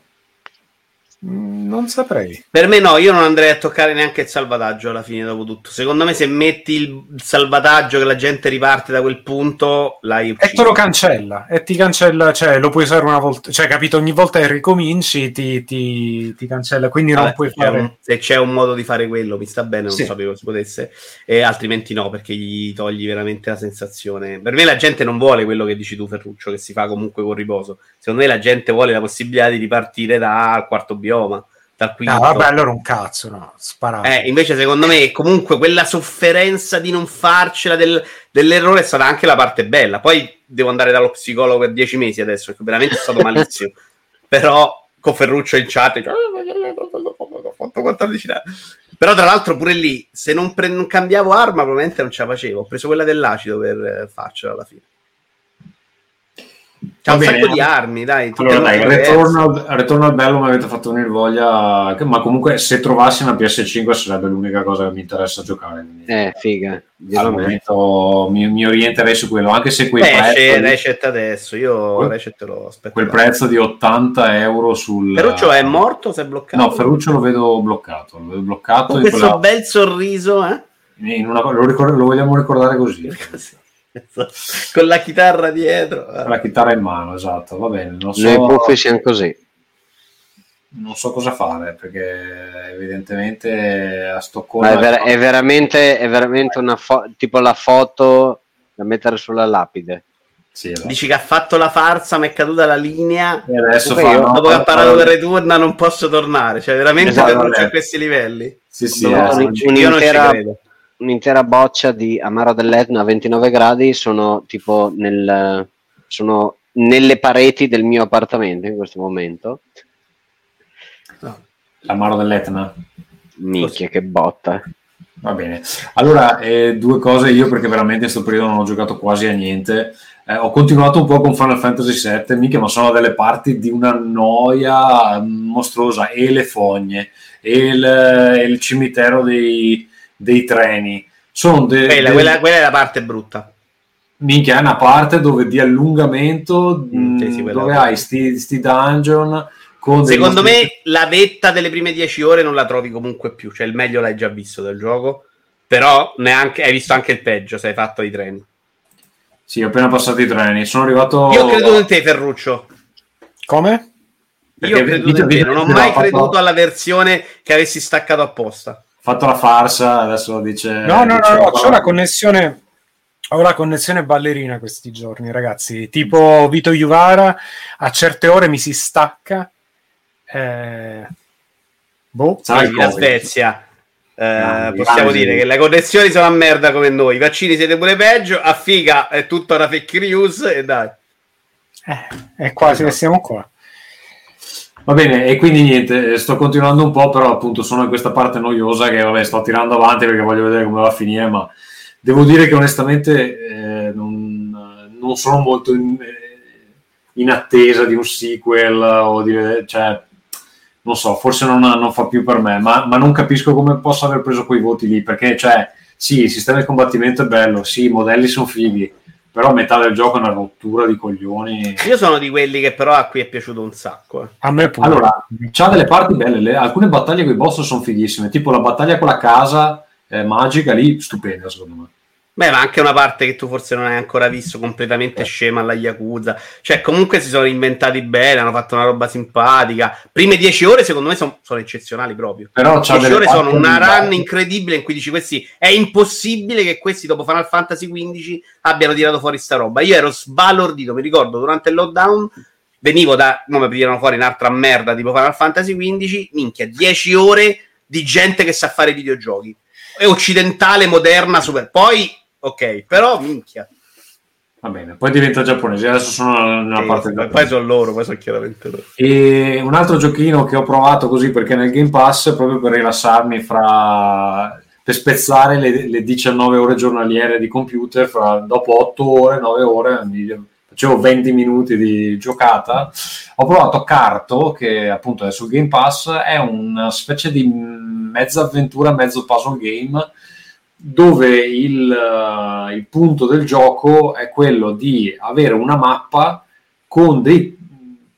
Non saprei. Per me no, io non andrei a toccare neanche il salvataggio alla fine dopo tutto. Secondo me se metti il salvataggio che la gente riparte da quel punto, l'hai E ucciso. te lo cancella, e ti cancella, cioè lo puoi usare una volta, cioè capito, ogni volta che ricominci ti, ti, ti cancella, quindi non Vabbè, puoi c'è fare... un- se c'è un modo di fare quello, mi sta bene, non Sì. sapevo si potesse, e altrimenti no, perché gli togli veramente la sensazione. Per me la gente non vuole quello che dici tu, Ferruccio, che si fa comunque con riposo. Secondo me la gente vuole la possibilità di ripartire dal quarto bioma, dal quinto. No, vabbè, allora un cazzo, no, sparato. Eh, invece, secondo me, comunque quella sofferenza di non farcela del- dell'errore è stata anche la parte bella. Poi devo andare dallo psicologo per dieci mesi adesso, perché veramente è stato malissimo. Però con Ferruccio in chat, dice, "Ah, ho fatto 14 anni". Però, tra l'altro, pure lì, se non, pre- non cambiavo arma, probabilmente non ce la facevo. Ho preso quella dell'acido per eh, farcela alla fine. Va un bene. sacco di armi, dai. Allora, dai, ritorno, al- ritorno al bello mi avete fatto venire voglia, ma comunque se trovassi una PS5 sarebbe l'unica cosa che mi interessa giocare. quindi Eh, figa. al momento mi, mi orienterei su quello, anche se quel Beh, prezzo, esce di- Ratchet adesso. Io Quel- Ratchet lo aspetto. quel prezzo di 80 euro sul... Ferruccio è morto o si è bloccato? No, Ferruccio lo vedo bloccato, lo vedo bloccato Con questo quella- bel sorriso, eh? in una- lo, ricor- lo vogliamo ricordare così, Così. Con la chitarra dietro. con la chitarra in mano, esatto, va bene, non Noi so, puffi siamo così. non so cosa fare perché evidentemente a Ma Stoccolma è, ver- è veramente, è veramente una fo- tipo la foto da mettere sulla lapide. Sì, esatto. Dici che ha fatto la farsa, mi è caduta la linea. E adesso fa, io- no, Dopo che ha parlato per Returna non posso tornare. Cioè, veramente Esatto, a questi livelli. Sì, sì, Ho eh, io non ci credo. Un'intera boccia di Amaro dell'Etna a 29 gradi sono tipo nel, sono nelle pareti del mio appartamento in questo momento. l'amaro dell'Etna. Minchia, che botta. Va bene. Allora, eh, due cose io perché veramente in questo periodo non ho giocato quasi a niente. Eh, ho continuato un po' con Final Fantasy VII, mica, ma sono delle parti di una noia mostruosa. E le fogne, e il, e il cimitero dei, dei treni. Sono de- Quella, de- quella- quella è la parte brutta. minchia, è una parte dove di allungamento, Mm, sì, sì, quella dove hai sti, sti dungeon. Con Secondo mostri- me la vetta delle prime 10 ore non la trovi comunque più. Cioè, il meglio l'hai già visto del gioco. Però neanche, hai visto anche il peggio se hai fatto i treni. Sì, ho appena passato i treni. Sono arrivato. Io ho creduto in te, Ferruccio. Come? Io ho Perché creduto Vito- in te. Non ho mai fatto- creduto alla versione che avessi staccato apposta. Fatto la farsa, adesso dice... No, no, no, dice- no, c'ho la connessione. Ho la connessione ballerina questi giorni, ragazzi. Tipo Vito Juvara, a certe ore mi si stacca. Eh... Boh. Sì, la Svezia. Eh, possiamo dire che le connessioni sono a merda come noi. I vaccini siete pure peggio. A figa è tutta una fake news. E dai, Eh, è quasi che siamo qua. Va bene, e quindi niente, sto continuando un po', però appunto sono in questa parte noiosa che vabbè, sto tirando avanti perché voglio vedere come va a finire, ma devo dire che onestamente eh, non, non sono molto in, eh, in attesa di un sequel o di... cioè, non so, forse non, non fa più per me, ma, ma non capisco come possa aver preso quei voti lì, perché cioè, sì, il sistema di combattimento è bello, sì, i modelli sono fighi, però metà del gioco è una rottura di coglioni. io sono di quelli che però a cui è piaciuto un sacco. eh. A me pure. Allora, c'ha delle parti belle, le- alcune battaglie con i boss sono fighissime, tipo la battaglia con la casa eh, magica lì, stupenda secondo me. Beh, ma anche una parte che tu forse non hai ancora visto completamente scema alla Yakuza. Cioè, comunque si sono inventati bene, hanno fatto una roba simpatica. Prime dieci ore, secondo me, son- sono eccezionali proprio. Però c'ha 10 delle ore sono una run incredibile in cui dici questi è impossibile che questi dopo Final Fantasy XV abbiano tirato fuori sta roba. Io ero sbalordito, mi ricordo durante il lockdown venivo da come mi tirano fuori un'altra merda tipo Final Fantasy XV, minchia, 10 ore di gente che sa fare videogiochi. È occidentale, moderna, super. Poi ok, però minchia. Va bene, poi diventa giapponese, adesso sono nella Sì, parte poi, poi sono loro, poi sono chiaramente loro. E un altro giochino che ho provato così perché nel Game Pass, proprio per rilassarmi fra per spezzare le, le 19 ore giornaliere di computer, fra, dopo 8 ore, 9 ore, facevo 20 minuti di giocata. Ho provato Carto, che appunto è sul Game Pass, è una specie di mezza avventura, mezzo puzzle game dove il, eh, il punto del gioco è quello di avere una mappa con dei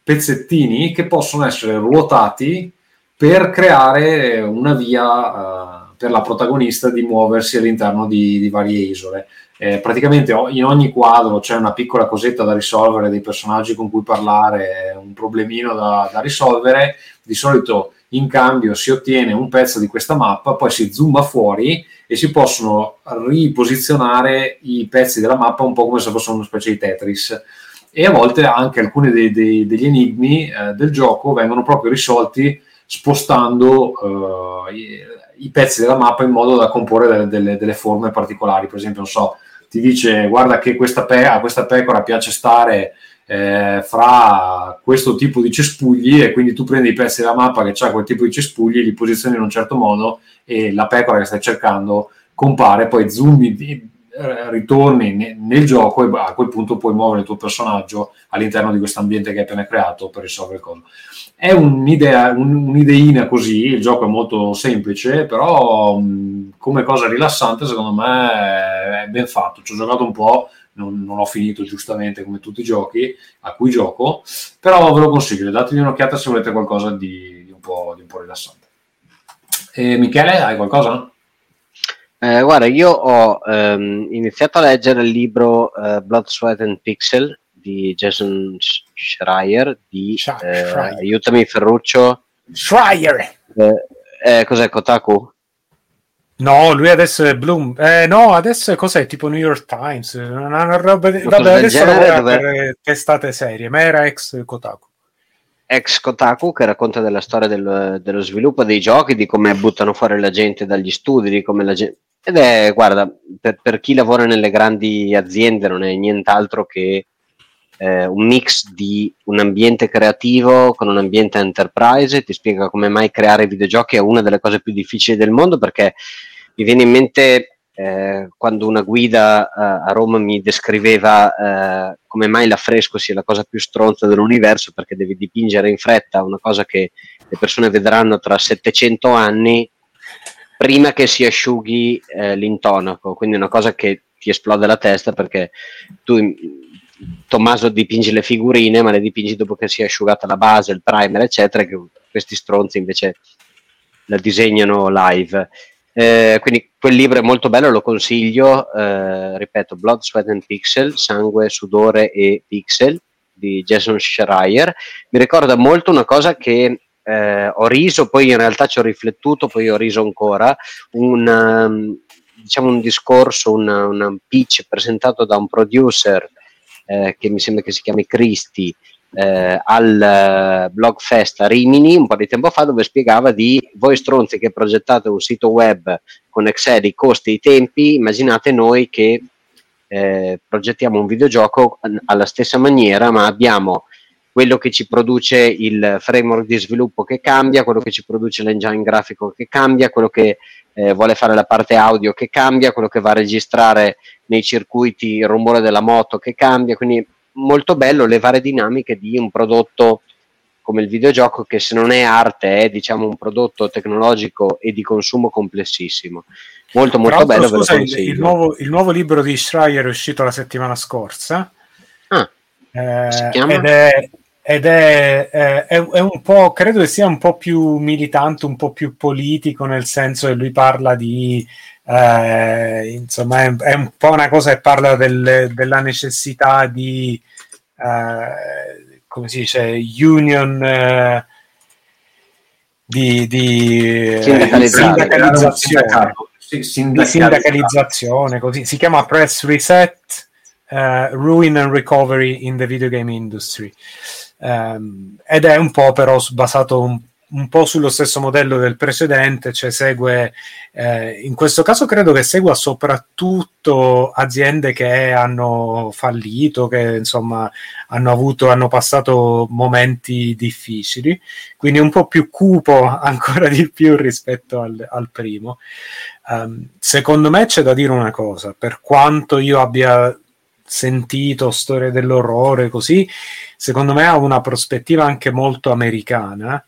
pezzettini che possono essere ruotati per creare una via eh, per la protagonista di muoversi all'interno di, di varie isole. Eh, praticamente in ogni quadro c'è una piccola cosetta da risolvere, dei personaggi con cui parlare, un problemino da, da risolvere. Di solito in cambio si ottiene un pezzo di questa mappa, poi si zooma fuori e si possono riposizionare i pezzi della mappa un po' come se fossero una specie di Tetris. E a volte anche alcuni dei- dei- degli enigmi eh, del gioco vengono proprio risolti spostando eh, i, i pezzi della mappa in modo da comporre delle, delle- delle forme particolari. Per esempio, non so, ti dice guarda che questa pe- a questa pecora piace stare eh, fra questo tipo di cespugli e quindi tu prendi i pezzi della mappa che ha quel tipo di cespugli, li posizioni in un certo modo e la pecora che stai cercando compare, poi zoomi, ritorni ne- nel gioco e a quel punto puoi muovere il tuo personaggio all'interno di questo ambiente che hai appena creato per risolvere il coso. È un'idea, un- un'ideina così, il gioco è molto semplice, però come cosa rilassante secondo me è ben fatto. Ci ho giocato un po', non, non ho finito giustamente come tutti i giochi a cui gioco, però ve lo consiglio, datevi un'occhiata se volete qualcosa di, di un, po', di un po' rilassante. E Michele, hai qualcosa? Eh, guarda, io ho ehm, iniziato a leggere il libro eh, Blood, Sweat and Pixel di Jason Sch- Schreier di Scha- eh, Schreier. aiutami Ferruccio Schreier! eh, eh, cos'è Kotaku? No, lui adesso è Bloom. Eh, no, adesso cos'è? Tipo New York Times. Una, roba di- Vabbè, adesso lavora dov'è? per testate serie, ma era ex Kotaku. ex Kotaku che racconta della storia del- dello sviluppo dei giochi, di come buttano fuori la gente dagli studi, di come la gente... Ed è, guarda, per, per chi lavora nelle grandi aziende non è nient'altro che eh, un mix di un ambiente creativo con un ambiente enterprise, ti spiega come mai creare videogiochi è una delle cose più difficili del mondo perché mi viene in mente eh, quando una guida eh, a Roma mi descriveva eh, come mai l'affresco sia la cosa più stronza dell'universo perché devi dipingere in fretta una cosa che le persone vedranno tra 700 anni prima che si asciughi eh, l'intonaco, quindi una cosa che ti esplode la testa perché tu Tommaso dipingi le figurine ma le dipingi dopo che si è asciugata la base, il primer eccetera, che questi stronzi invece la disegnano live. Eh, quindi quel libro è molto bello, lo consiglio, eh, ripeto, Blood, Sweat and Pixel, Sangue, Sudore e Pixel di Jason Schreier. Mi ricorda molto una cosa che eh, ho riso, poi in realtà ci ho riflettuto, poi ho riso ancora, un, um, diciamo un discorso, una, una pitch presentato da un producer eh, che mi sembra che si chiami Cristi eh, al eh, blog fest a Rimini un po' di tempo fa dove spiegava di voi stronzi che progettate un sito web con Excel i costi e i tempi immaginate noi che eh, progettiamo un videogioco alla stessa maniera ma abbiamo quello che ci produce il framework di sviluppo che cambia, quello che ci produce l'engine grafico che cambia, quello che eh, vuole fare la parte audio che cambia, quello che va a registrare nei circuiti il rumore della moto che cambia, quindi molto bello le varie dinamiche di un prodotto come il videogioco che se non è arte è diciamo un prodotto tecnologico e di consumo complessissimo. Molto molto bello scusa, il, il, nuovo, il, nuovo, libro di Schreier è uscito la settimana scorsa. Ah, eh, ed è ed è, è, è, un po', credo che sia un po' più militante, un po' più politico, nel senso che lui parla di, eh, insomma, è, è, un po' una cosa che parla del, della necessità di, eh, come si dice, union, eh, di, di sindacalizzazione, di sindacalizzazione, così. Si chiama Press Reset. Uh, ruin and recovery in the video game industry. Um, ed è un po' però basato un un po' sullo stesso modello del precedente, cioè segue, eh, in questo caso credo che segua soprattutto aziende che hanno fallito, che insomma hanno avuto, hanno passato momenti difficili, quindi un po' più cupo ancora di più rispetto al, al primo. Um, secondo me c'è da dire una cosa, per quanto io abbia sentito storie dell'orrore così, secondo me ha una prospettiva anche molto americana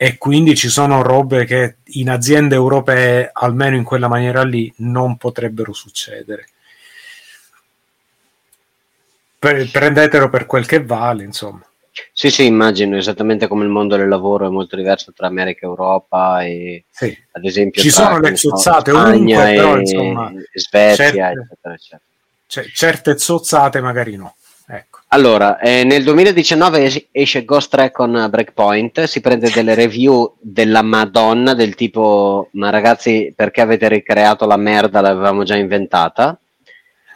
e quindi ci sono robe che in aziende europee, almeno in quella maniera lì, non potrebbero succedere. prendetelo per quel che vale, insomma. Sì, sì, immagino esattamente come il mondo del lavoro è molto diverso tra America e Europa e sì. ad esempio ci sono le zozzate ovunque, però insomma Svezia, certe, eccetera, eccetera. Cioè, certe zozzate magari no. Allora, eh, nel 2019 esce Ghost Recon Breakpoint, si prende delle review della Madonna del tipo ma ragazzi perché avete ricreato la merda, l'avevamo già inventata.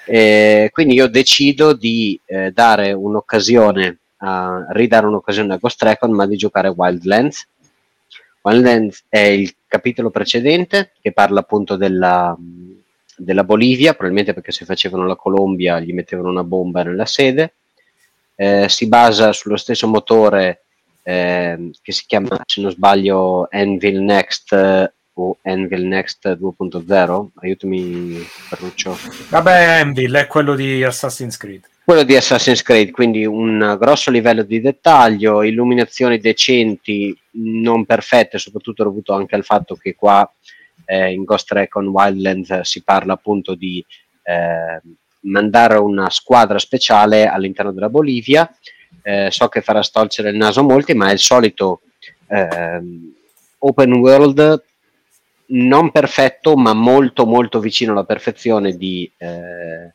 Eh, quindi io decido di eh, dare un'occasione, a, ridare un'occasione a Ghost Recon ma di giocare Wildlands. Wildlands è il capitolo precedente che parla appunto della, della Bolivia, probabilmente perché se facevano la Colombia gli mettevano una bomba nella sede. Eh, si basa sullo stesso motore eh, che si chiama, se non sbaglio, Envil Next eh, o Envil Next 2.0. Aiutami, Ferruccio. Vabbè, Envil è quello di Assassin's Creed. Quello di Assassin's Creed, quindi un grosso livello di dettaglio, illuminazioni decenti, non perfette, soprattutto dovuto anche al fatto che qua eh, in Ghost Recon Wildlands si parla appunto di eh, mandare una squadra speciale all'interno della Bolivia. Eh, so che farà storcere il naso a molti, ma è il solito ehm, open world non perfetto, ma molto molto vicino alla perfezione di, eh,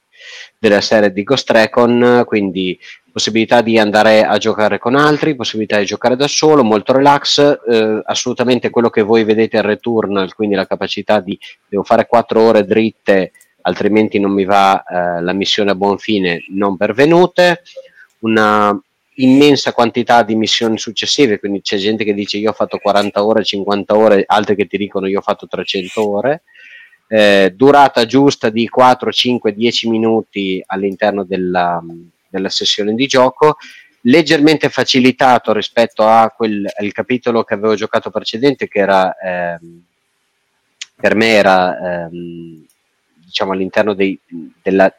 della serie di Ghost Recon, quindi possibilità di andare a giocare con altri, possibilità di giocare da solo, molto relax, eh, assolutamente quello che voi vedete al Returnal, quindi la capacità di devo fare quattro ore dritte, altrimenti non mi va eh, la missione a buon fine, non pervenute, una immensa quantità di missioni successive, quindi c'è gente che dice io ho fatto 40 ore, 50 ore, altri che ti dicono io ho fatto 300 ore, eh, durata giusta di 4, 5, 10 minuti all'interno della, della sessione di gioco, leggermente facilitato rispetto a quel, al capitolo che avevo giocato precedente, che era ehm, per me era ehm, diciamo all'interno dei, della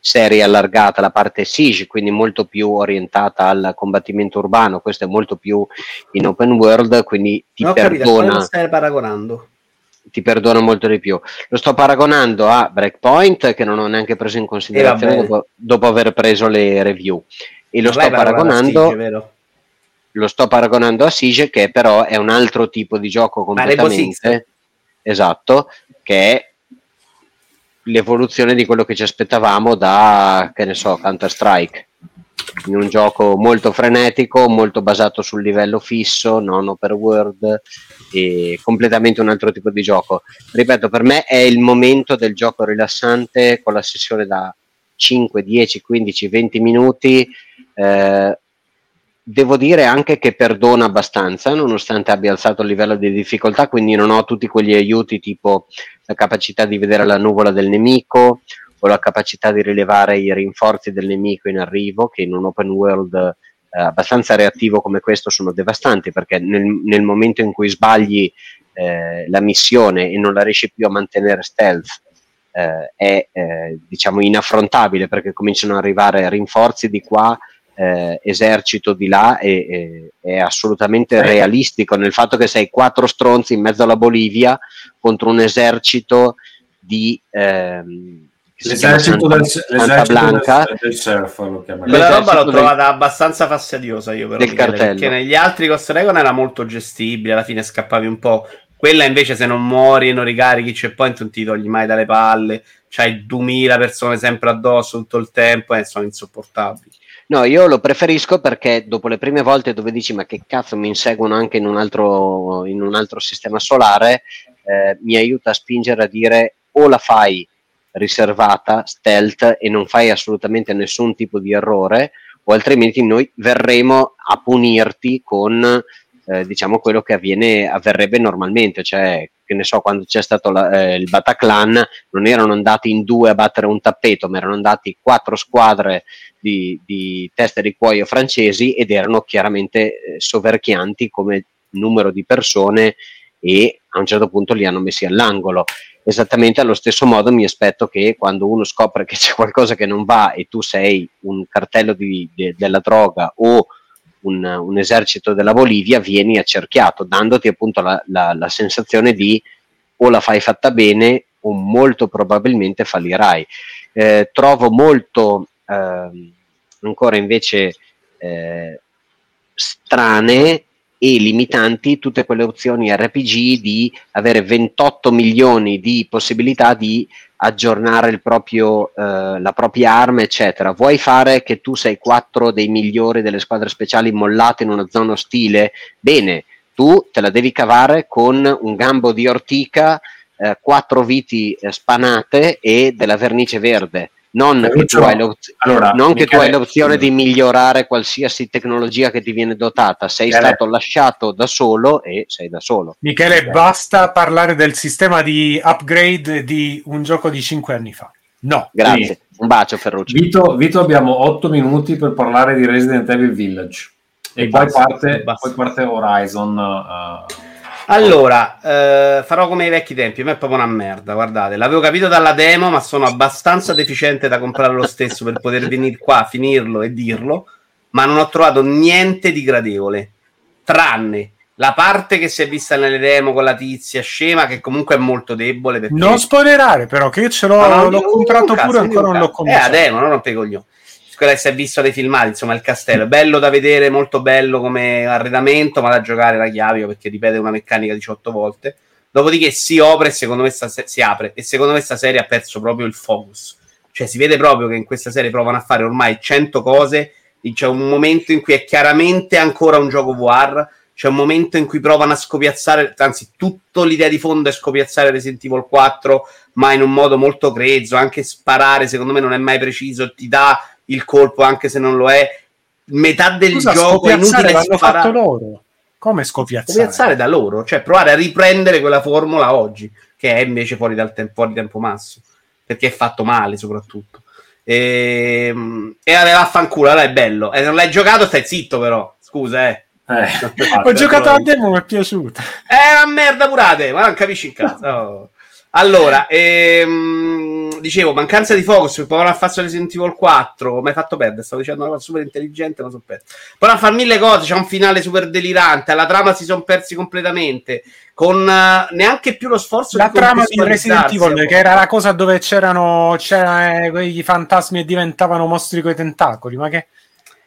serie allargata, la parte Siege, quindi molto più orientata al combattimento urbano, questo è molto più in open world, quindi ti no, perdona. Capito, stai paragonando? ti perdono molto di più. Lo sto paragonando a Breakpoint, che non ho neanche preso in considerazione dopo, dopo, aver preso le review. E lo sto paragonando. Siege, lo sto paragonando a Siege, che però è un altro tipo di gioco completamente. Esatto, che è l'evoluzione di quello che ci aspettavamo da, che ne so, Counter Strike. in un gioco molto frenetico, molto basato sul livello fisso, non open world e completamente un altro tipo di gioco. Ripeto, per me è il momento del gioco rilassante con la sessione da 5, 10, 15, 20 minuti. Eh, devo dire anche che perdona abbastanza, nonostante abbia alzato il livello di difficoltà, quindi non ho tutti quegli aiuti tipo la capacità di vedere la nuvola del nemico o la capacità di rilevare i rinforzi del nemico in arrivo, che in un open world eh, abbastanza reattivo come questo sono devastanti, perché nel, nel momento in cui sbagli eh, la missione e non la riesci più a mantenere stealth, eh, è eh, diciamo inaffrontabile perché cominciano ad arrivare rinforzi di qua eh, esercito di là e, e, è assolutamente realistico nel fatto che sei quattro stronzi in mezzo alla Bolivia contro un esercito di ehm, l'esercito, Santa, del, Santa l'esercito Blanca. del, del surf lo. Quella roba l'ho del- trovata abbastanza fastidiosa io però del Michele, cartello. perché negli altri Ghost Recon era molto gestibile alla fine scappavi un po' quella invece se non muori e non ricarichi checkpoint non ti togli mai dalle palle. C'hai 2000 persone sempre addosso tutto il tempo e sono insopportabili No, io lo preferisco perché dopo le prime volte dove dici ma che cazzo mi inseguono anche in un altro, in un altro sistema solare, eh, mi aiuta a spingere a dire o la fai riservata, stealth e non fai assolutamente nessun tipo di errore o altrimenti noi verremo a punirti con eh, diciamo quello che avviene, avverrebbe normalmente, cioè che ne so quando c'è stato la- eh, il Bataclan non erano andati in due a battere un tappeto ma erano andati quattro squadre di, di teste di cuoio francesi ed erano chiaramente eh, soverchianti come numero di persone e a un certo punto li hanno messi all'angolo. Esattamente allo stesso modo mi aspetto che quando uno scopre che c'è qualcosa che non va e tu sei un cartello di- de- della droga o un, un esercito della Bolivia, vieni accerchiato, dandoti appunto la, la- la sensazione di o la fai fatta bene o molto probabilmente fallirai. Eh, trovo molto ehm, ancora invece eh, strane e limitanti tutte quelle opzioni RPG di avere 28 milioni di possibilità di aggiornare proprio, eh, la propria arma, eccetera. Vuoi fare che tu sei quattro dei migliori delle squadre speciali mollate in una zona ostile? Bene, tu te la devi cavare con un gambo di ortica, eh, quattro viti eh, spanate e della vernice verde. Non, che Ferruccio, tu hai, allora, non che tu Michele, hai l'opzione di migliorare qualsiasi tecnologia che ti viene dotata, sei Michele. stato lasciato da solo e sei da solo. Michele, basta parlare del sistema di upgrade di un gioco di 5 anni fa. No. Grazie. Sì. Un bacio Ferruccio. Vito, Vito, abbiamo 8 minuti per parlare di Resident Evil Village. E, E poi, basta, parte, basta. poi parte Horizon. eh, Allora, eh, farò come ai vecchi tempi, a me è proprio una merda, guardate, l'avevo capito dalla demo, ma sono abbastanza deficiente da comprare lo stesso per poter venire qua, finirlo e dirlo, ma non ho trovato niente di gradevole, tranne la parte che si è vista nelle demo con la tizia scema, che comunque è molto debole. Perché... Non spoilerare, però, che ce l'ho, l'ho comprato pure, ancora non l'ho cazzo. cominciato. Eh, a demo, non rompe coglioni. Quella che si è visto dei filmati, insomma, il castello. Bello da vedere, molto bello come arredamento, ma da giocare la chiave perché ripete una meccanica 18 volte. Dopodiché si apre e secondo me sta si apre e secondo me sta serie ha perso proprio il focus. Cioè si vede proprio che in questa serie provano a fare ormai 100 cose, c'è un momento in cui è chiaramente ancora un gioco VR, c'è un momento in cui provano a scopiazzare, anzi tutta l'idea di fondo è scopiazzare Resident Evil 4, ma in un modo molto grezzo, anche sparare secondo me non è mai preciso, ti dà il colpo anche se non lo è. Metà del Scusa, gioco è inutile l'hanno sparare. fatto loro. Come scopiazzare? Scopiazzare da loro, cioè provare a riprendere quella formula oggi, che è invece fuori dal tempo, fuori tempo massimo, perché è fatto male soprattutto. E, e aveva affanculo, allora è bello. E non l'hai giocato, stai zitto però. Scusa, eh. eh, Ho giocato a demo, mi è piaciuta. È una merda purate, ma non capisci il cazzo. Oh. Allora, ehm, dicevo, mancanza di focus, provano a fare Resident Evil 4, mi hai fatto perdere, stavo dicendo una cosa super intelligente, ma sono perso. Provano a fare mille cose, c'è un finale super delirante, alla trama si sono persi completamente, con eh, neanche più lo sforzo La trama di Resident Evil, che era la cosa dove c'erano, c'erano eh, quei fantasmi e diventavano mostri coi tentacoli. Ma che.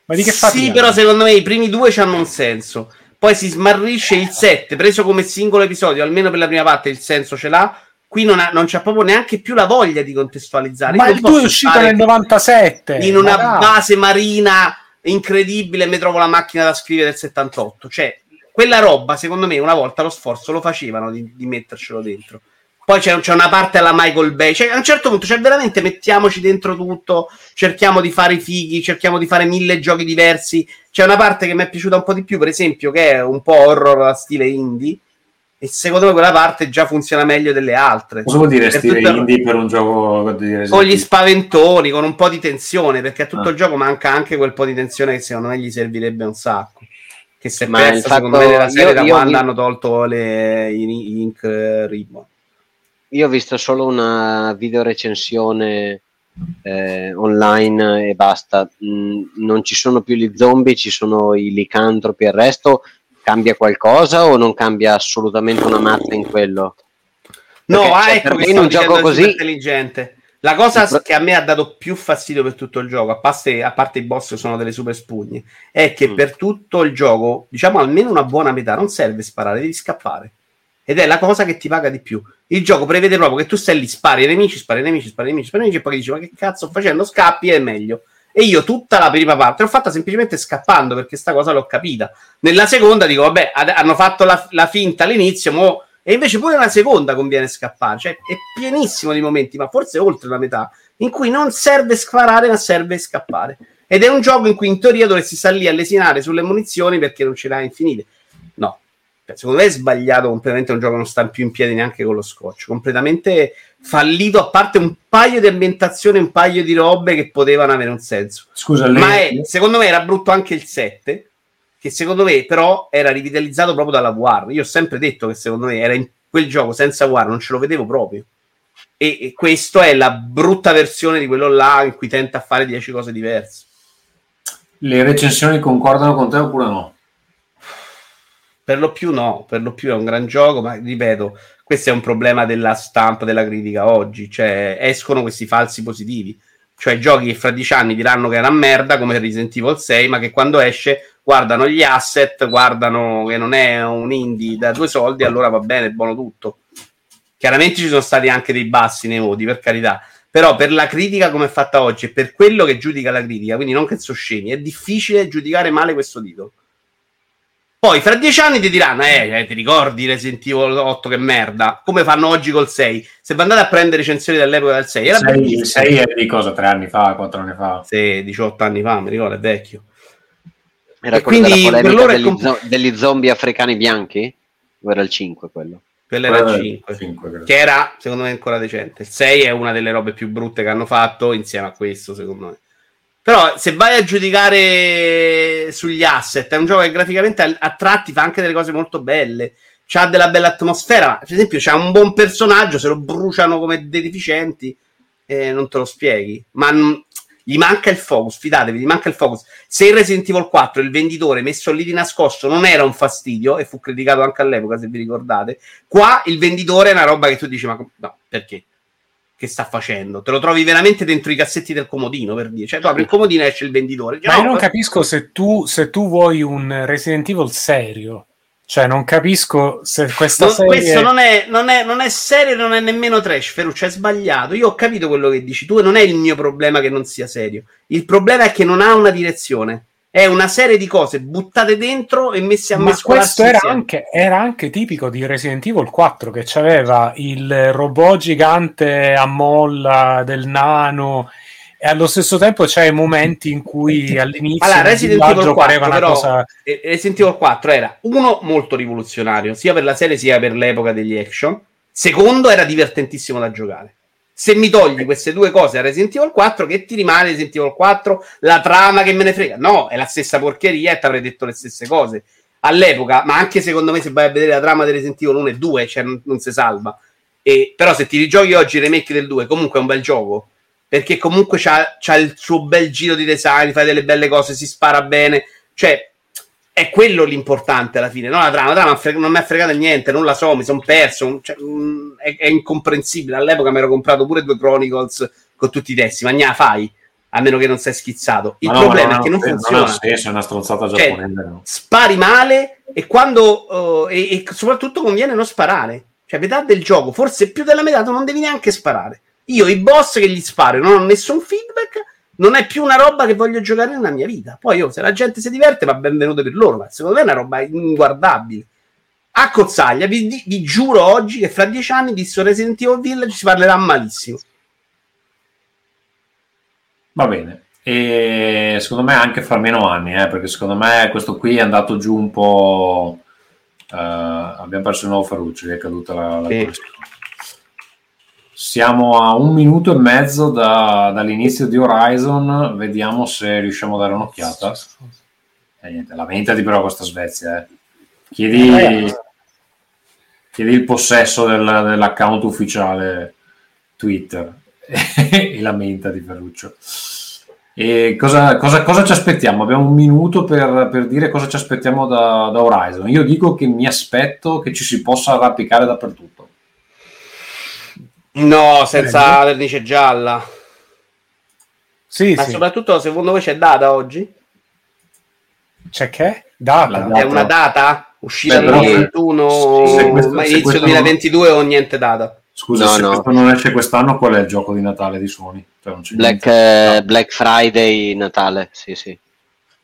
Ma di che Sì, parliamo? però secondo me i primi due hanno un senso. Poi si smarrisce il 7, preso come singolo episodio, almeno per la prima parte il senso ce l'ha. Qui non, ha- non c'è proprio neanche più la voglia di contestualizzare. Ma il non 2 è uscito nel 97. in una dai. base marina incredibile mi trovo la macchina da scrivere del 78. Cioè, quella roba, secondo me, una volta lo sforzo lo facevano di, di mettercelo dentro. Poi c'è, c'è, una parte alla Michael Bay. Cioè, a un certo punto, cioè, veramente mettiamoci dentro tutto, cerchiamo di fare i fighi, cerchiamo di fare mille giochi diversi. C'è una parte che mi è piaciuta un po' di più, per esempio, che è un po' horror a stile indie. E secondo me quella parte già funziona meglio delle altre. Cosa vuol dire stile tutto- indie per un gioco di Resident Con gli spaventoni, con un po' di tensione, perché a tutto Ah. il gioco manca anche quel po' di tensione che secondo me gli servirebbe un sacco. Che si è Ma il persa, secondo fatto- me, nella serie io- da io quando vi- hanno tolto le, i Ink eh, Ribbon. Io ho visto solo una video recensione eh, online e basta. Mm, non ci sono più gli zombie, ci sono i licantropi e il resto. Cambia qualcosa o non cambia assolutamente una mazza in quello? No, Perché, ah, cioè, ecco per che me in un gioco così- intelligente. La cosa che a me ha dato più fastidio per tutto il gioco, a parte, a parte i boss che sono delle super spugne, è che Mm. per tutto il gioco, diciamo almeno una buona metà, non serve sparare, devi scappare. Ed è la cosa che ti paga di più. Il gioco prevede proprio che tu stai lì, spari ai nemici, spari ai nemici, spari ai nemici, spari ai nemici, e poi dici ma che cazzo sto facendo? Scappi è meglio. E io tutta la prima parte l'ho fatta semplicemente scappando perché sta cosa l'ho capita. Nella seconda dico, vabbè, ad- hanno fatto la, la finta all'inizio, mo... e invece pure nella seconda conviene scappare. Cioè, è pienissimo di momenti, ma forse oltre la metà, in cui non serve sparare, ma serve scappare. Ed è un gioco in cui in teoria dovresti stare lì a lesinare sulle munizioni perché non ce l'hai infinite. Cioè, secondo me è sbagliato completamente. Un gioco non sta più in piedi neanche con lo scotch. Completamente fallito, a parte un paio di ambientazioni, un paio di robe che potevano avere un senso. Scusa, lei... Ma è, secondo me era brutto anche il 7, che secondo me però era rivitalizzato proprio dalla War. Io ho sempre detto che secondo me era in quel gioco senza War, non ce lo vedevo proprio. E, e questo è la brutta versione di quello là in cui tenta a fare 10 cose diverse. le recensioni concordano con te oppure no? Per lo più no, per lo più è un gran gioco, ma ripeto, questo è un problema della stampa, della critica oggi, cioè escono questi falsi positivi, cioè giochi che fra dieci anni diranno che è una merda come Resident Evil 6, ma che quando esce guardano gli asset, guardano che non è un indie da due soldi, allora va bene, è buono tutto. Chiaramente ci sono stati anche dei bassi nei voti, per carità, però per la critica come è fatta oggi e per quello che giudica la critica, quindi non che sono scemi, è difficile giudicare male questo titolo. Poi fra dieci anni ti diranno, eh, eh, ti ricordi Resident Evil 8 che merda? Come fanno oggi col 6? Se vi andate a prendere recensioni dell'epoca del 6, era Il 6, bellissimo. il 6 è di cosa? Tre anni fa, quattro anni fa? Sì, 18 anni fa, mi ricordo, è vecchio. Era E quello quindi per loro degli, comp- zo- degli zombie africani bianchi? O era il 5 quello? Quello era il Quello 5. 5, credo. che era secondo me ancora decente. Il 6 è una delle robe più brutte che hanno fatto insieme a questo, secondo me. Però se vai a giudicare sugli asset, è un gioco che graficamente a, tratti fa anche delle cose molto belle. C'ha della bella atmosfera, per esempio c'ha un buon personaggio, se lo bruciano come dei deficienti, eh, non te lo spieghi. Ma n- gli manca il focus, fidatevi, gli manca il focus. Se in Resident Evil 4 il venditore messo lì di nascosto non era un fastidio, e fu criticato anche all'epoca, se vi ricordate, qua il venditore è una roba che tu dici, ma no, perché? Che sta facendo? Te lo trovi veramente dentro i cassetti del comodino, per dire. Cioè, tu apri il comodino e esce il venditore. Ma io no, non capisco se tu, se tu vuoi un Resident Evil serio. Cioè, non capisco se questa Non- serie... Questo non è, non, è, non è serio, non è nemmeno trash, Ferruccio, è sbagliato. Io ho capito quello che dici tu, e non è il mio problema che non sia serio. Il problema è che non ha una direzione. È una serie di cose buttate dentro e messe a Ma questo era anche, era anche tipico di Resident Evil 4 che aveva il robot gigante a molla del nano e allo stesso tempo c'è momenti in cui all'inizio Allora, Resident Evil 4, pareva una però, cosa eh, Resident Evil 4 era uno molto rivoluzionario, sia per la serie sia per l'epoca degli action. Secondo, era divertentissimo da giocare. Se mi togli queste due cose a Resident Evil 4, che ti rimane Resident Evil 4? La trama che me ne frega? No, è la stessa porcheria e ti avrei detto le stesse cose. All'epoca, ma anche secondo me, se vai a vedere la trama di Resident Evil 1 e 2, cioè non, non si salva. E, però se ti rigiochi oggi il remake del 2, comunque è un bel gioco. Perché comunque c'ha, c'ha il suo bel giro di design, fai delle belle cose, si spara bene. Cioè, è quello l'importante alla fine, non la trama. La trama fre- non mi ha fregato niente, non la so, mi sono perso. cioè, è, è incomprensibile. All'epoca mi ero comprato pure due Chronicles con tutti i testi, ma gnà fai, a meno che non sei schizzato. Il no, problema ma è che non non funziona senso, è una stronzata Cioè, giapponese. no? spari male e quando eh, e, e soprattutto conviene non sparare. Cioè, metà del gioco, forse più della metà, tu non devi neanche sparare. Io i boss che gli sparo non ho nessun feedback non è più una roba che voglio giocare nella mia vita. Poi io, se la gente si diverte, va benvenuto per loro, ma secondo me è una roba inguardabile. A Cozzaglia, vi, vi- giuro oggi che fra dieci anni di sto Resident Evil Village si parlerà malissimo. Va bene. E secondo me anche fra meno anni, eh, perché secondo me questo qui è andato giù un po'. eh, abbiamo perso il nuovo Ferruccio, che è caduta la, la Sì. Siamo a un minuto e mezzo da- dall'inizio di Horizon, vediamo se riusciamo a dare un'occhiata. E niente, lamentati però questa Svezia. eh. Chiedi, chiedi il possesso del- dell'account ufficiale Twitter e lamentati Ferruccio. E cosa, cosa- cosa ci aspettiamo? Abbiamo un minuto per, per dire cosa ci aspettiamo da, da Horizon. Io dico che mi aspetto che ci si possa arrampicare dappertutto. No, senza vernice gialla. Sì, Ma sì. soprattutto, secondo voi c'è data oggi? C'è che? Data. È una data? Uscita però- 2021, se- questo- ma inizio questo 2022 o niente data? Scusa, No, se no. questo non esce quest'anno, qual è il gioco di Natale di Sony? Cioè, non c'è Black, eh, Black Friday, Natale, sì, sì.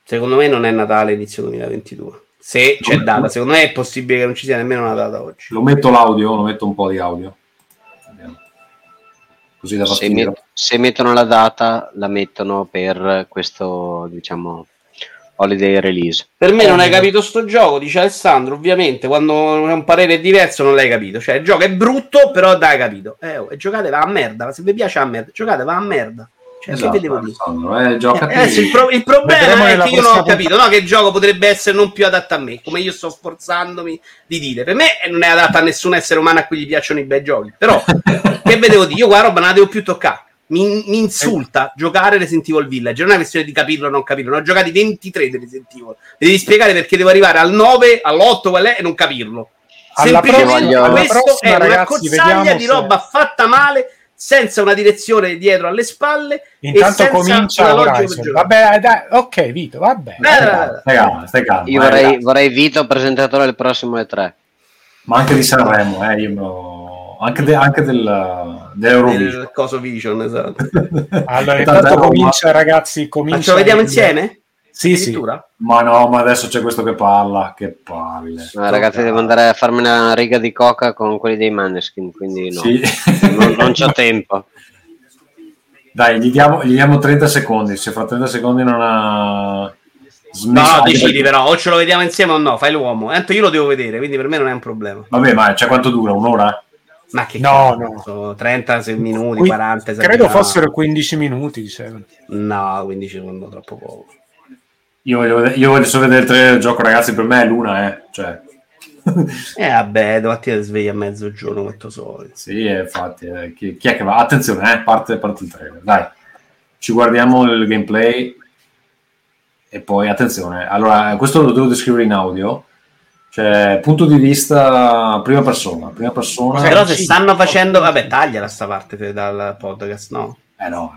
Secondo me non è Natale inizio 2022. Se c'è data, secondo me è possibile che non ci sia nemmeno una data oggi. Lo metto l'audio, lo metto un po' di audio. Così da Se, met- se mettono la data, la mettono per questo, diciamo, holiday release. Per me non hai capito sto gioco, dice Alessandro. Ovviamente, quando un parere è diverso, non l'hai capito. Cioè, il gioco è brutto, però dai capito. Eh, oh, e giocate va a merda. Se vi piace a merda, giocate va a merda. Cioè, Esatto, che vi devo dire? Alessandro, eh, giocati- Eh, adesso il, pro- il Vedremo problema è che io non ho capito no, che il gioco potrebbe essere non più adatto a me, come io sto sforzandomi di dire. Per me non è adatto a nessun essere umano a cui gli piacciono i bei giochi. Però, che vedevo dire? Io qua roba non la devo più toccare. Mi, mi insulta giocare Resident Evil Village. Non è una questione di capirlo o non capirlo. Ne ho giocati 23 di Resident Evil. Mi devi spiegare perché devo arrivare al 9, all'8 qual è e non capirlo. Alla Semplicemente prossima- alla questo prossima, è una ragazzi, cozzaglia vediamo di se- roba fatta male, senza una direzione dietro alle spalle. e Intanto senza comincia Horizon. Vabbè, dai, ok, Vito, vabbè. Eh, eh, Stai calmo, stai calmo. Io vorrei, vorrei Vito presentatore del prossimo E3. Ma anche di Sanremo, eh, lo- anche, de- anche del, dell'Eurovision. il coso Vision, esatto. Allora, intanto comincia, ragazzi, comincia. Ma ce lo vediamo insieme? Sì, sì. Ma no, ma adesso c'è questo che parla, che palle. Eh, ragazzi, devo andare a farmi una riga di coca con quelli dei Maneskin, quindi no, Sì. non, non c'ho tempo. Dai, gli diamo, gli diamo 30 secondi, se fra 30 secondi non ha No, smesso... no, decidi però, o ce lo vediamo insieme o no, fai l'uomo. Tanto io lo devo vedere, quindi per me non è un problema. Vabbè, ma c'è quanto dura? Un'ora? Ma che No, cazzo, no. sono 30 se- minuti, Qui- 40 Credo esagerato. fossero 15 minuti, dicevano. No, 15 secondi troppo poco. Io voglio, io voglio solo vedere il trailer del gioco, ragazzi, per me è l'una, eh. Cioè... Eh vabbè, domattina ti svegli a mezzogiorno, questo solito. sì, eh, infatti, eh, chi, chi è che va? Attenzione, eh, parte, parte il trailer, dai. Ci guardiamo il gameplay e poi, attenzione, allora, questo lo devo descrivere in audio. Cioè, punto di vista prima persona, prima persona... Però se stanno facendo... Vabbè, tagliala sta parte te, dal podcast, no? Eh no,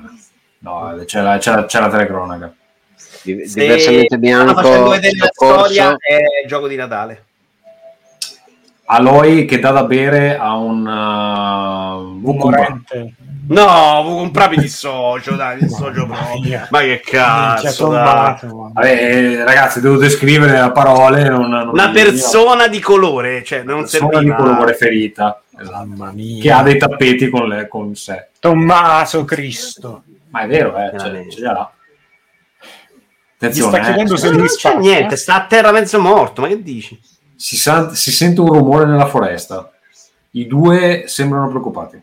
no c'è, la, c'è, la, c'è la telecronaca. Di- diversamente stanno facendo bianco, vedere la soccorso. storia è il gioco di Natale. Aloy che dà da bere a un uh, Vukumba. No, vuoi comprarmi il socio, dai, il socio proprio. mia. Ma che cazzo. Vabbè, eh, ragazzi, devo descrivere a parole. Non, non Una persona di colore, cioè non persona serviva. di colore ferita esatto, Mamma mia. che ha dei tappeti con, le, con sé. Tommaso Cristo. Ma è vero, eh, c'è, Veramente. c'è là. Gli Attenzione, sta chiedendo eh, se No, lui non c'è niente, sta a terra mezzo morto, ma che dici? si, sa- si sente un rumore nella foresta. I due sembrano preoccupati.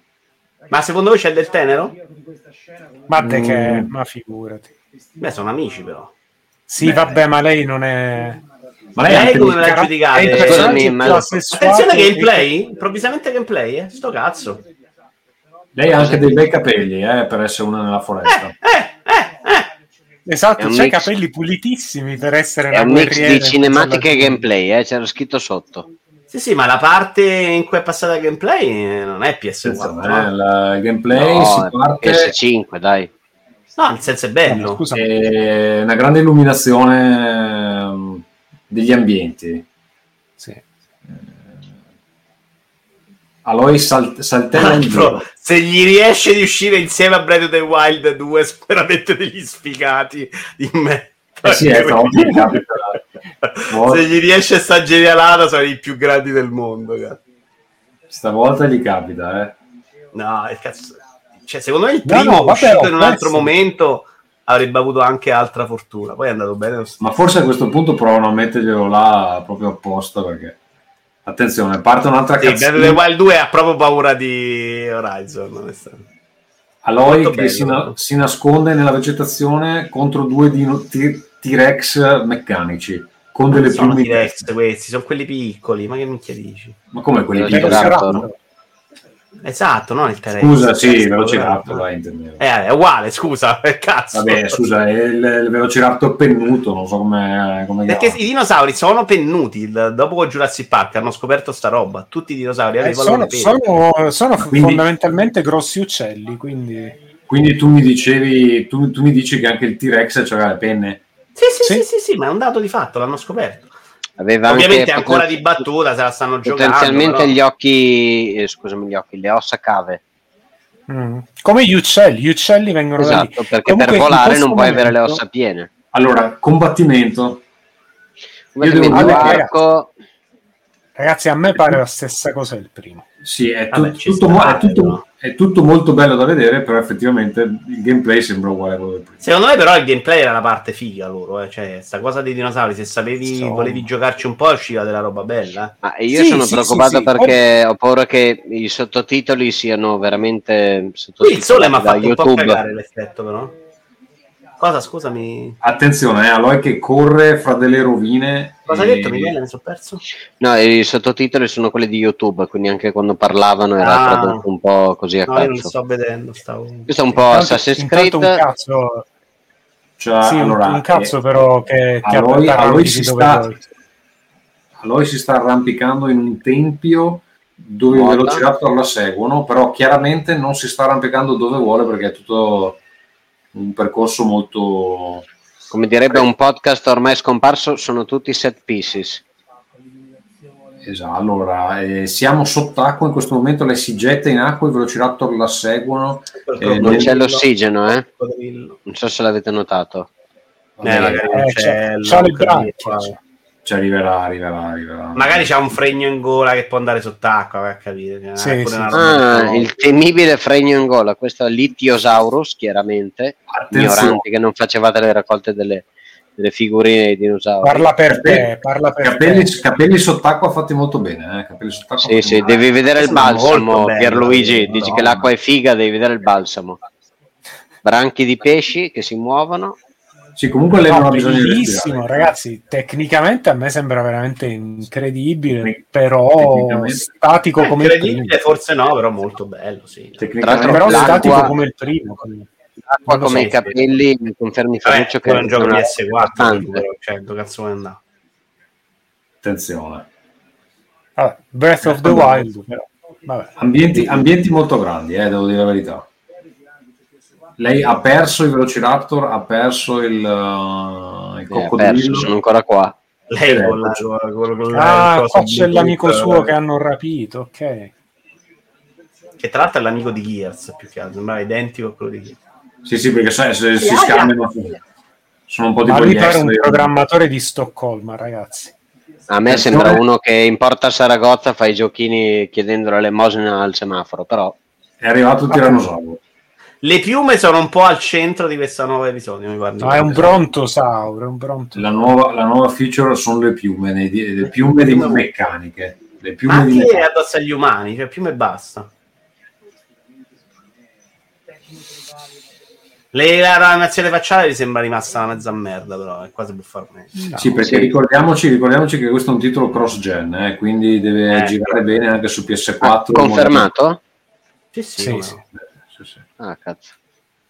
Ma secondo voi c'è del tenero? Ma te che, Mm. ma figurati. Beh, sono amici però. Sì, vabbè, ma lei non è. Ma lei, Lei come la giudicate? Eh, Attenzione che gameplay, improvvisamente gameplay, eh? Sto cazzo. lei ha anche dei bei capelli eh, per essere una nella foresta. Eh, eh, eh. Esatto, È un c'ha i mix- capelli pulitissimi per essere È una un mix di in cinematica e gameplay, eh, c'era scritto sotto. Sì, sì, ma la parte in cui è passata il gameplay eh, non è Attenzione, PS4. eh, no? la- il gameplay No, si è parte PS5, dai. No, nel senso è bello. Scusa, e una grande illuminazione ehm, degli ambienti. Aloy sal- saltella indietro. se gli riesce di uscire insieme a Breath of the Wild 2 sono veramente degli sfigati di me. Eh sì, è troppo, gli capita. se gli riesce sta genialata sono i più grandi del mondo cazzo. Stavolta gli capita, eh. no il cazzo cioè secondo me il No, primo no, vabbè, uscito in un altro momento avrebbe avuto anche altra fortuna poi è andato bene. Ma forse a questo punto provano a metterglielo là proprio apposta perché... Attenzione, parte un'altra sì, Breath of the. Wild 2 ha proprio paura di Horizon. Aloy che si, na- si nasconde nella vegetazione contro due dino- T- T-Rex meccanici con delle Non sono piume. T-Rex questi sono quelli piccoli ma che minchia dici Ma come quelli Velociraptor. piccoli? Esatto non il T-Rex Scusa, sì, Velociraptor, eh. vai, intendevo. Eh, è uguale, scusa, cazzo. Vabbè, scusa, è il, il Velociraptor pennuto, non so come, come Perché chiama. i dinosauri sono pennuti. il- Dopo Jurassic Park hanno scoperto sta roba. Tutti i dinosauri Eh, avevano sono sono- sono Quindi- fondamentalmente grossi uccelli, quindi... Quindi tu mi dicevi, tu, tu mi dici che anche il T-Rex aveva le penne? Sì, sì, Sì. sì, sì, sì, ma è un dato di fatto, l'hanno scoperto. Aveva Ovviamente è anche ancora di battuta, se la stanno giocando. potenzialmente però- gli occhi, eh, scusami, gli occhi, le ossa cave. Mm. Come gli uccelli, gli uccelli vengono da lì. Esatto, perché Comunque, per volare non puoi avere le momento- ossa piene. Allora, combattimento. Io devo arco, Ragazzi, a me pare la stessa cosa il primo. Sì, è, tu- Vabbè, tutto, mo- è tutto- no? è tutto molto bello da vedere, però effettivamente il gameplay sembra uguale a quello del primo. Secondo me, però, il gameplay era la parte figa loro. Eh. Cioè, sta cosa dei dinosauri, se sapevi, Insomma. volevi giocarci un po', usciva della roba bella. eh. Ma io Sì, sono sì, preoccupato sì, sì. perché ho paura che i sottotitoli siano veramente Qui il sole mi ha fatto un po' YouTube. cagare l'effetto, però. Cosa, scusami? Attenzione, eh, Aloy che corre fra delle rovine. Cosa hai e- detto, Michele? Mi sono perso? No, i sottotitoli sono quelli di YouTube, quindi anche quando parlavano era Ah. tradotto un po' così a No, io non cazzo. sto vedendo. Stavo... Questo è un po' Intanto- Assassin's Creed. un cazzo, Cioè, sì, allora, un cazzo eh, però che, che Aloy- Aloy si sta-. Aloy si sta arrampicando in un tempio dove i. Velociraptor la seguono, però chiaramente non si sta arrampicando dove vuole perché è tutto un percorso molto... Come direbbe un podcast ormai scomparso, sono tutti set pieces. Esatto, allora eh, siamo sott'acqua in questo momento, lei si getta in acqua, i Velociraptor la seguono. Eh, Non c'è l'ossigeno, eh? Non so se l'avete notato. Eh, magari Eh, c'ha- c'è, c'ha le il- Ci arriverà, arriverà, arriverà. Magari c'ha un fregno in gola che può andare sott'acqua, a capire. Cioè, Sì, sì, Ah, il temibile fregno in gola. Questo è l'Ittiosaurus, chiaramente. Attenzione. Ignoranti che non facevate le raccolte delle, delle figurine di dinosauri. Parla per te, parla per Capelli, te. capelli sott'acqua fatti molto bene, eh? Capelli sott'acqua Sì, sì, molto devi vedere il balsamo, bello, Pierluigi. sì, Dici no. che l'acqua è figa, devi vedere il balsamo. Branchi di pesci che si muovono. Sì, comunque lei non No, ha bisogno di bellissimo, respirare. ragazzi. Tecnicamente a me sembra veramente incredibile, però statico Eh, come il primo. incredibile, forse no, però molto bello, sì. Tecnicamente, Però l'acqua- statico come il primo. quindi. L'acqua Non come so. i capelli, mi confermi Ferruccio che è un gioco non di è S4, importante. però, cioè, dove cazzo vuoi andare? attenzione. Vabbè, Breath of the Wild, però. Vabbè. Ambienti, ambienti molto grandi, eh, devo dire la verità. Lei ha perso i Velociraptor, ha perso il, uh, il Eh, coccodrillo. sono ancora qua. Lei Eh, con la, con, con la Ah, qua c'è l'amico suo eh, che hanno rapito, ok. Che tra l'altro è l'amico di Gears, più che altro, sembrava identico a quello di Gears. Sì, sì, perché sai, se si scambiano sono un po' Ma tipo lui pare un extra. programmatore di Stoccolma, ragazzi. A me sembra uno che in Porta Saragozza fa i giochini chiedendo l'elemosina al semaforo, però È arrivato il tirannosauro. Le piume sono un po' al centro di questo nuovo episodio, mi. No, è un brontosauro, è un bronto. La nuova, la nuova feature sono le piume, nei- le piume di meccaniche. Le piume di Anche meccaniche. addosso agli umani, cioè piume e basta. Le, la animazione facciale mi sembra rimasta una mezza merda, però è quasi far meglio. Sì, perché. Ricordiamoci, ricordiamoci che questo è un titolo cross-gen, eh, quindi deve Eh. girare bene anche su PS4. Ah, confermato? Sì, sì, Sì, sì. no. Ah, cazzo.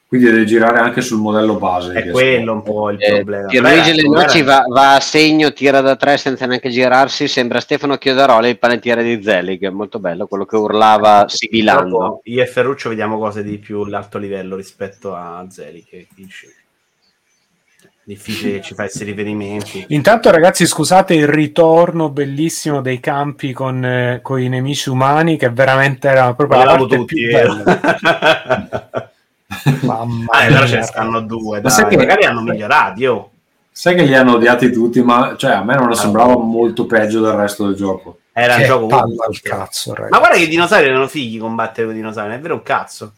Quindi deve girare anche sul modello base. È PS4. quello un po' il Eh, problema. Pierluigi guarda- va, va a segno, tira da tre senza neanche girarsi, sembra Stefano Chiodaroli, il panettiere di Zelig, molto bello, quello che urlava sibilando. Purtroppo Io e Ferruccio vediamo cose di più l'alto livello rispetto a Zeli che dice. Difficile ci fa questi riferimenti. Intanto, ragazzi, scusate il ritorno bellissimo dei campi con, eh, con i nemici umani, che veramente era proprio la parte tutti, più eh. bella. Mamma Ah, allora ce ne stanno due, Ma sai dai, che- magari hanno migliorati, oh. Sai che li hanno odiati tutti, ma cioè, a me non sembrava molto peggio del resto del gioco. Era un Che gioco palla al cazzo, ragazzi. Ma guarda che i dinosauri erano fighi combattere con i dinosauri, non è vero un cazzo.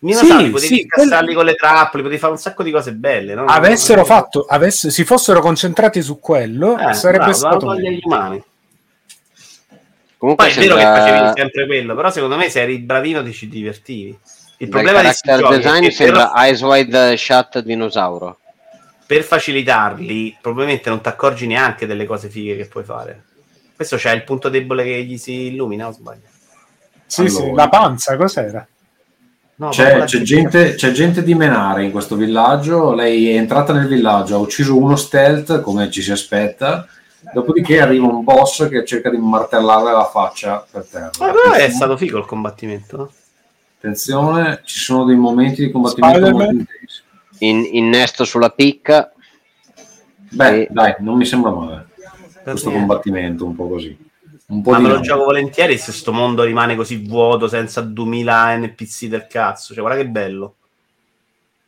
Dinosauri Sì, potevi sì, incastrarli quello- con le trappole, potevi fare un sacco di cose belle, no? Avessero fatto, avess- si fossero concentrati su quello, eh, sarebbe bravo, stato gli umani. Comunque Poi è vero che sembra- facevi sempre quello, però secondo me se eri bravino ti ci divertivi. Il dal problema di è design che sembra per, Eyes Wide Shut dinosauro. per facilitarli probabilmente non ti accorgi neanche delle cose fighe che puoi fare. Questo c'è il punto debole che gli si illumina o sbaglio? Sì, sì, Allora. la panza, cos'era? No, C'è, c'è gente- c'è gente di Menare in questo villaggio. Lei è entrata nel villaggio, ha ucciso uno stealth come ci si aspetta. Dopodiché arriva un boss che cerca di martellarle la faccia per terra. Ah, però è stato figo il combattimento. no? Attenzione, ci sono dei momenti di combattimento Spider-Man. molto intensi. In, innesto sulla picca. Beh, Sì. dai, non mi sembra male Per questo niente. combattimento, un po' così. Un po' Ma me lo no. gioco volentieri se sto mondo rimane così vuoto senza 2000 NPC del cazzo. Cioè, guarda che bello.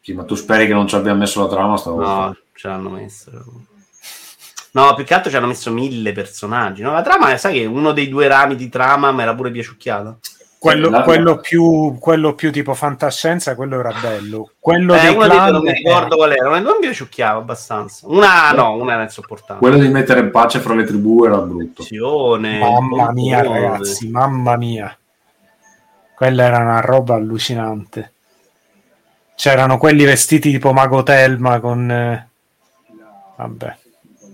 Sì, ma tu speri che non ci abbia messo la trama stavolta? No, ce l'hanno messo. No, più che altro ci hanno messo mille personaggi. No, la trama, sai che uno dei due rami di trama mi era pure piaciucchiato. Quello, La- quello più, quello più tipo fantascienza, quello era bello. Quello Eh, dei clan, non mi ricordo qual era. Non mi piaciucchiava abbastanza. Una, no, una era insopportabile. Quello di mettere in pace fra le tribù era brutto. Azione, mamma mia, ragazzi, mamma mia. Quella era una roba allucinante. C'erano quelli vestiti tipo Mago Telma con... eh, Vabbè.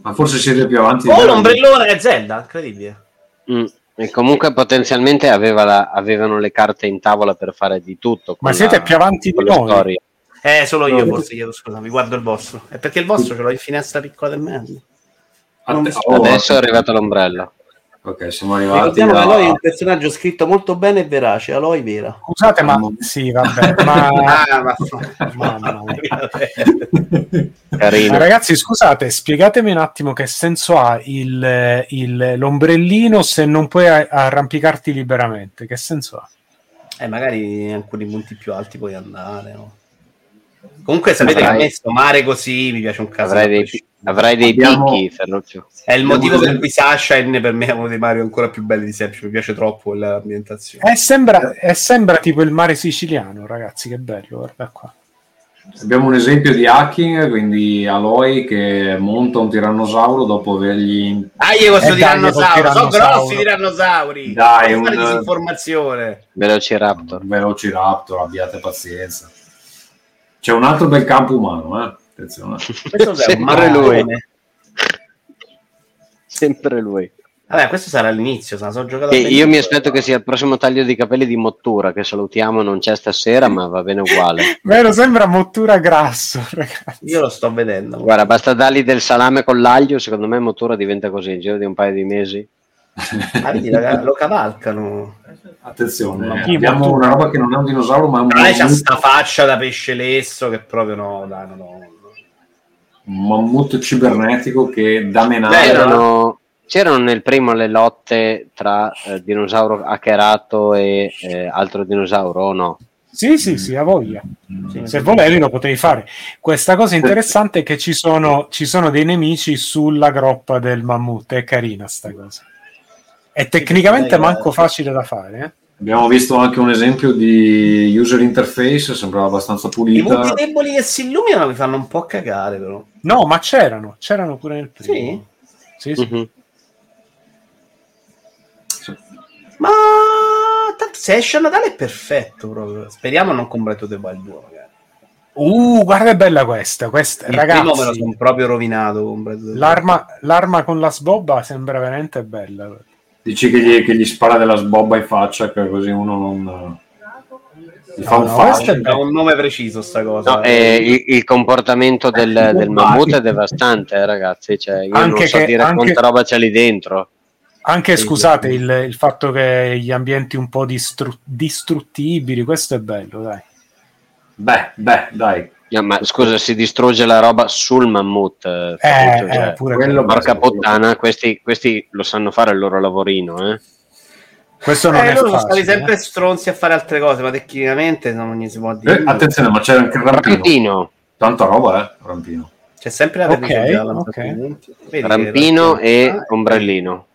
Ma forse siete più avanti. Oh, l'ombrellone è Zelda, incredibile. Mm. E comunque potenzialmente aveva la- avevano le carte in tavola per fare di tutto. Ma siete la- più avanti di noi? storia. Eh, solo io No, forse chiedo scusa, mi guardo il vostro. È perché il vostro ce l'ho in finestra piccola del mezzo. Non- oh, Adesso è arrivato l'ombrello. Ok, siamo arrivati. Ricordiamo che a- Aloy è un personaggio scritto molto bene e verace. Aloy vera. Scusate, ma... Sì, vabbè, ma... Ah, ma... Mamma mia. Carino. Ma ragazzi, scusate, spiegatemi un attimo che senso ha il, il- l'ombrellino se non puoi arrampicarti liberamente. Che senso ha? Eh, magari in alcuni punti più alti puoi andare. no? Comunque sapete Avrai- che a me sto mare così mi piace un. Avrai dei, avrai dei Abbiamo- picchi, Ferruccio. È il motivo per cui Sunshine per me è uno dei Mario ancora più belli di sempre. Mi piace troppo l'ambientazione. Eh, sembra, eh, sembra tipo il mare siciliano, ragazzi, che bello, guarda qua. Abbiamo un esempio di hacking, quindi Aloy che monta un tirannosauro dopo avergli... Ah, io questo Eh, dai, tirannosauro, sono grossi tirannosauri. Dai, Non fare un- disinformazione. Velociraptor. Velociraptor, abbiate pazienza. C'è un altro bel campo umano, eh? Attenzione. Questo è un Sempre lui. Sempre lui. Vabbè, questo sarà l'inizio, se la sono giocato E benissimo. io mi aspetto che sia il prossimo taglio di capelli di Mottura, che salutiamo, non c'è stasera, ma va bene uguale. Vero, sembra mottura grasso, ragazzi. Io lo sto vedendo. Guarda, basta dargli del salame con l'aglio, secondo me Mottura diventa così, in giro di un paio di mesi. Ah, vedi, lo cavalcano. Attenzione, Chi, abbiamo una roba che non è un dinosauro, ma è un Però lei c'ha sta faccia da pesce lesso che proprio no, dai, no, no. Un mammut cibernetico che da menare... Beh, C'erano, c'erano nel primo le lotte tra eh, dinosauro hackerato e eh, altro dinosauro, o no? Sì, sì, sì, ha voglia. Se volevi lo potevi fare. Questa cosa interessante è che ci sono, ci sono dei nemici sulla groppa del mammut, è carina sta cosa. È tecnicamente manco facile da fare. eh. Abbiamo visto anche un esempio di user interface, sembrava abbastanza I pulita. punti deboli che si illuminano mi fanno un po' cagare, però. No, ma c'erano, c'erano pure nel primo. Sì? Sì, sì. Mhm. Ma tanto se esce a Natale è perfetto proprio. Speriamo non of the Wild 2, magari. Uh, guarda è bella questa, questa Il primo me lo ragazzi. sono proprio rovinato. L'arma, l'arma con la sbobba sembra veramente bella. Dici che gli, che gli spara della sbobba in faccia, che così uno non... Gli fa No, un no, Ha un nome preciso sta cosa. No, eh, il, il comportamento del, del mammut è devastante, eh, che cioè, io Anche non so che- dire anche- quanta roba c'è lì dentro. Anche scusate il, il fatto che gli ambienti un po' distru- distruttibili, questo è bello, dai. Beh, beh, dai. Yeah, ma scusa, si distrugge la roba sul mammut. eh, Eh, eh, cioè, pure quello Porca puttana, questi, questi lo sanno fare il loro lavorino, eh? Questo non Eh, è loro sono stati facile. sempre eh. stronzi a fare altre cose, ma tecnicamente non gli si può dire. Eh, attenzione, ma c'era anche il rampino. Rampino, Tanta roba, eh, rampino. C'è sempre la Ok, revisione da lanciare ok. punti. Vedi che- rampino e ombrellino.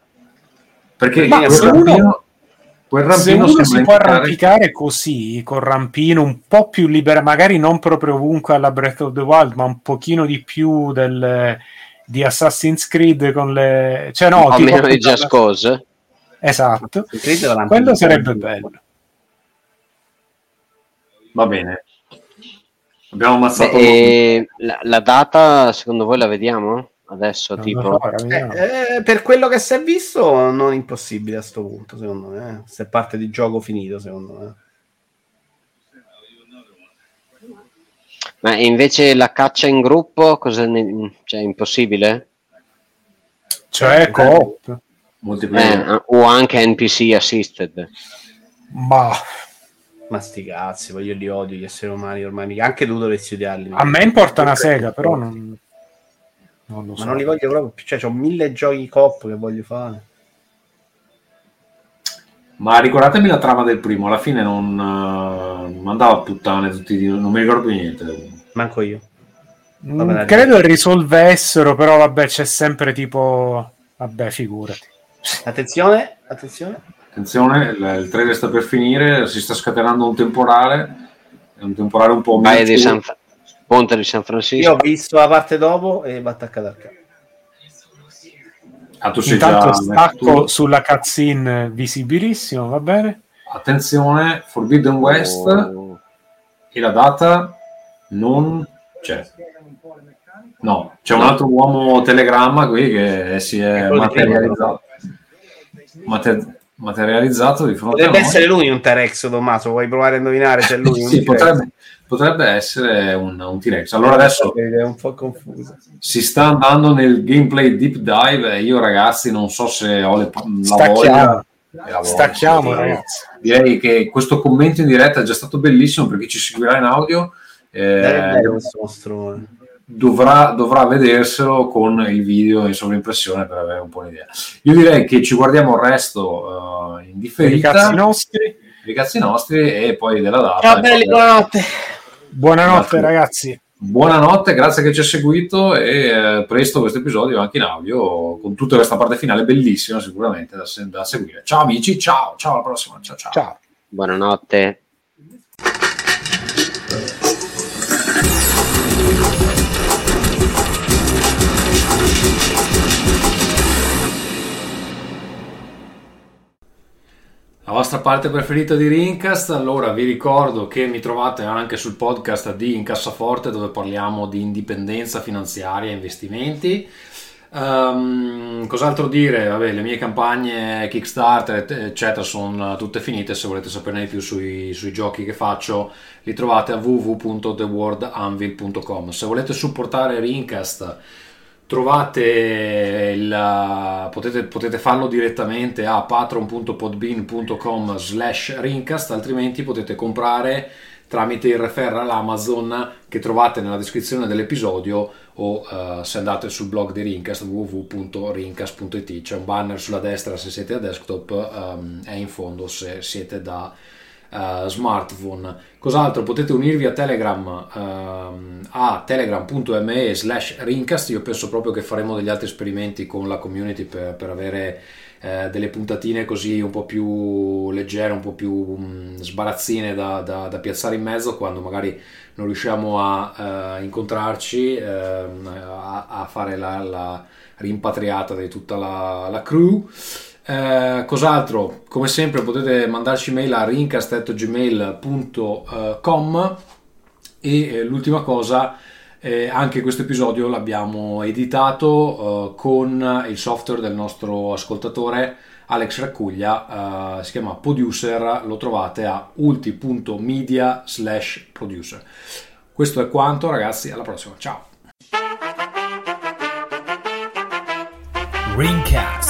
Perché Ma se uno- rampino, Se rampino uno si può arrampicare così, con rampino un po' più libero, magari non proprio ovunque alla Breath of the Wild, ma un pochino di più del, di Assassin's Creed con le... Cioè no, tipo meno di Just Cause. Esatto. Quello sarebbe bello. Va bene. Abbiamo ammazzato Beh, e la, la data, secondo voi la vediamo? Adesso, Non tipo... so. Eh, eh, per quello che si è visto, non impossibile a sto punto, secondo me. eh. Se è parte di gioco finito, secondo me. Ma invece la caccia in gruppo, cosa ne... cioè, è impossibile? Cioè, coop. multiplayer. Eh, o anche NPC assisted. Ma Ma sti cazzi, poi io li odio gli esseri umani ormai, anche tu dovresti odiarli. a me importa una sega, però non, non lo so. Ma non li voglio proprio più, cioè ho mille giochi cop che voglio fare. Ma ricordatemi la trama del primo, alla fine non non andava a puttane tutti, i- non mi ricordo più niente. Manco io. Mm, Vabbè, credo che risolvessero, però vabbè, c'è sempre tipo... Vabbè, figurati. Attenzione, attenzione. Attenzione, il, il trailer sta per finire, si sta scatenando un temporale, è un temporale un po' Baia di. San Ponte di San Io Francisco. ho visto la parte dopo e va attaccata al capo. Ah, tu sei Intanto già stacco tu- sulla cutscene visibilissimo, va bene? Attenzione, Forbidden West Oh. e la data non c'è. No, c'è un altro uomo telegramma qui che si è materializzato. Mate- materializzato di fronte Potrebbe a noi. essere lui un T-Rex, Tommaso. Vuoi provare a indovinare se è lui? un Sì, potrebbe, potrebbe essere un, un T-Rex. Allora adesso È un po' confuso. si sta andando nel gameplay deep dive e io ragazzi non so se ho le, la voglia. Stacchiamo, voglia, ragazzi. Direi che questo commento in diretta è già stato bellissimo per chi ci seguirà in audio. eh, mostrone. dovrà, dovrà vederselo con il video in sovraimpressione per avere un po' un'idea. Io direi che ci guardiamo il resto eh, in Per i differita, cazzi nostri. i cazzi nostri e poi della data. Ciao belli, poi- buonanotte. Buonanotte Grazie. ragazzi. Buonanotte, grazie che ci ha seguito e eh, presto questo episodio anche in audio con tutta questa parte finale bellissima sicuramente da, da seguire. Ciao amici, ciao, ciao alla prossima, ciao ciao. Ciao. Buonanotte. La vostra parte preferita di Rincast, allora vi ricordo che mi trovate anche sul podcast di Incassaforte dove parliamo di indipendenza finanziaria e investimenti. Ehm, cos'altro dire? Vabbè, le mie campagne Kickstarter, et- eccetera, sono tutte finite. Se volete saperne di più sui, sui giochi che faccio, li trovate a www.theworldanvil.com. Se volete supportare Rincast, trovate il, potete, potete farlo direttamente a patron.podbean.com slash rincast altrimenti potete comprare tramite il referral Amazon che trovate nella descrizione dell'episodio o eh, se andate sul blog di Rincast www.rincast.it c'è un banner sulla destra se siete a desktop ehm, è in fondo se siete da eh, smartphone. Cos'altro? Potete unirvi a Telegram ehm, a telegram.me slash rincast. Io penso proprio che faremo degli altri esperimenti con la community per, per avere eh, delle puntatine così un po' più leggere, un po' più mh, sbarazzine da, da- da piazzare in mezzo quando magari non riusciamo a eh, incontrarci, ehm, a, a fare la, la rimpatriata di tutta la, la crew. Eh, cos'altro? Come sempre potete mandarci mail a rincast.gmail.com e eh, l'ultima cosa, eh, anche questo episodio l'abbiamo editato eh, con il software del nostro ascoltatore Alex Raccuglia, eh, si chiama Producer, lo trovate a ulti.media slash producer. Questo è quanto ragazzi, alla prossima, ciao! Ringcast.